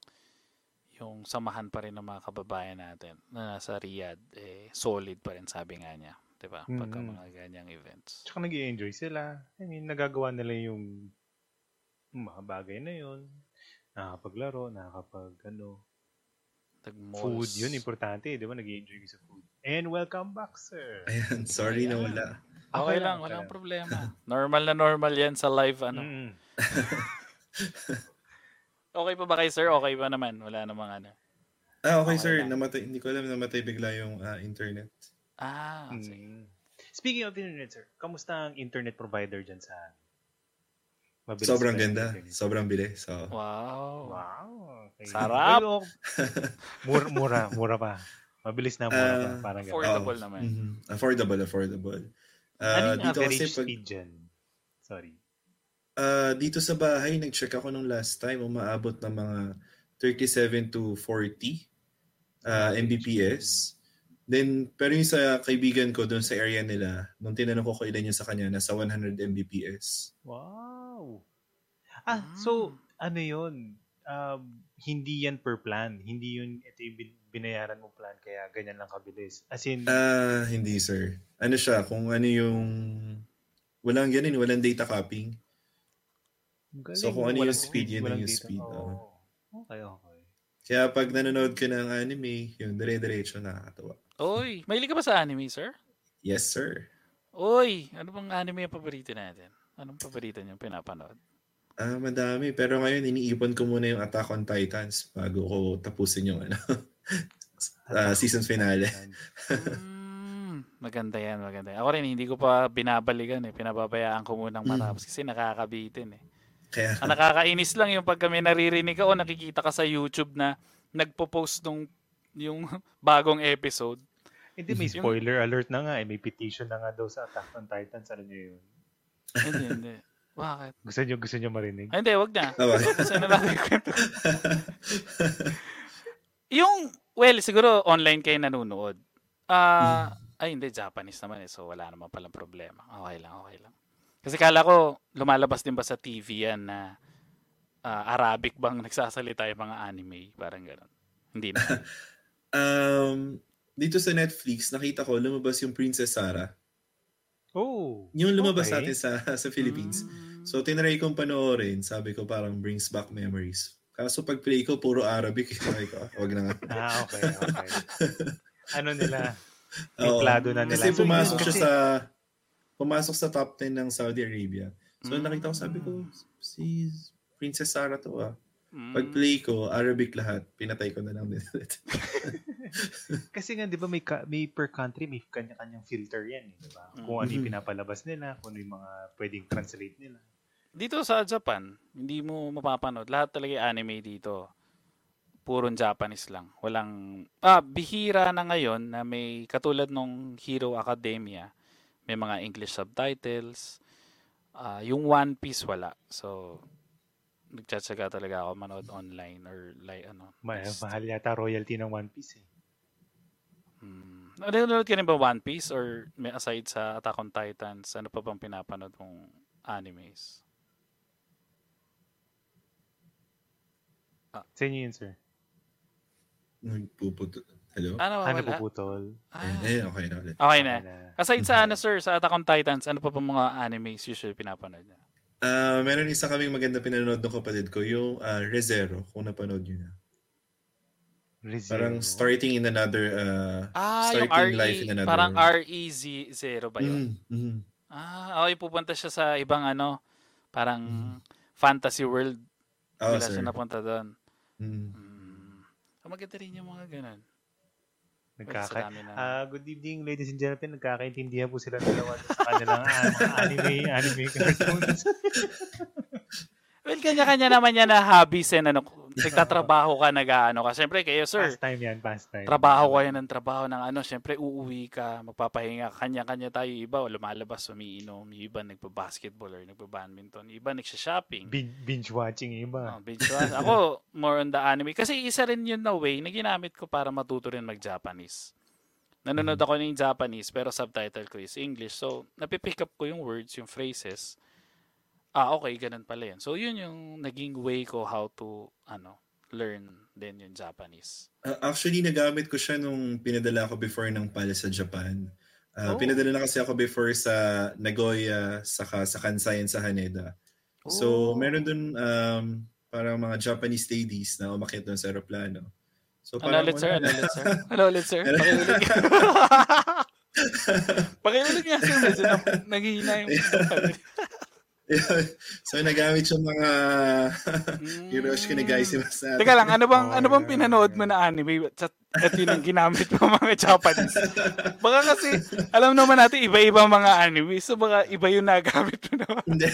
yung samahan pa rin ng mga kababayan natin na nasa Riyadh, eh, solid pa rin sabi nga niya. Diba? Pagka Mhm. mga ganyang events. Tsaka nag enjoy sila. I mean, nagagawa nila yung mga bagay na yun. Nakakapaglaro, nakakapag ano. Food, Nag-malls. yun importante. Di ba? nag enjoy sa food. And welcome back, sir. Ayan, sorry na Ayan. wala. Okay lang, walang problema. Normal na normal yan sa live, ano. Mm. Okay pa ba kay sir? Okay pa naman. Wala namang ano. Ah, okay, Okay sir. lang. Namatay, hindi ko alam namatay bigla yung ah, internet. Ah, sige. Mm. Speaking of internet, sir, kamusta ang internet provider dyan sa Mabilis Sobrang ganda. internet? Sobrang bilis. So, Wow. Wow. Okay. Sarap. Well, okay. mura, mura, mura pa. Mabilis na mura pa. Ah, Parang ganun. affordable Oo. naman. mhm. Affordable, affordable. Ano Ah, yung dito average kasi pag, speed dyan? Sorry. Ah, dito sa bahay, nag-check ako nung last time, umaabot ng mga 37 to 40 ah, Mbps. Then, pero yung sa kaibigan ko doon sa area nila, nung tinanong ko kailan yun sa kanya, nasa 100 Mbps. Wow. Ah, so, ano yun? Um, hindi yan per plan. Hindi yun, ito yung bin- binayaran mo plan, kaya ganyan lang kabilis. As in, Ah, hindi sir. Ano siya, kung ano yung walang ganun, walang data copying. Galing, so, kung ano yung speed, yun yung speed, oo. Okay, okay. Kaya pag nanonood ka ng anime, yung dire-diretso nakakatawa. Oy, mahilig ka ba sa anime, sir? Yes, sir. Oy, ano bang anime yung paborito natin? Anong paborito niyo pinapanood? Ah, madami. Pero ngayon, iniipon ko muna yung Attack on Titans bago ko tapusin yung ano, ah, season finale. Mm, maganda yan, maganda yan. Ako rin, hindi ko pa binabalikan eh. Pinababayaan ko munang matapos kasi nakakabitin eh. Kaya, Ang nakakainis lang yung pag kami naririnig ka o nakikita ka sa YouTube na nagpo-post nung yung bagong episode. Hindi, may Yung- spoiler alert na nga. Eh. May petition na nga daw sa Attack on Titans. Alam niyo yun? hindi, hindi. Bakit? Gusto niyo, gusto niyo marinig? Ay, hindi, wag na. Ah. Kasi na natin kwento. yung, well, siguro online kayo nanonood. Ah, ay hindi, Japanese naman eh. So, wala naman palang problema. Okay lang, okay lang. Kasi kala ko, lumalabas din ba sa TV yan na ah, Arabic bang nagsasalita yung mga anime? Parang gano'n. Hindi na. um, dito sa Netflix, nakita ko, lumabas yung Princess Sarah. Oh. Yung lumabas Okay. natin sa, sa Philippines. Mm. So, tinry kong panoorin. Sabi ko, parang brings back memories. Kaso pag play ko, puro Arabic. Sabi ko, ah, wag na nga. Ah, okay, okay. ano nila? Oo. Templado na nila. Kasi So, pumasok siya sa pumasok sa top 10 ng Saudi Arabia. So Mm. nakita ko, sabi ko, si Princess Sarah to ah. Mm. Pag play ko, Arabic lahat, pinatay ko na lang din ulit. Kasi nga, di ba, may, ka- may per country, may kanya-kanyang filter yan, eh, di ba? Kung ano yung Mhm. pinapalabas nila, kung ano yung mga pwedeng translate nila. Dito sa Japan, hindi mo mapapanood. Lahat talaga anime dito. Puro Japanese lang. Walang... Ah, bihira na ngayon na may katulad nung Hero Academia. May mga English subtitles. Ah, yung One Piece wala. So, nagtsatsaga talaga ako manood online or like ano. Ma- just- mahal yata royalty ng One Piece, eh. Hmm. Nanonood ka rin ba One Piece or may aside sa Attack on Titans, ano pa bang pinapanood mong animes? Sa inyo yun, sir. Nagpuputo. Hello? Ano Ah, wala? napuputol. Ah. Eh, okay na ulit. Okay na. Okay na. Aside sa ano sir, sa Attack on Titans, ano pa pa mga animes usually pinapanood niya? Ah, meron isa kaming maganda pinanood ng kapatid ko, yung ah, Rezero, kung napanood nyo na. Rezero. Parang starting in another, uh, Ah, yung starting life in another parang world. RE0 ba yun? Mm, mm. Ah, okay, pupunta siya sa ibang ano, parang Mm. fantasy world. Oh, Bigla sir. siya napunta doon. Mm. Hmm. So, maganda rin yung mga ganun. Nagkaka-. Ah, good evening, ladies and gentlemen. Nagkakaintindihan po sila dalawa sa kanilang ah, mga anime, anime cartoons. Well, kanya-kanya naman yan na hobbies and ano, nagtatrabaho ka, nag-ano ka. Siyempre, kayo, sir, pastime yan, pastime. trabaho kayo ng trabaho ng ano, siyempre uuwi ka, magpapahinga, kanya-kanya tayo, iba lumalabas, umiinom, iba nagpa-basketball or nagpa-badminton, iba nagsha-shopping. Bin- binge watching iba. Oh, binge watch. Ako, more on the anime. Kasi isa rin yun na way na ginamit ko para matuto rin mag-Japanese. Nanonood ako ng Japanese pero subtitle ko is English. So, napipick up ko yung words, yung phrases. Ah, okay, ganun pala yun. So, yun yung naging way ko how to, ano, learn din yung Japanese. Uh, actually, nagamit ko siya nung pinadala ko before ng pala sa Japan. Uh, Oh. Pinadala na kasi ako before sa Nagoya, saka sa Kansai and sa Haneda. Oh. So, meron dun um, parang mga Japanese ladies na umakit dun sa aeroplano. So, Ano ulit, sir? Ano na. ulit, sir? Ano ulit, sir? Pakiulit nga. Pakiulit nga, sir. Medyo na, naghihina yung... so, nagamit yung mga Hiroshi Kanagaisimas Mm. natin. Teka lang, ano bang Oh, ano bang pinanood mo na anime at, at yun ang ginamit mo mga Japanese? Baka kasi, alam naman natin iba-iba mga anime, so baka iba yung nagamit mo naman. Hindi.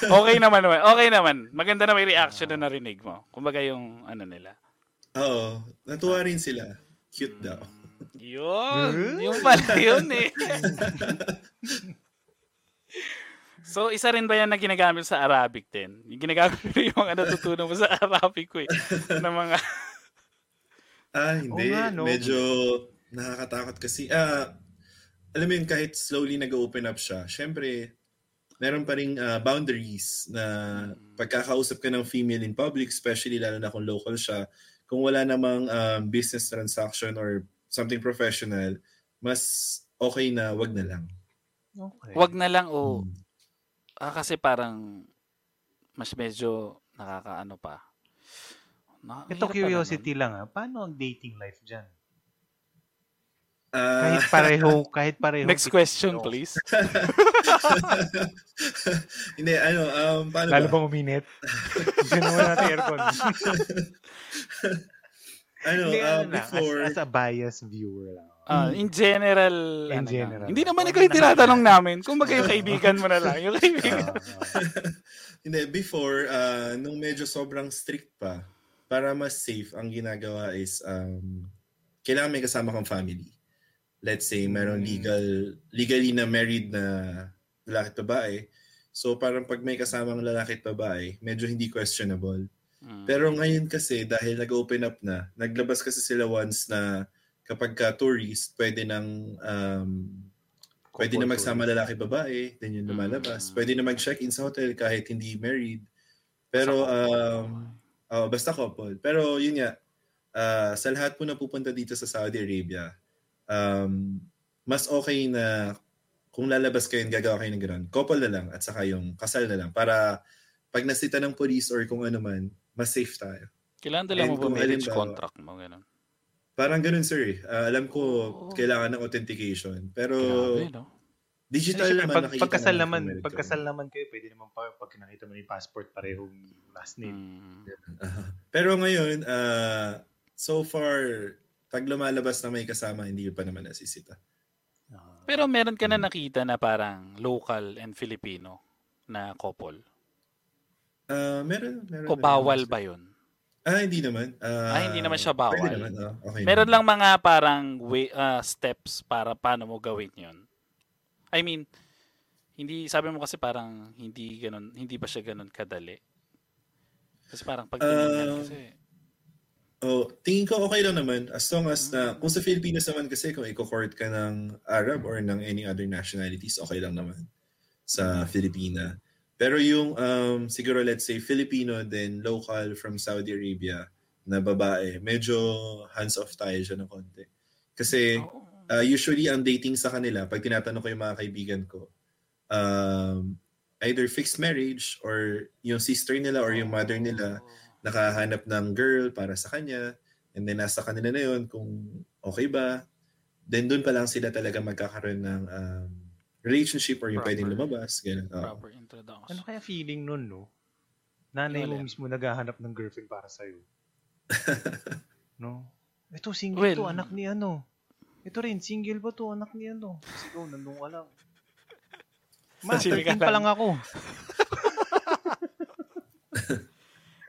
Okay naman naman, okay naman. Maganda na may reaction na narinig mo. Kumbaga yung ano nila. Oo. Natuwa rin sila. Cute daw. Yun, yung pala yun eh. so, isa rin ba yan na ginagamit sa Arabic din? Yung ginagamit mo rin yung mga natutunan mo sa Arabic ko eh. Na mga, Ah, hindi. Oo nga, no? Medyo nakakatakot kasi. Ah, alam mo yun, kahit slowly nag-open up siya, syempre, meron pa rin boundaries na pagkakausap ka ng female in public, especially lalo na kung local siya, kung wala namang um, business transaction or something professional, mas okay na wag na lang. Okay. wag na lang o Hmm. Ah, kasi parang mas medyo nakakaano pa. Na, Ito curiosity lang ah. Paano ang dating life dyan? Ah, Kahit pareho, kahit pareho. Next question, please. hindi, ano, um, paano Lalo ba? bang uminit? Gusto naman natin aircon. Ano, Hindi, um, ano lang, before, as, as a biased viewer lang. Ah, in general, In ano general. Hindi naman ikaw yung tinatanong namin. Kung baga yung kaibigan mo na lang. Yung kaibigan. Hindi, before, uh, nung medyo sobrang strict pa, para mas safe, ang ginagawa is, um, kailangan may kasama kang family. Let's say, meron Mm. legal, legally na married na lalaki at babae. So, parang pag may kasamang lalaki at babae, medyo hindi questionable. Mm. Pero ngayon kasi, dahil nag-open up na, naglabas kasi sila once na kapag ka tourist, pwede nang um, Pwede na magsama lalaki babae, then yun lumalabas. Pwede na mag-check-in sa hotel kahit hindi married. Pero, um, oh, basta couple. Pero yun nga, ah, sa lahat po na pupunta dito sa Saudi Arabia, um, mas okay na kung lalabas kayo, gagawa kayo ng gano'n, couple na lang at saka yung kasal na lang para pag nasita ng police or kung ano man, mas safe tayo. Kailangan dala mo ba marriage halimbawa- contract mo? Ganun. Parang ganun, sir. eh. Ah, alam ko, Oh. kailangan ng authentication. Pero, Grabe, no? digital naman. pag, nakikita pagkasal naman naman, pagkasal naman kayo, pwede naman pa, pag nakita mo yung passport, parehong last name. Mm. Aha. Pero ngayon, ah, so far, pag lumalabas na may kasama, hindi pa naman nasisita. Ah. Pero meron ka na nakita na parang local and Filipino na couple? Ah, meron, meron. O meron. bawal ba yun? Ah, hindi naman. Ah, Ah, hindi naman siya bawal. Pwede naman, oh, okay Meron naman. lang mga parang way, ah, steps para paano mo gawin yun. I mean, hindi sabi mo kasi parang hindi ganun, hindi pa siya ganun kadali. Kasi parang pag Ah, kasi Oh, tingin ko okay lang naman as long as na kung sa Philippines naman kasi kung i-court ka ng Arab or ng any other nationalities okay lang naman sa Filipina. Pero yung um, siguro let's say Filipino then local from Saudi Arabia na babae, medyo hands-off tayo siya ng konti. Kasi uh, usually ang dating sa kanila, pag tinatanong ko yung mga kaibigan ko, um, either fixed marriage or yung sister nila or yung mother nila nakahanap ng girl para sa kanya and then nasa kanila na yun kung okay ba. Then doon pa lang sila talaga magkakaroon ng um, relationship or yung Proper. pwedeng lumabas. Ganun. Oo. Proper introduction. Ano kaya feeling nun, no? Nanay mo Wala. mismo naghahanap ng girlfriend para sa'yo. no? Ito, single Well, to, anak ni ano. Ito rin, single ba to, anak ni ano. Sigaw, nandun ka lang. Ma, Sasili ka 13 pa lang. lang ako.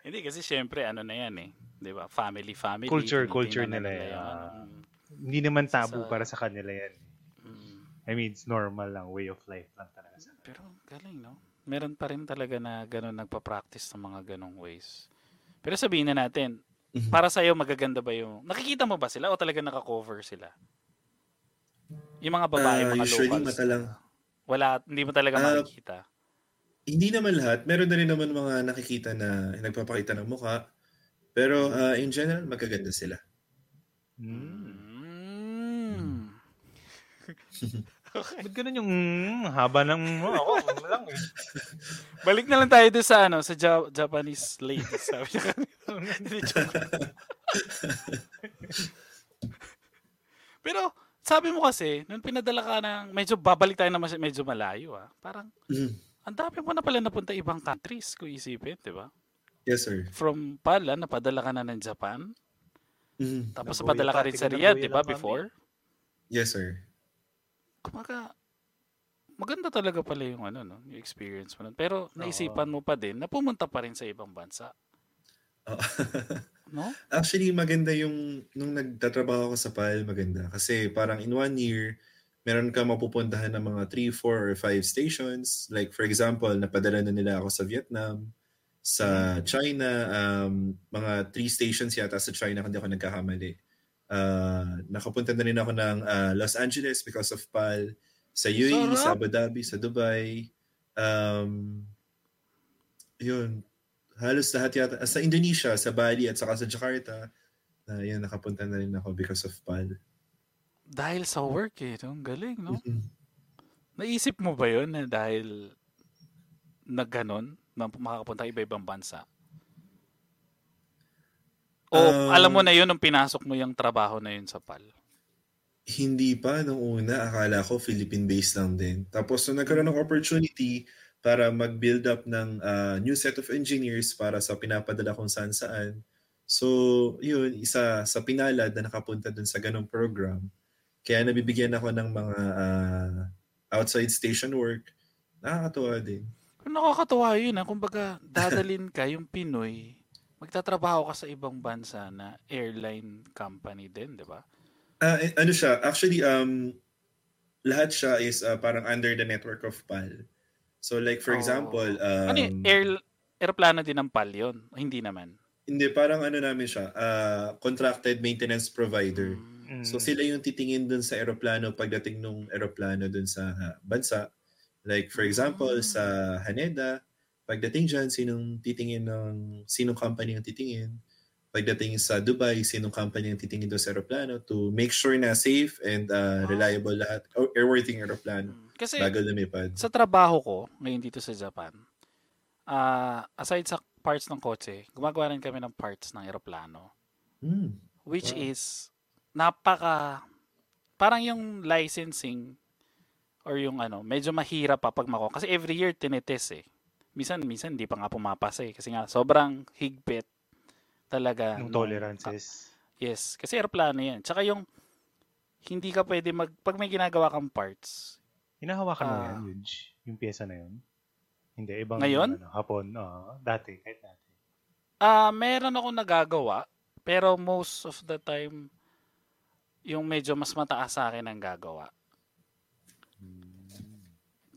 Hindi kasi syempre ano na yan eh. 'Di ba? Family family. Culture, culture na nila yung yan. ano. Hindi naman tabu Sa- para sa kanila yan. Mm. I mean, it's normal lang, way of life lang talaga sa Pero galing no. Meron pa rin talaga na ganun nagpa-practice ng mga ganong ways. Pero sabihin na natin, Mhm. para sa iyo magaganda ba yung nakikita mo ba sila o talaga naka-cover sila? Yung mga babae, Ah, mga usually locals. mata lang. Wala, hindi mo talaga Ah, makikita. Hindi naman lahat. Meron na rin naman mga nakikita na nagpapakita ng mukha. Pero uh, in general, magaganda sila. Hmm. Mm. Ba't ganun yung mm, haba ng oh, ako, ano lang eh. Balik na lang tayo doon sa ano, sa Ja- Japanese ladies. Sabi niya. Pero sabi mo kasi, nung pinadala ka ng, medyo babalik tayo na mas- medyo malayo ah. Parang, Mhm. ang dami mo na pala napunta ibang countries kung isipin, di ba? Yes, sir. From pala, napadala ka na ng Japan. Mhm. Tapos napadala ka rin sa Riyadh, di ba, before? Yes, sir. Kumaga, maganda talaga pala yung ano, no, yung experience mo nun. Pero naisipan mo pa din na pumunta pa rin sa ibang bansa. Oo. No? Actually, maganda yung, nung nagtatrabaho ako sa PAL, maganda. Kasi parang in one year, meron ka mapupuntahan ng mga 3, 4, or 5 stations. Like for example, napadala na nila ako sa Vietnam, sa China, um, mga 3 stations yata sa China kung di ako nagkakamali. Uh, nakapunta na rin ako ng uh, Los Angeles because of PAL, sa UAE, sa Sarap! Abu Dhabi, sa Dubai. Um, yun, halos lahat yata. ah, Sa Indonesia, sa Bali, at saka sa Jakarta, na yan, nakapunta na rin ako because of PAL. Dahil sa work eh. Ang galing, no? Mhm. Naisip mo ba yun na dahil na ganon, na makakapunta iba-ibang bansa? O Um, alam mo na yun nung pinasok mo yung trabaho na yun sa PAL? Hindi pa nung una, akala ko Philippine-based lang din. Tapos nung nagkaroon ng opportunity para mag-build up ng ah, new set of engineers para sa pinapadala kung saan saan. So, yun, isa sa pinalad na nakapunta dun sa ganong program. Kaya nabibigyan ako ng mga ah, outside station work. Nakakatuwa din. Pero nakakatawa yun ha. Kumbaga, dadalin ka yung Pinoy, magtatrabaho ka sa ibang bansa na airline company din, di ba? Eh, ano siya? Actually, um, lahat siya is ah, parang under the network of PAL. So like for Oh. example, um, Ano yun? Air, aeroplano din ng PAL yun? Hindi naman. hindi parang ano namin siya, ah, contracted maintenance provider. Mm. So sila yung titingin dun sa eroplano pagdating nung eroplano dun sa ah, bansa. Like for example, Mm. sa Haneda, pagdating dyan, sinong titingin ng, sinong company ang titingin. Pagdating sa Dubai, sinong company ang titingin doon sa eroplano to make sure na safe and ah, Ah. reliable lahat, or airworthy ang eroplano Kasi bago lumipad. sa trabaho ko ngayon dito sa Japan, ah aside sa parts ng kotse, gumagawa rin kami ng parts ng eroplano. Hmm. Which Wow. is napaka parang yung licensing or yung ano, medyo mahirap pa pag mako kasi every year tinetest eh. Minsan minsan hindi pa nga pumapasa eh kasi nga sobrang higpit talaga nung- tolerances. Yes, kasi aeroplano 'yan. Tsaka yung hindi ka pwede mag pag may ginagawa kang parts. Hinahawakan mo Ah. yan, Yuj? Yung pyesa na yun? Hindi, ibang Ngayon? Ano, hapon. Oo, dati, kahit dati. Ah, meron ako nagagawa, pero most of the time yung medyo mas mataas sa akin ang gagawa.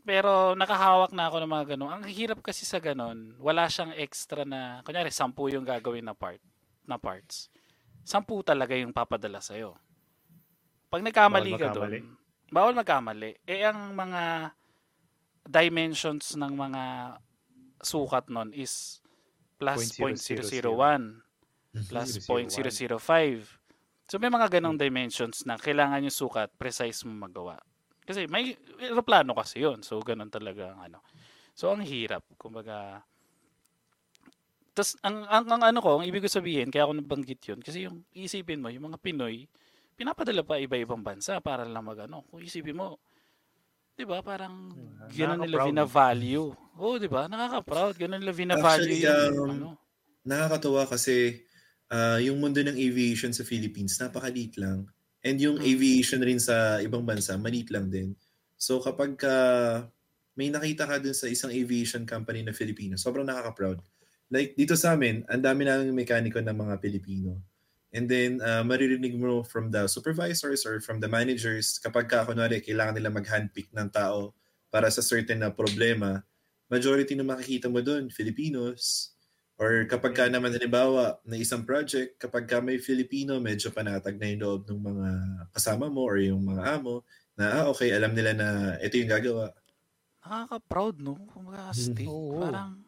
Pero nakahawak na ako ng mga ganun. Ang hirap kasi sa ganun, wala siyang extra na, kunyari, sampu yung gagawin na part, na parts. Sampu talaga yung papadala sa'yo. Pag nagkamali ka doon, bawal magkamali. Eh, ang mga dimensions ng mga sukat nun is plus 0.001. 0.001. plus 0.01. 0.005. So may mga ganong dimensions na kailangan yung sukat, precise mo magawa. Kasi may aeroplano kasi yun. So ganun talaga ang ano. So ang hirap. Kumbaga, tas ang, ang, ang ano ko, ang ibig ko sabihin, kaya ako nabanggit yun, kasi yung isipin mo, yung mga Pinoy, pinapadala pa iba-ibang bansa para lang magano. Kung isipin mo, 'di ba, parang Hmm, gano'n nila vina-value. Oo, 'di ba? Nakaka-proud, gano'n nila vina-value Actually, yung um, ano. Nakakatawa kasi ah, yung mundo ng aviation sa Philippines, napakaliit lang. And yung Mm. aviation rin sa ibang bansa, maliit lang din. So kapag ka may nakita ka dun sa isang aviation company na Filipino, sobrang nakaka-proud. Like dito sa amin, ang dami namin mekaniko ng mga Pilipino. And then, ah, maririnig mo from the supervisors or from the managers, kapag ka, kunwari, kailangan nila mag-handpick ng tao para sa certain na problema, majority na makikita mo doon, Filipinos. Or kapag ka naman, halimbawa, na isang project, kapag ka may Filipino, medyo panatag na yung loob ng mga kasama mo or yung mga amo, na, ah, okay, alam nila na ito yung gagawa. Nakaka-proud, no? Kumbaga, state, Oo. parang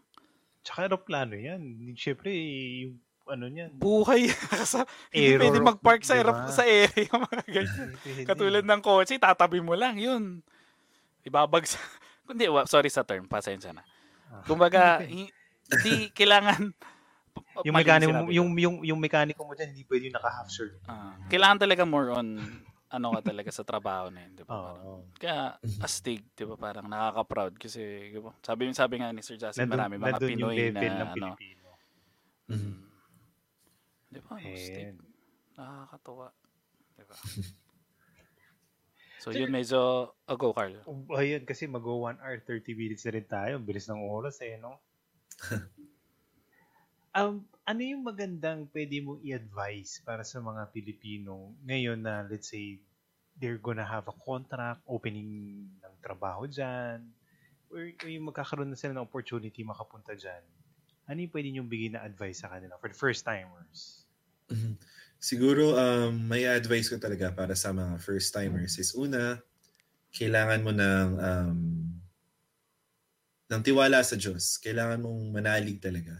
Tsaka aeroplano yan. Siyempre, yung ano niyan. buhay. Sa- Hindi pwede mag-park sa, diba? aero- sa area, mga ganyan. Katulad ng kotse, tatabi mo lang, yun. Ibabagsak. Kundi, wa- sorry sa term, pasensya na. Ah. Kumbaga, hindi kailangan yung mekaniko mo, yung, yung, yung mekaniko mo dyan, hindi pwede yung naka-half shirt. Ah, kailangan talaga more on ano ka talaga sa trabaho na yun, di ba? Parang- Oo. Kaya astig, di ba? Parang nakaka-proud kasi di ba? sabi sabi nga ni Sir Justin, Nandun, marami mga Pinoy level na ng ano. Pilipino. Mhm. Di ba? Astig. And, Nakakatuwa. Di ba? So yun medyo, oh, go Carl. oh, ayun, kasi mag-go 1 hour, 30 minutes na rin tayo. Bilis ng oras eh, no? um, ano yung magandang pwede mo i-advise para sa mga Pilipino ngayon na, let's say, they're gonna have a contract, opening ng trabaho dyan, or, or yung magkakaroon na sila ng opportunity makapunta dyan. Ano yung pwede niyong bigyan na advice sa kanila for the first timers? Mhm. Siguro, um, may advice ko talaga para sa mga first-timers is una, kailangan mo ng, um, ng tiwala sa Diyos. Kailangan mong manalig talaga.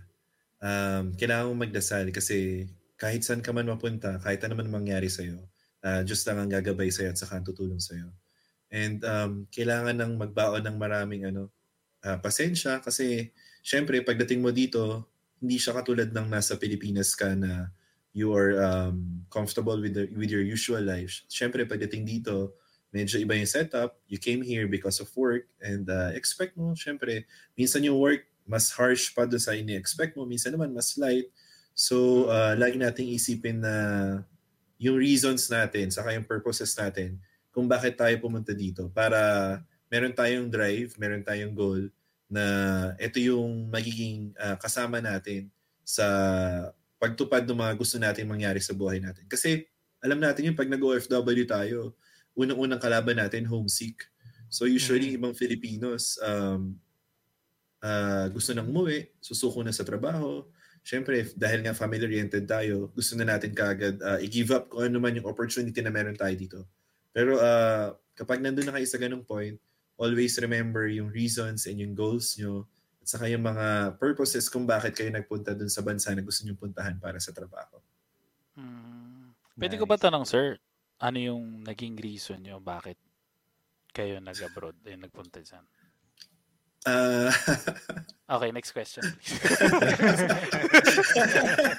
Um, kailangan mong magdasal kasi kahit saan ka man mapunta, kahit ano man mangyari sa'yo, uh, Diyos lang ang gagabay sa'yo at saka ang tutulong sa'yo. And um, kailangan ng magbaon ng maraming ano, ah, pasensya kasi syempre pagdating mo dito, hindi siya katulad ng nasa Pilipinas ka na you are um, comfortable with the, with your usual life. Siyempre, pagdating dito, medyo iba yung setup. You came here because of work and uh, expect mo, siyempre, minsan yung work mas harsh pa doon sa ini-expect mo, minsan naman mas light. So, uh, lagi nating isipin na yung reasons natin, saka yung purposes natin, kung bakit tayo pumunta dito. Para meron tayong drive, meron tayong goal na ito yung magiging uh, kasama natin sa pagtupad ng mga gusto natin mangyari sa buhay natin. Kasi alam natin yun, pag nag-OFW tayo, unang-unang kalaban natin, homesick. So usually, Mhm. ibang Filipinos, um, ah, gusto nang umuwi, susuko na sa trabaho. Siyempre, dahil nga family-oriented tayo, gusto na natin kaagad ah, i-give up kung ano man yung opportunity na meron tayo dito. Pero ah, kapag nandun na kayo sa ganung point, always remember yung reasons and yung goals nyo at saka yung mga purposes kung bakit kayo nagpunta dun sa bansa na gusto nyo puntahan para sa trabaho. Hmm. Pwede ko ba tanong, sir, ano yung naging reason nyo bakit kayo nag-abroad eh, nagpunta dyan? Ah, Okay, next question.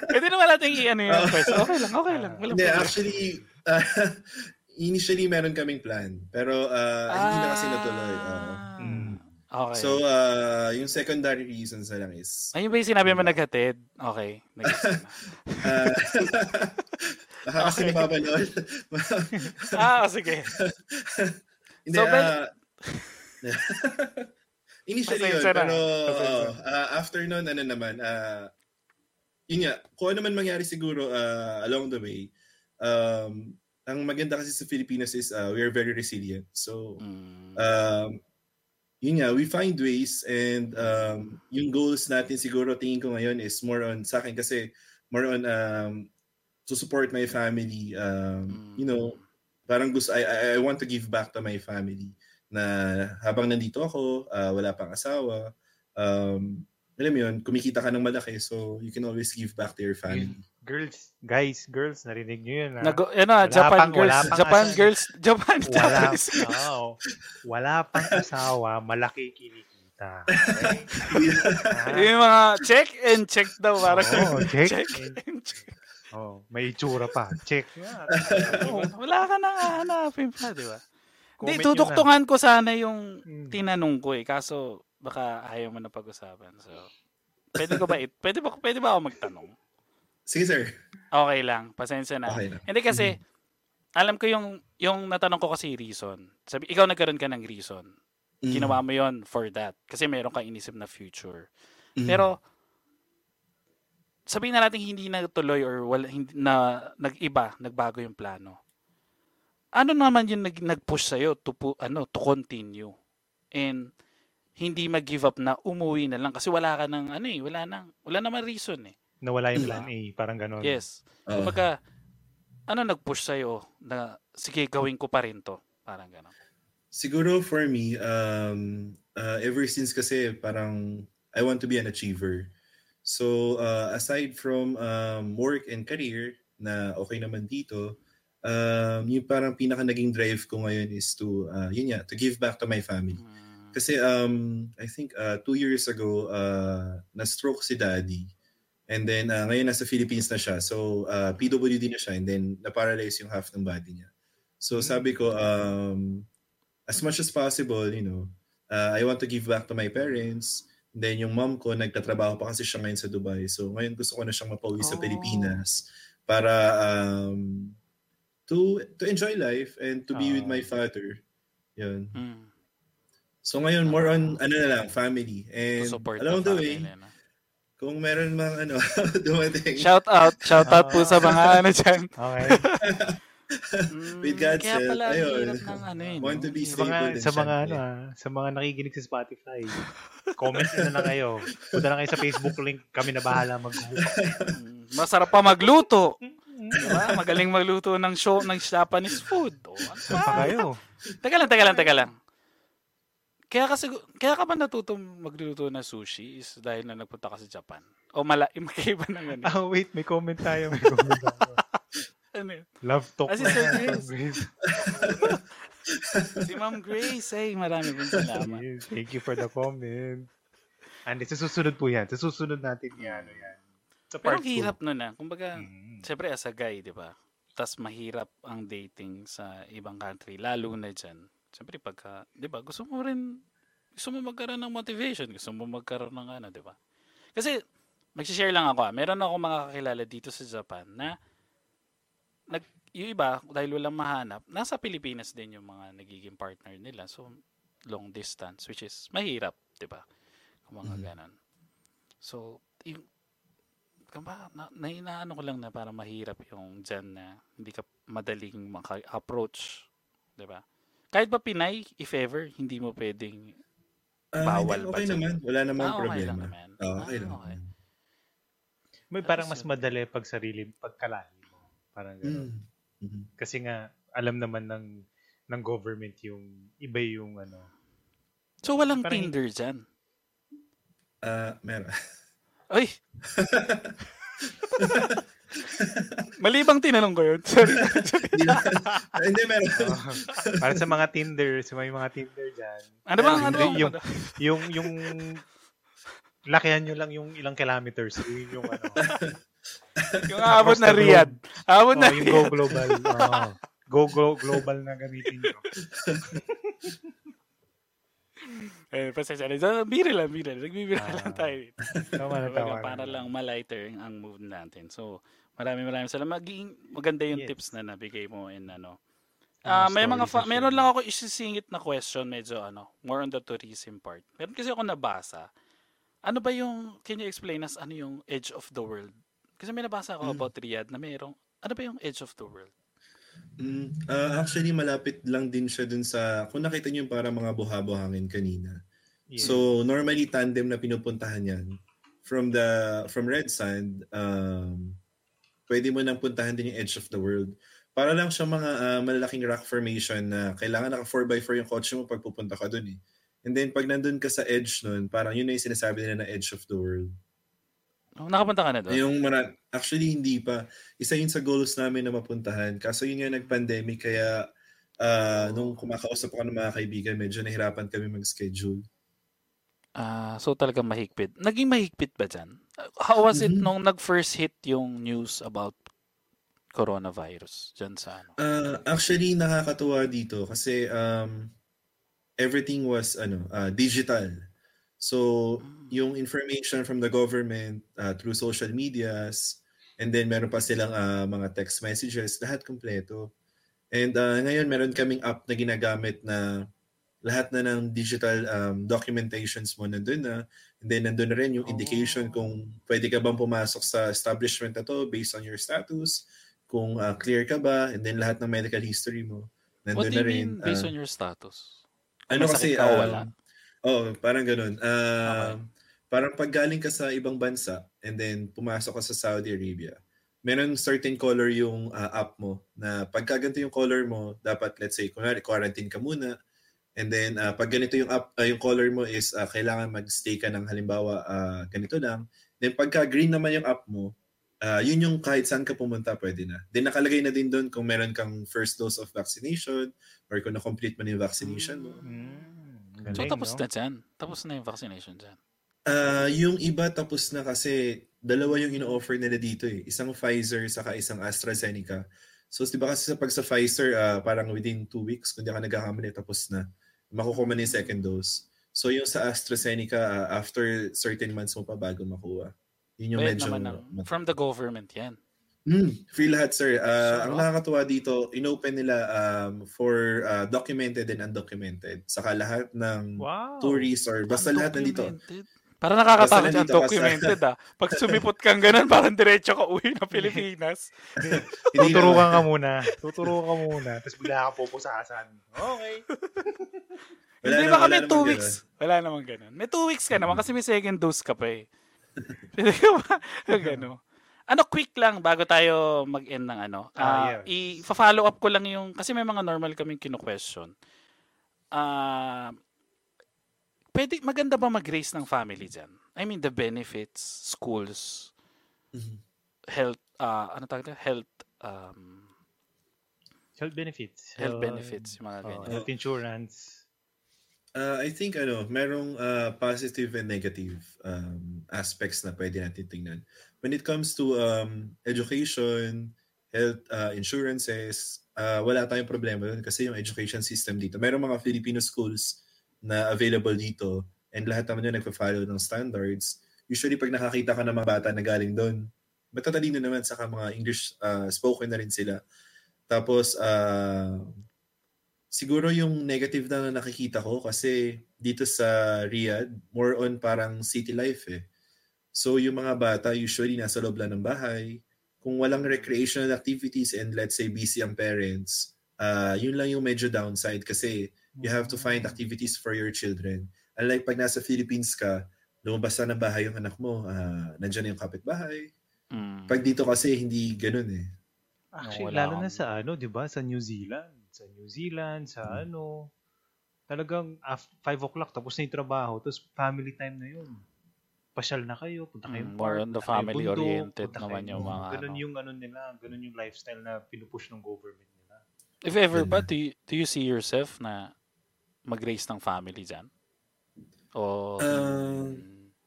Pwede naman natin i-ano yung question. Okay lang, okay lang. Walang Hindi, problema. actually, ah, initially meron kaming plan. Pero ah, hindi na kasi natuloy. Ah, Mm. Okay. So, ah, yung secondary reasons na lang is, Ayun ba yung sinabi mo naghatid? Okay. Next na. Baka kasi Okay. napapanood. ah, sige. Hindi, So, Ben- ah, initially yun, pero oo, ah, after nun, ano naman, ah, yun nga, kung ano man mangyari siguro ah, along the way, um, ang maganda kasi sa Pilipinas is ah, we are very resilient. So, Mm. um, yun nga, we find ways and um, yung goals natin siguro tingin ko ngayon is more on, sa akin kasi, more on um, to support my family. Um, You know, parang gusto, I, I, I want to give back to my family na habang nandito ako, ah, wala pang asawa, um, alam mo yun, kumikita ka ng malaki so you can always give back to your family. Girls, guys, girls, narinig nyo yun. Ha? Nag, ano, Wala Japan pang- girls, Japan asawa. girls, Japan wala, Japanese. oh, wala pang asawa, malaki kinikita. Okay? Ah, Yung mga check and check daw. Parang, Oo, check check and check. Oh, may itsura pa. Check. Yeah, Oo, Wala ka na hanapin pa, di ba? Hindi, tuduktungan ko sana yung Hmm. tinanong ko eh. Kaso, baka ayaw mo na pag-usapan. So, pwede ko ba, it, pwede ba, pwede ba ako magtanong? Sige, sir. Okay lang, pasensya na. Okay lang. Hindi kasi, alam ko yung, yung natanong ko kasi reason. Sabi, ikaw nagkaroon ka ng reason. Mm. Ginawa mo yon for that. Kasi meron kang inisip na future. Mm. Pero, sabihin na natin hindi natuloy or wala, hindi, na nag-iba, nagbago yung plano. Ano naman yung nag, nag-push sa'yo to, ano, to continue? And hindi mag-give up na umuwi na lang kasi wala ka ng ano eh, wala nang wala naman reason eh. Nawala yung plan A, parang gano'n. Yes. Kumbaga, ano nag-push sa'yo na sige gawin ko pa rin to? Parang gano'n. Siguro for me, um, uh, ever since kasi parang I want to be an achiever. So uh, aside from um, work and career na okay naman dito, um, yung parang pinaka naging drive ko ngayon is to, uh, yun nga, to give back to my family. Mm. Kasi um, I think uh, two years ago, uh, na-stroke si daddy. And then uh, ngayon nasa Philippines na siya. So uh, PWD na siya and then na-paralyze yung half ng body niya. So sabi ko, um, as much as possible, you know, uh, I want to give back to my parents. Then yung mom ko, nagtatrabaho pa kasi siya ngayon sa Dubai. So ngayon gusto ko na siyang mapauwi sa Oh. Pilipinas para um, to to enjoy life and to be with Oh. my father. Yun. Mm. So ngayon more on ano na lang, family. And Support along na the way, no? kung meron mang ano dumating. Shout out, shout out po sa mga ano dyan. Okay. Mm, With God's kaya help, pala ayun. hirap ng ano eh. Want to be sa mga, stable and sa mga, ano, ah, sa mga nakikinig sa Spotify, comment na lang kayo. Punta na kayo sa Facebook link. Kami na bahala mag Mm, Masarap pa magluto. Diba? Magaling magluto ng show ng Japanese food. O, ano Saan pa kayo? Teka lang, teka lang, teka lang. Kaya kasi kaya ka ba natutong magluto ng sushi is dahil na nagpunta ka sa Japan? O mala, magkaiba ng ano? Ah, wait. May comment tayo. May comment tayo. Ano yun? Love talk. Ah, si na Sir Grace. Si Ma'am Grace, ay marami pong salamat. Yes, Thank you for the comment. And sa susunod po yan. Sa susunod natin yan. Ano yan. Sa Pero part hirap nun ah. Kumbaga, Mm. Siyempre as a guy, di ba? Tapos mahirap ang dating sa ibang country, lalo na dyan. Siyempre pagka, di ba, gusto mo rin, gusto mo magkaroon ng motivation, gusto mo magkaroon ng ano, di ba? Kasi, mag-share lang ako ah. Meron ako mga kakilala dito sa Japan na, nag, yung iba, dahil walang mahanap, nasa Pilipinas din yung mga nagiging partner nila. So, long distance, which is mahirap, di ba? Kung mga Mhm. ganon. So, yung, kamba, na, na, inaano ko lang na para mahirap yung dyan na hindi ka madaling maka-approach. 'di ba? Kahit ba Pinay, if ever, hindi mo pwedeng Ah, Bawal ba okay dyan? naman. Wala namang Ah, okay problema. lang naman. Ah, okay Ah, lang. okay. May parang mas madali pag sarili, pagkalali mo. Parang gano'n. Mm. Mhm. Kasi nga, alam naman ng ng government yung iba yung ano. So, walang Parang- Tinder dyan. Ah, meron. Ay! Mali bang tinanong ko yun? Sorry. Hindi meron. Oh, para sa mga Tinder, sa may mga Tinder dyan. ano bang, Yung- ano bang, yung, yung, yung, lakihan nyo lang yung ilang kilometers. Yun yung ano. Yung aabot na. Riyadh. Aabot Oh, na yung go global. Oo. go, go global na gamitin nyo. Eh, pasensya na. So, Bira lang, bira lang. Nagbibira Ah. lang tayo. dito. Tama na, tama para lang malighter ang mood natin. So, maraming maraming salamat. Maging maganda yung Yes. tips na nabigay mo and ano. Mga Ah, may mga fa- meron lang ako isisingit na question medyo ano, more on the tourism part. Meron kasi ako nabasa. Ano ba yung can you explain us ano yung edge of the world? Kasi may nabasa ako Mm. about Riyadh na mayroong ano ba yung edge of the world? Mm, ah, actually, malapit lang din siya dun sa, kung nakita niyo yung para mga buha-buhangin kanina. Yeah. So, normally tandem na pinupuntahan yan. From the, from Red Sand, um, pwede mo nang puntahan din yung edge of the world. Para lang siya mga ah, malalaking rock formation na kailangan naka 4x4 yung kotse mo pag pupunta ka dun eh. And then, pag nandun ka sa edge nun, parang yun na yung sinasabi nila na edge of the world. Oh, nakapunta ka na doon? Yung mara- actually, hindi pa. Isa yun sa goals namin na mapuntahan. Kaso yun nga nag-pandemic, kaya uh, nung kumakausap ko ng mga kaibigan, medyo nahirapan kami mag-schedule. Ah, uh, so talagang mahigpit. Naging mahigpit ba dyan? How was mm-hmm. it nung nag-first hit yung news about coronavirus dyan sa ano? Uh, actually, nakakatuwa dito kasi um, everything was ano uh, digital. So, mm. yung information from the government uh, through social medias, and then meron pa silang uh, mga text messages, lahat kompleto. And uh, ngayon, meron kaming app na ginagamit na lahat na ng digital um, documentations mo nandun na. And then nandun na rin yung indication oh. kung pwede ka bang pumasok sa establishment na to based on your status, kung uh, clear ka ba, and then lahat ng medical history mo. Nandun What do you na rin, mean based uh, on your status? Ano kasi, ka um, wala? Oh, parang ganun. Uh, okay. Parang pag galing ka sa ibang bansa and then pumasok ka sa Saudi Arabia, meron certain color yung uh, app mo na pagka ganito yung color mo, dapat let's say, kunwari, quarantine ka muna. And then uh, pag ganito yung app, uh, yung color mo is uh, kailangan mag-stay ka ng halimbawa uh, ganito lang. Then pagka green naman yung app mo, uh, yun yung kahit saan ka pumunta, pwede na. Then nakalagay na din doon kung meron kang first dose of vaccination or kung na-complete mo na yung vaccination mo. Mm-hmm. Galing, so tapos no? na dyan? Tapos na yung vaccination dyan? Uh, yung iba tapos na kasi dalawa yung ino-offer nila dito eh. Isang Pfizer saka isang AstraZeneca. So, di ba kasi sa pag sa Pfizer, uh, parang within two weeks, kung di ka nagkakamali, tapos na. Makukuha na yung second dose. So, yung sa AstraZeneca, uh, after certain months mo pa bago makuha. Yun yung Wait medyo... Naman, uh, from the government yan. Mm, free lahat, sir. Uh, so, ang nakakatuwa dito, inopen nila um, for uh, documented and undocumented. Saka lahat ng wow. tourists or basta lahat nandito. Para nakakatakot yung documented ah. Pag sumipot kang ganun, parang diretso ka uwi na Pilipinas. Tuturukan ka muna. Tuturukan ka muna. Tapos bigla ka pupusasan. Okay. Wala Hindi ba kami two weeks? Ganun. Wala naman ganun. May two weeks ka naman kasi may second dose ka pa eh. Pwede ka ba? Gano. Ano, quick lang bago tayo mag-end ng ano. Uh, ah, yes. I-follow up ko lang yung, kasi may mga normal kaming kino-question. Uh, pwede, maganda ba mag-raise ng family dyan? I mean, the benefits, schools, mm-hmm. health, uh, ano tawag Health, um, health benefits. Health uh, benefits, yung mga ganyan. health insurance. Uh, I think ano, merong uh, positive and negative um, aspects na pwede natin tingnan. When it comes to um, education, health uh, insurances, uh, wala tayong problema doon kasi yung education system dito. Merong mga Filipino schools na available dito and lahat naman yun nagpa-follow ng standards. Usually pag nakakita ka ng mga bata na galing doon, matatalino naman saka mga English uh, spoken na rin sila. Tapos uh, siguro yung negative na nakikita ko kasi dito sa Riyadh, more on parang city life eh. So yung mga bata usually nasa loob lang ng bahay. Kung walang recreational activities and let's say busy ang parents, uh, yun lang yung medyo downside kasi you have to find activities for your children. Unlike pag nasa Philippines ka, lumabas na ng bahay yung anak mo, uh, nandyan na yung kapitbahay. Mm. Pag dito kasi hindi ganun eh. Actually, no, lalo na sa ano, 'di ba, sa New Zealand sa New Zealand, sa hmm. ano, talagang 5 o'clock tapos na yung trabaho, tapos family time na yun. Pasyal na kayo, punta kayong mm, park, on the family bundok, oriented naman yung mga ganun ano. yung ano nila, ganun yung lifestyle na pinupush ng government nila. If ever ba, do you, do you see yourself na mag-raise ng family dyan? O, uh,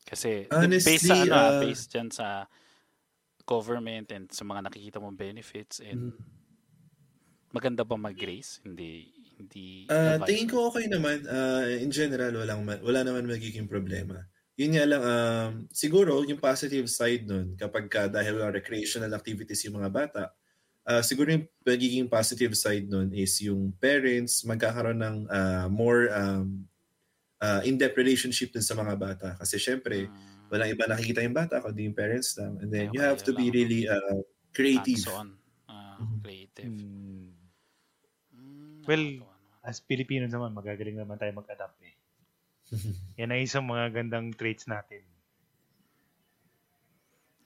kasi, honestly, based sa, ano, uh, based dyan sa government and sa mga nakikita mong benefits and mm maganda ba mag-race? Hindi hindi uh, tingin ko okay naman uh, in general walang wala naman magiging problema. Yun nga lang um, siguro yung positive side nun kapag ka, dahil uh, recreational activities yung mga bata uh, siguro yung magiging positive side nun is yung parents magkakaroon ng uh, more um, uh, in-depth relationship dun sa mga bata kasi syempre hmm. walang iba nakikita yung bata kundi yung parents lang and then you have to be really uh, creative. Hands-on. Uh, creative. Hmm. Well, as Pilipino naman, magagaling naman tayo mag-adapt eh. Yan ay isang mga gandang traits natin.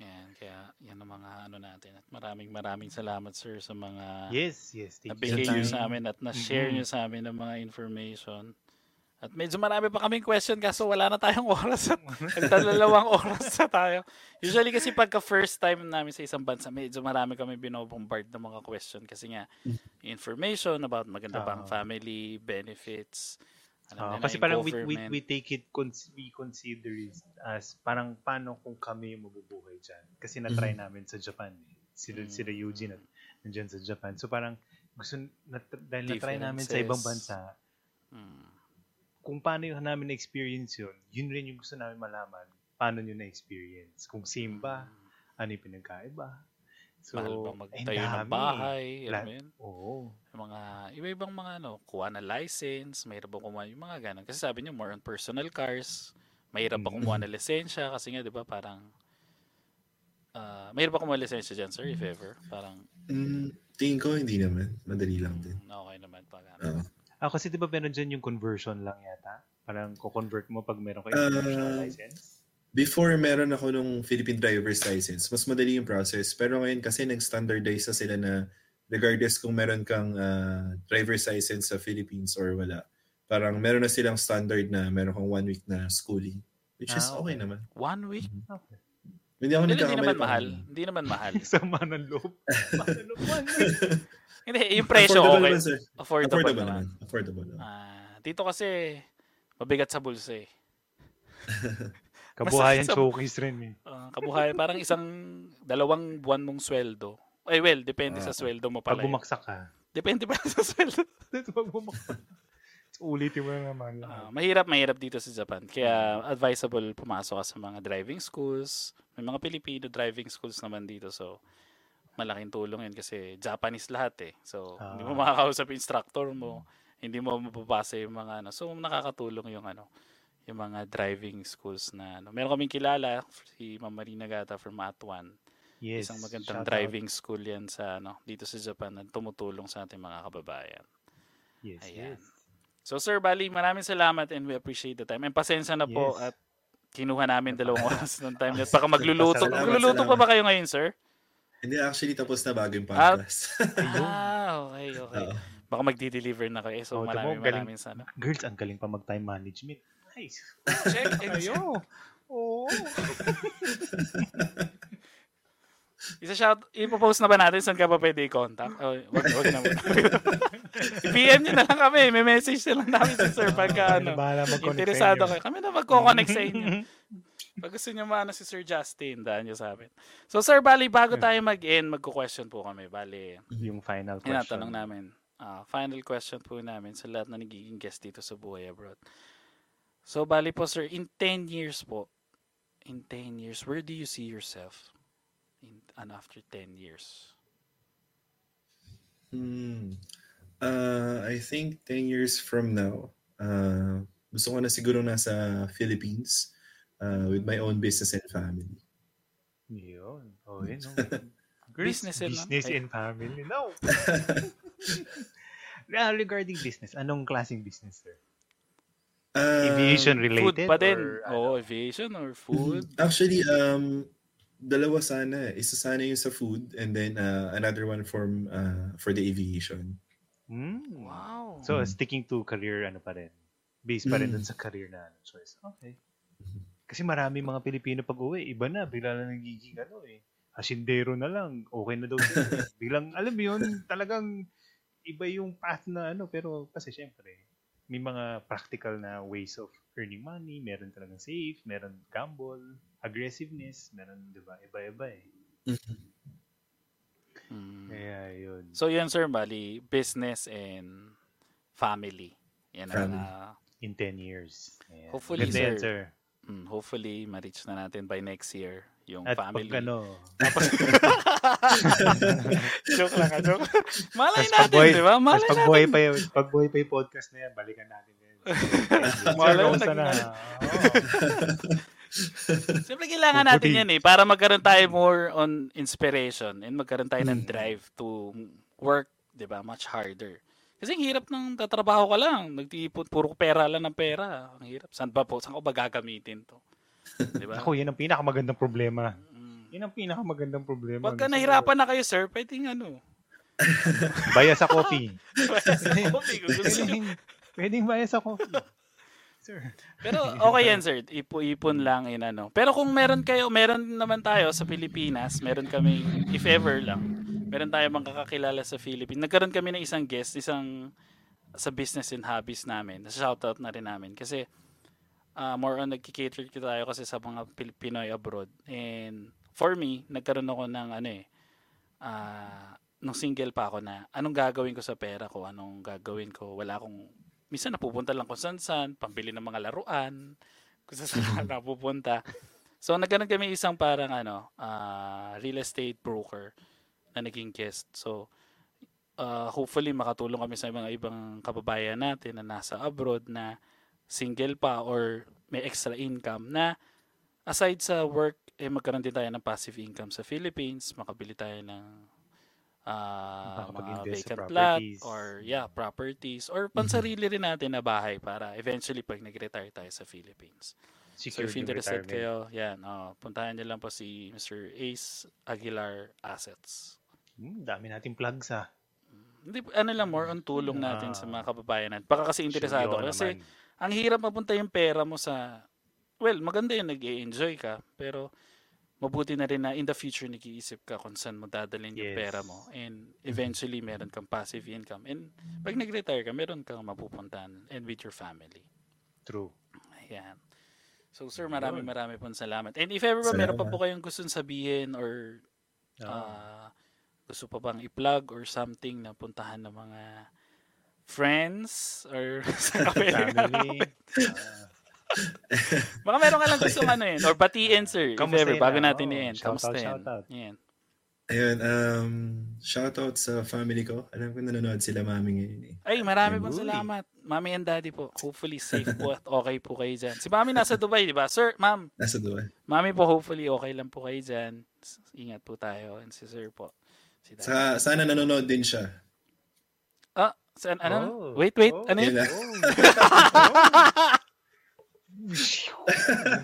Yan, kaya yan ang mga ano natin. At maraming maraming salamat sir sa mga Yes, yes. Thank nabigay niyo sa amin at na-share mm-hmm. niyo sa amin ng mga information. At medyo marami pa kaming question kaso wala na tayong oras. Nagdadalawang oras na tayo. Usually kasi pagka first time namin sa isang bansa, medyo marami kami binobombard ng mga question kasi nga information about maganda bang Oo. family, benefits, alam Ah, nila kasi parang we, we, take it, cons- we consider it as parang paano kung kami yung mabubuhay dyan. Kasi na-try namin sa Japan. Eh. Sila, Mm. sila Eugene at nandiyan sa Japan. So parang gusto, na, dahil na-try namin sa ibang bansa, Mm. kung paano yung namin na-experience yun, yun rin yung gusto namin malaman. Paano nyo na-experience? Kung same ba? Ano yung pinagkaiba? So, Mahal ba ay, magtayo ng bahay? Alam La- mo yun? Oo. Yung mga iba-ibang mga ano, kuha na license, mahirap ba kumuha yung mga ganun. Kasi sabi niyo more on personal cars, mahirap ba Mm. kumuha na lisensya kasi nga 'di ba parang ah mahirap ba kumuha ng lisensya diyan, sir, if ever? Parang Mm, tingin ko hindi naman. Madali lang din. mm, okay naman pag ano. Oo. Ah, kasi di ba meron dyan yung conversion lang yata? Parang ko-convert mo pag meron kayo Ah, international license? Before meron ako nung Philippine driver's license, mas madali yung process. Pero ngayon kasi nag-standardize na sila na regardless kung meron kang ah, driver's license sa Philippines or wala, parang meron na silang standard na meron kang one week na schooling. Which is Ah, okay okay. naman. One week? Okay. Hindi ako Hindi, hindi nagkakamali naman pa. mahal. Hindi naman mahal. Sama ng loob. Sama ng loob. One week. hindi, yung presyo Affordable okay. naman, sir. Affordable, Affordable naman. naman. Affordable naman. Ah, dito kasi mabigat sa bulsa eh. Kabuhayan sa- showcase rin eh. Ah, kabuhay parang isang dalawang buwan mong sweldo. Eh well, depende sa Ah. sweldo mo Pag pala. yun. bumaksak ka. Depende pa sa sweldo. Pag bumaksak. Ulitin mo na naman. Ah, mahirap, mahirap dito sa Japan. Kaya advisable pumasok ka sa mga driving schools. May mga Filipino driving schools naman dito. So, malaking tulong yun kasi Japanese lahat eh. So, hindi mo makakausap instructor mo. Hindi mo mapapasa yung mga ano. So, nakakatulong yung ano yung mga driving schools na ano. Meron kaming kilala, si Ma'am Marina Gata from Atuan. yes. Isang magandang shout out. driving school yan sa ano, dito sa Japan na tumutulong sa ating mga kababayan. Yes, Ayan. yes. So Sir Bali, maraming salamat and we appreciate the time. And pasensya na po Yes. at kinuha namin dalawang oras ng time. At baka magluluto. Salamat, magluluto pa salamat. ba kayo ngayon, sir? Hindi, actually tapos na bago yung Ah, podcast. Ah, okay, okay. Oo. Baka magdi-deliver na kayo. So Oh, maraming galing. maraming sana. Girls, ang galing pa mag-time management. Nice. Check. Kayo. Oo. Isa shout, ipopost na ba natin saan ka pa pwede i-contact? Oh, wag, wag na muna. I-PM nyo na lang kami. May message na lang namin si sir pagka ano. Interesado kayo. Kami na magko-connect sa inyo. Pag gusto nyo maano si Sir Justin, daan nyo sa amin. So Sir Bali, bago tayo mag-end, magko-question po kami. Bali, Yung final question. tinatanong namin. ah, final question po namin sa lahat na nagiging guest dito sa Buhay Abroad. So Bali po Sir, in 10 years po, in 10 years, where do you see yourself? In, and after 10 years? Hmm. Uh, I think 10 years from now, uh, gusto ko na siguro nasa Philippines uh, with my own business and family. Yun. Oh, yun. Business and- business and family. No. Regarding business, anong klaseng business, sir? Uh, Aviation Food related? pa din. or, Oo, ano? aviation or food. Actually, um, dalawa sana. eh. Isa sana yung sa food and then uh, another one from uh, for the aviation. Hmm. Wow. So, Mm. sticking to career, ano pa rin? Based pa rin Mm. dun sa career na ano, choice. Okay. Kasi marami mga Pilipino pag uwi, iba na, bigla na nagiging ano eh. Asindero na lang, okay na daw. Bilang, alam mo yun, talagang iba yung path na ano, pero kasi syempre, may mga practical na ways of earning money, meron talagang safe, meron gamble, aggressiveness, meron, di ba, iba-iba eh. Mm. Kaya yun. So yun sir, bali, business and family. Yan ang, ah, In 10 years. Ayan. Hopefully, Ganda yan, sir. sir. mm, hopefully, ma-reach na natin by next year yung At family. pag ano, joke lang, ah, joke. Malay Tas natin, pag-buhay- di ba? Malay pag natin. buhay pa yung, pag buhay pa yung podcast na yan, balikan natin yan. Malay na? Oo. Siyempre, kailangan natin yan eh. Para magkaroon tayo more on inspiration and magkaroon tayo ng drive to work, di ba, much harder. Kasi ang hirap ng tatrabaho ka lang. Nagtipon, puro pera lang ng pera. Ang hirap. Saan ba po? Saan ko ba gagamitin to? Di ba? Ako, yan ang pinakamagandang problema. Mm. Yan ang pinakamagandang problema. Pagka nahirapan na kayo, sir, pwedeng ano. ko- Baya sa coffee. Kung gusto nyo. pwedeng, pwedeng baya sa coffee. Sir. Pero okay yan, sir. Ipo-ipon lang in ano. Pero kung meron kayo, meron naman tayo sa Pilipinas, meron kami, if ever lang, meron tayo mga kakilala sa Philippines. Nagkaroon kami ng isang guest, isang sa business and hobbies namin. Shoutout na rin namin. Kasi uh, more on nagkikater tayo kasi sa mga Pinoy abroad. And for me, nagkaroon ako ng ano eh, uh, nung single pa ako na anong gagawin ko sa pera ko, anong gagawin ko. Wala akong minsan napupunta lang kung saan saan, pambili ng mga laruan, kung saan napupunta. So nagkaroon kami isang parang ano, uh, real estate broker na naging guest. So uh, hopefully makatulong kami sa mga ibang kababayan natin na nasa abroad na single pa or may extra income na aside sa work, eh magkaroon din tayo ng passive income sa Philippines, makabili tayo ng uh, mga vacant plot or yeah, properties or pansarili rin natin na bahay para eventually pag nag-retire tayo sa Philippines. Secure so if interested kayo, yan, oh, puntahan niyo lang po si Mr. Ace Aguilar Assets. Hmm, dami nating plugs ah. Hindi, ano lang, more on tulong natin uh, sa mga kababayan natin. Baka kasi interesado sure, Kasi naman. Ang hirap mapunta yung pera mo sa, well, maganda yung nag enjoy ka, pero mabuti na rin na in the future nag-iisip ka kung saan mo dadalhin yes. yung pera mo. And eventually meron kang passive income. And pag nag-retire ka meron kang mapupuntahan and with your family. True. Ayan. So sir marami marami pong salamat. And if ever ba meron pa po kayong gustong sabihin or uh, gusto pa bang i-plug or something na puntahan ng mga friends or sa family uh, Baka meron ka lang gusto ano yun. Or batiin, sir. Kamusta if ever, bago natin oh, i-end. Kamusta? Shoutout. Yan. Ayun, um, shoutout sa family ko. Alam ko nanonood sila mami ngayon eh. Ay, marami pong salamat. Mami and daddy po. Hopefully safe po at okay po kayo dyan. Si mami nasa Dubai, di ba? Sir, ma'am. Nasa Dubai. Mami po, hopefully okay lang po kayo dyan. Ingat po tayo. And si sir po. Si sa, sana nanonood din siya. Ah, saan, ano? Oh. Wait, wait. Oh. Ano yun?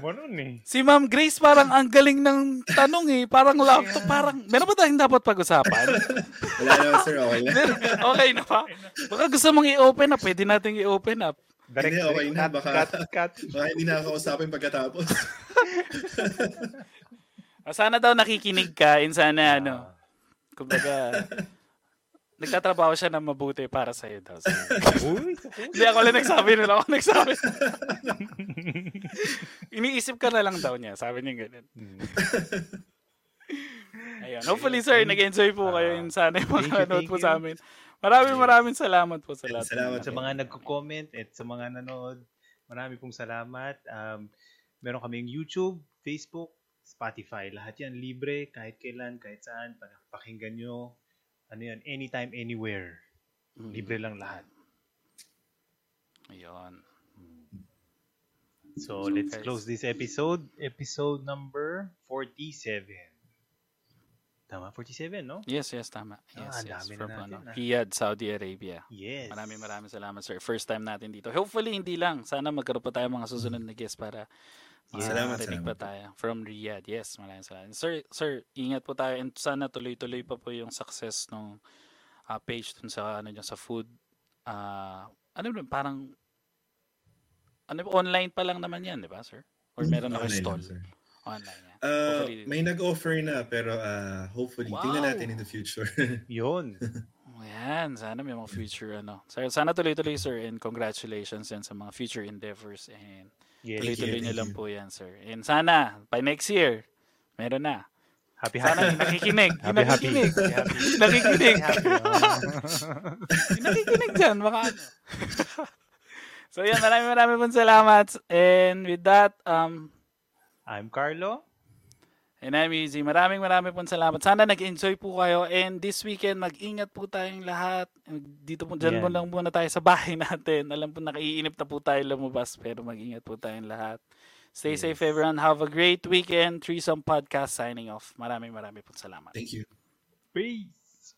Oh. Ano eh. Si Ma'am Grace parang ang galing ng tanong eh. Parang laptop, parang... Meron ba tayong dapat pag-usapan? Wala naman sir, okay na. okay na ba? Baka gusto mong i-open up, pwede natin i-open up. Direct, hindi, okay na. Baka, cut, cut. baka hindi na nakakausapin pagkatapos. Ah, sana daw nakikinig ka and sana ano, kumbaga, Nagtatrabaho siya na mabuti para sa iyo daw. Uy, Hindi ako lang nagsabi nila. Ako nagsabi. Iniisip ka na lang daw niya. Sabi niya ganun. Ayun. Hopefully, sir, nag-enjoy po kayo. Uh, sana yung mga nanood po sa amin. Maraming maraming salamat po sa lahat. Salamat sa mga nagko-comment at sa mga nanood. Marami pong salamat. Um, meron kaming YouTube, Facebook, Spotify. Lahat yan libre, kahit kailan, kahit saan. Pakinggan nyo ano yan, anytime, anywhere. Mm. Libre lang lahat. Ayun. So, so let's guys. close this episode. Episode number 47. Tama, 47, no? Yes, yes, tama. Yes, ah, yes. From natin, ano. Riyadh, Saudi Arabia. Yes. Maraming maraming salamat, sir. First time natin dito. Hopefully, hindi lang. Sana magkaroon pa tayo mga susunod na guests para Yes. Salamat, salamat. pa tayo. From Riyadh. Yes, maraming salamat. Sir, sir, ingat po tayo and sana tuloy-tuloy pa po yung success ng uh, ah, page dun sa ano dyan, sa food. Uh, ano ba, parang ano online pa lang naman yan, di ba, sir? Or meron na stall? Lang, online yan. Uh, may nag-offer na pero uh, hopefully wow. tingnan natin in the future. Yun. Yan, sana may mga future ano. Sana tuloy-tuloy sir and congratulations yan sa mga future endeavors and Yes. Tuloy-tuloy nyo lang po yan, sir. And sana, by next year, meron na. Happy, happy. Sana nakikinig. happy, nakikinig. Happy, happy. nakikinig. nakikinig dyan, baka ano. so yan, maraming maraming pong salamat. And with that, um, I'm Carlo. And I'm Easy. Maraming maraming pong salamat. Sana nag-enjoy po kayo. And this weekend, mag-ingat po tayong lahat. Dito po, dyan yeah. po lang muna tayo sa bahay natin. Alam po, nakaiinip na po tayo lumabas. Pero mag-ingat po tayong lahat. Stay yes. safe everyone. Have a great weekend. Threesome Podcast signing off. Maraming maraming pong salamat. Thank you. Peace.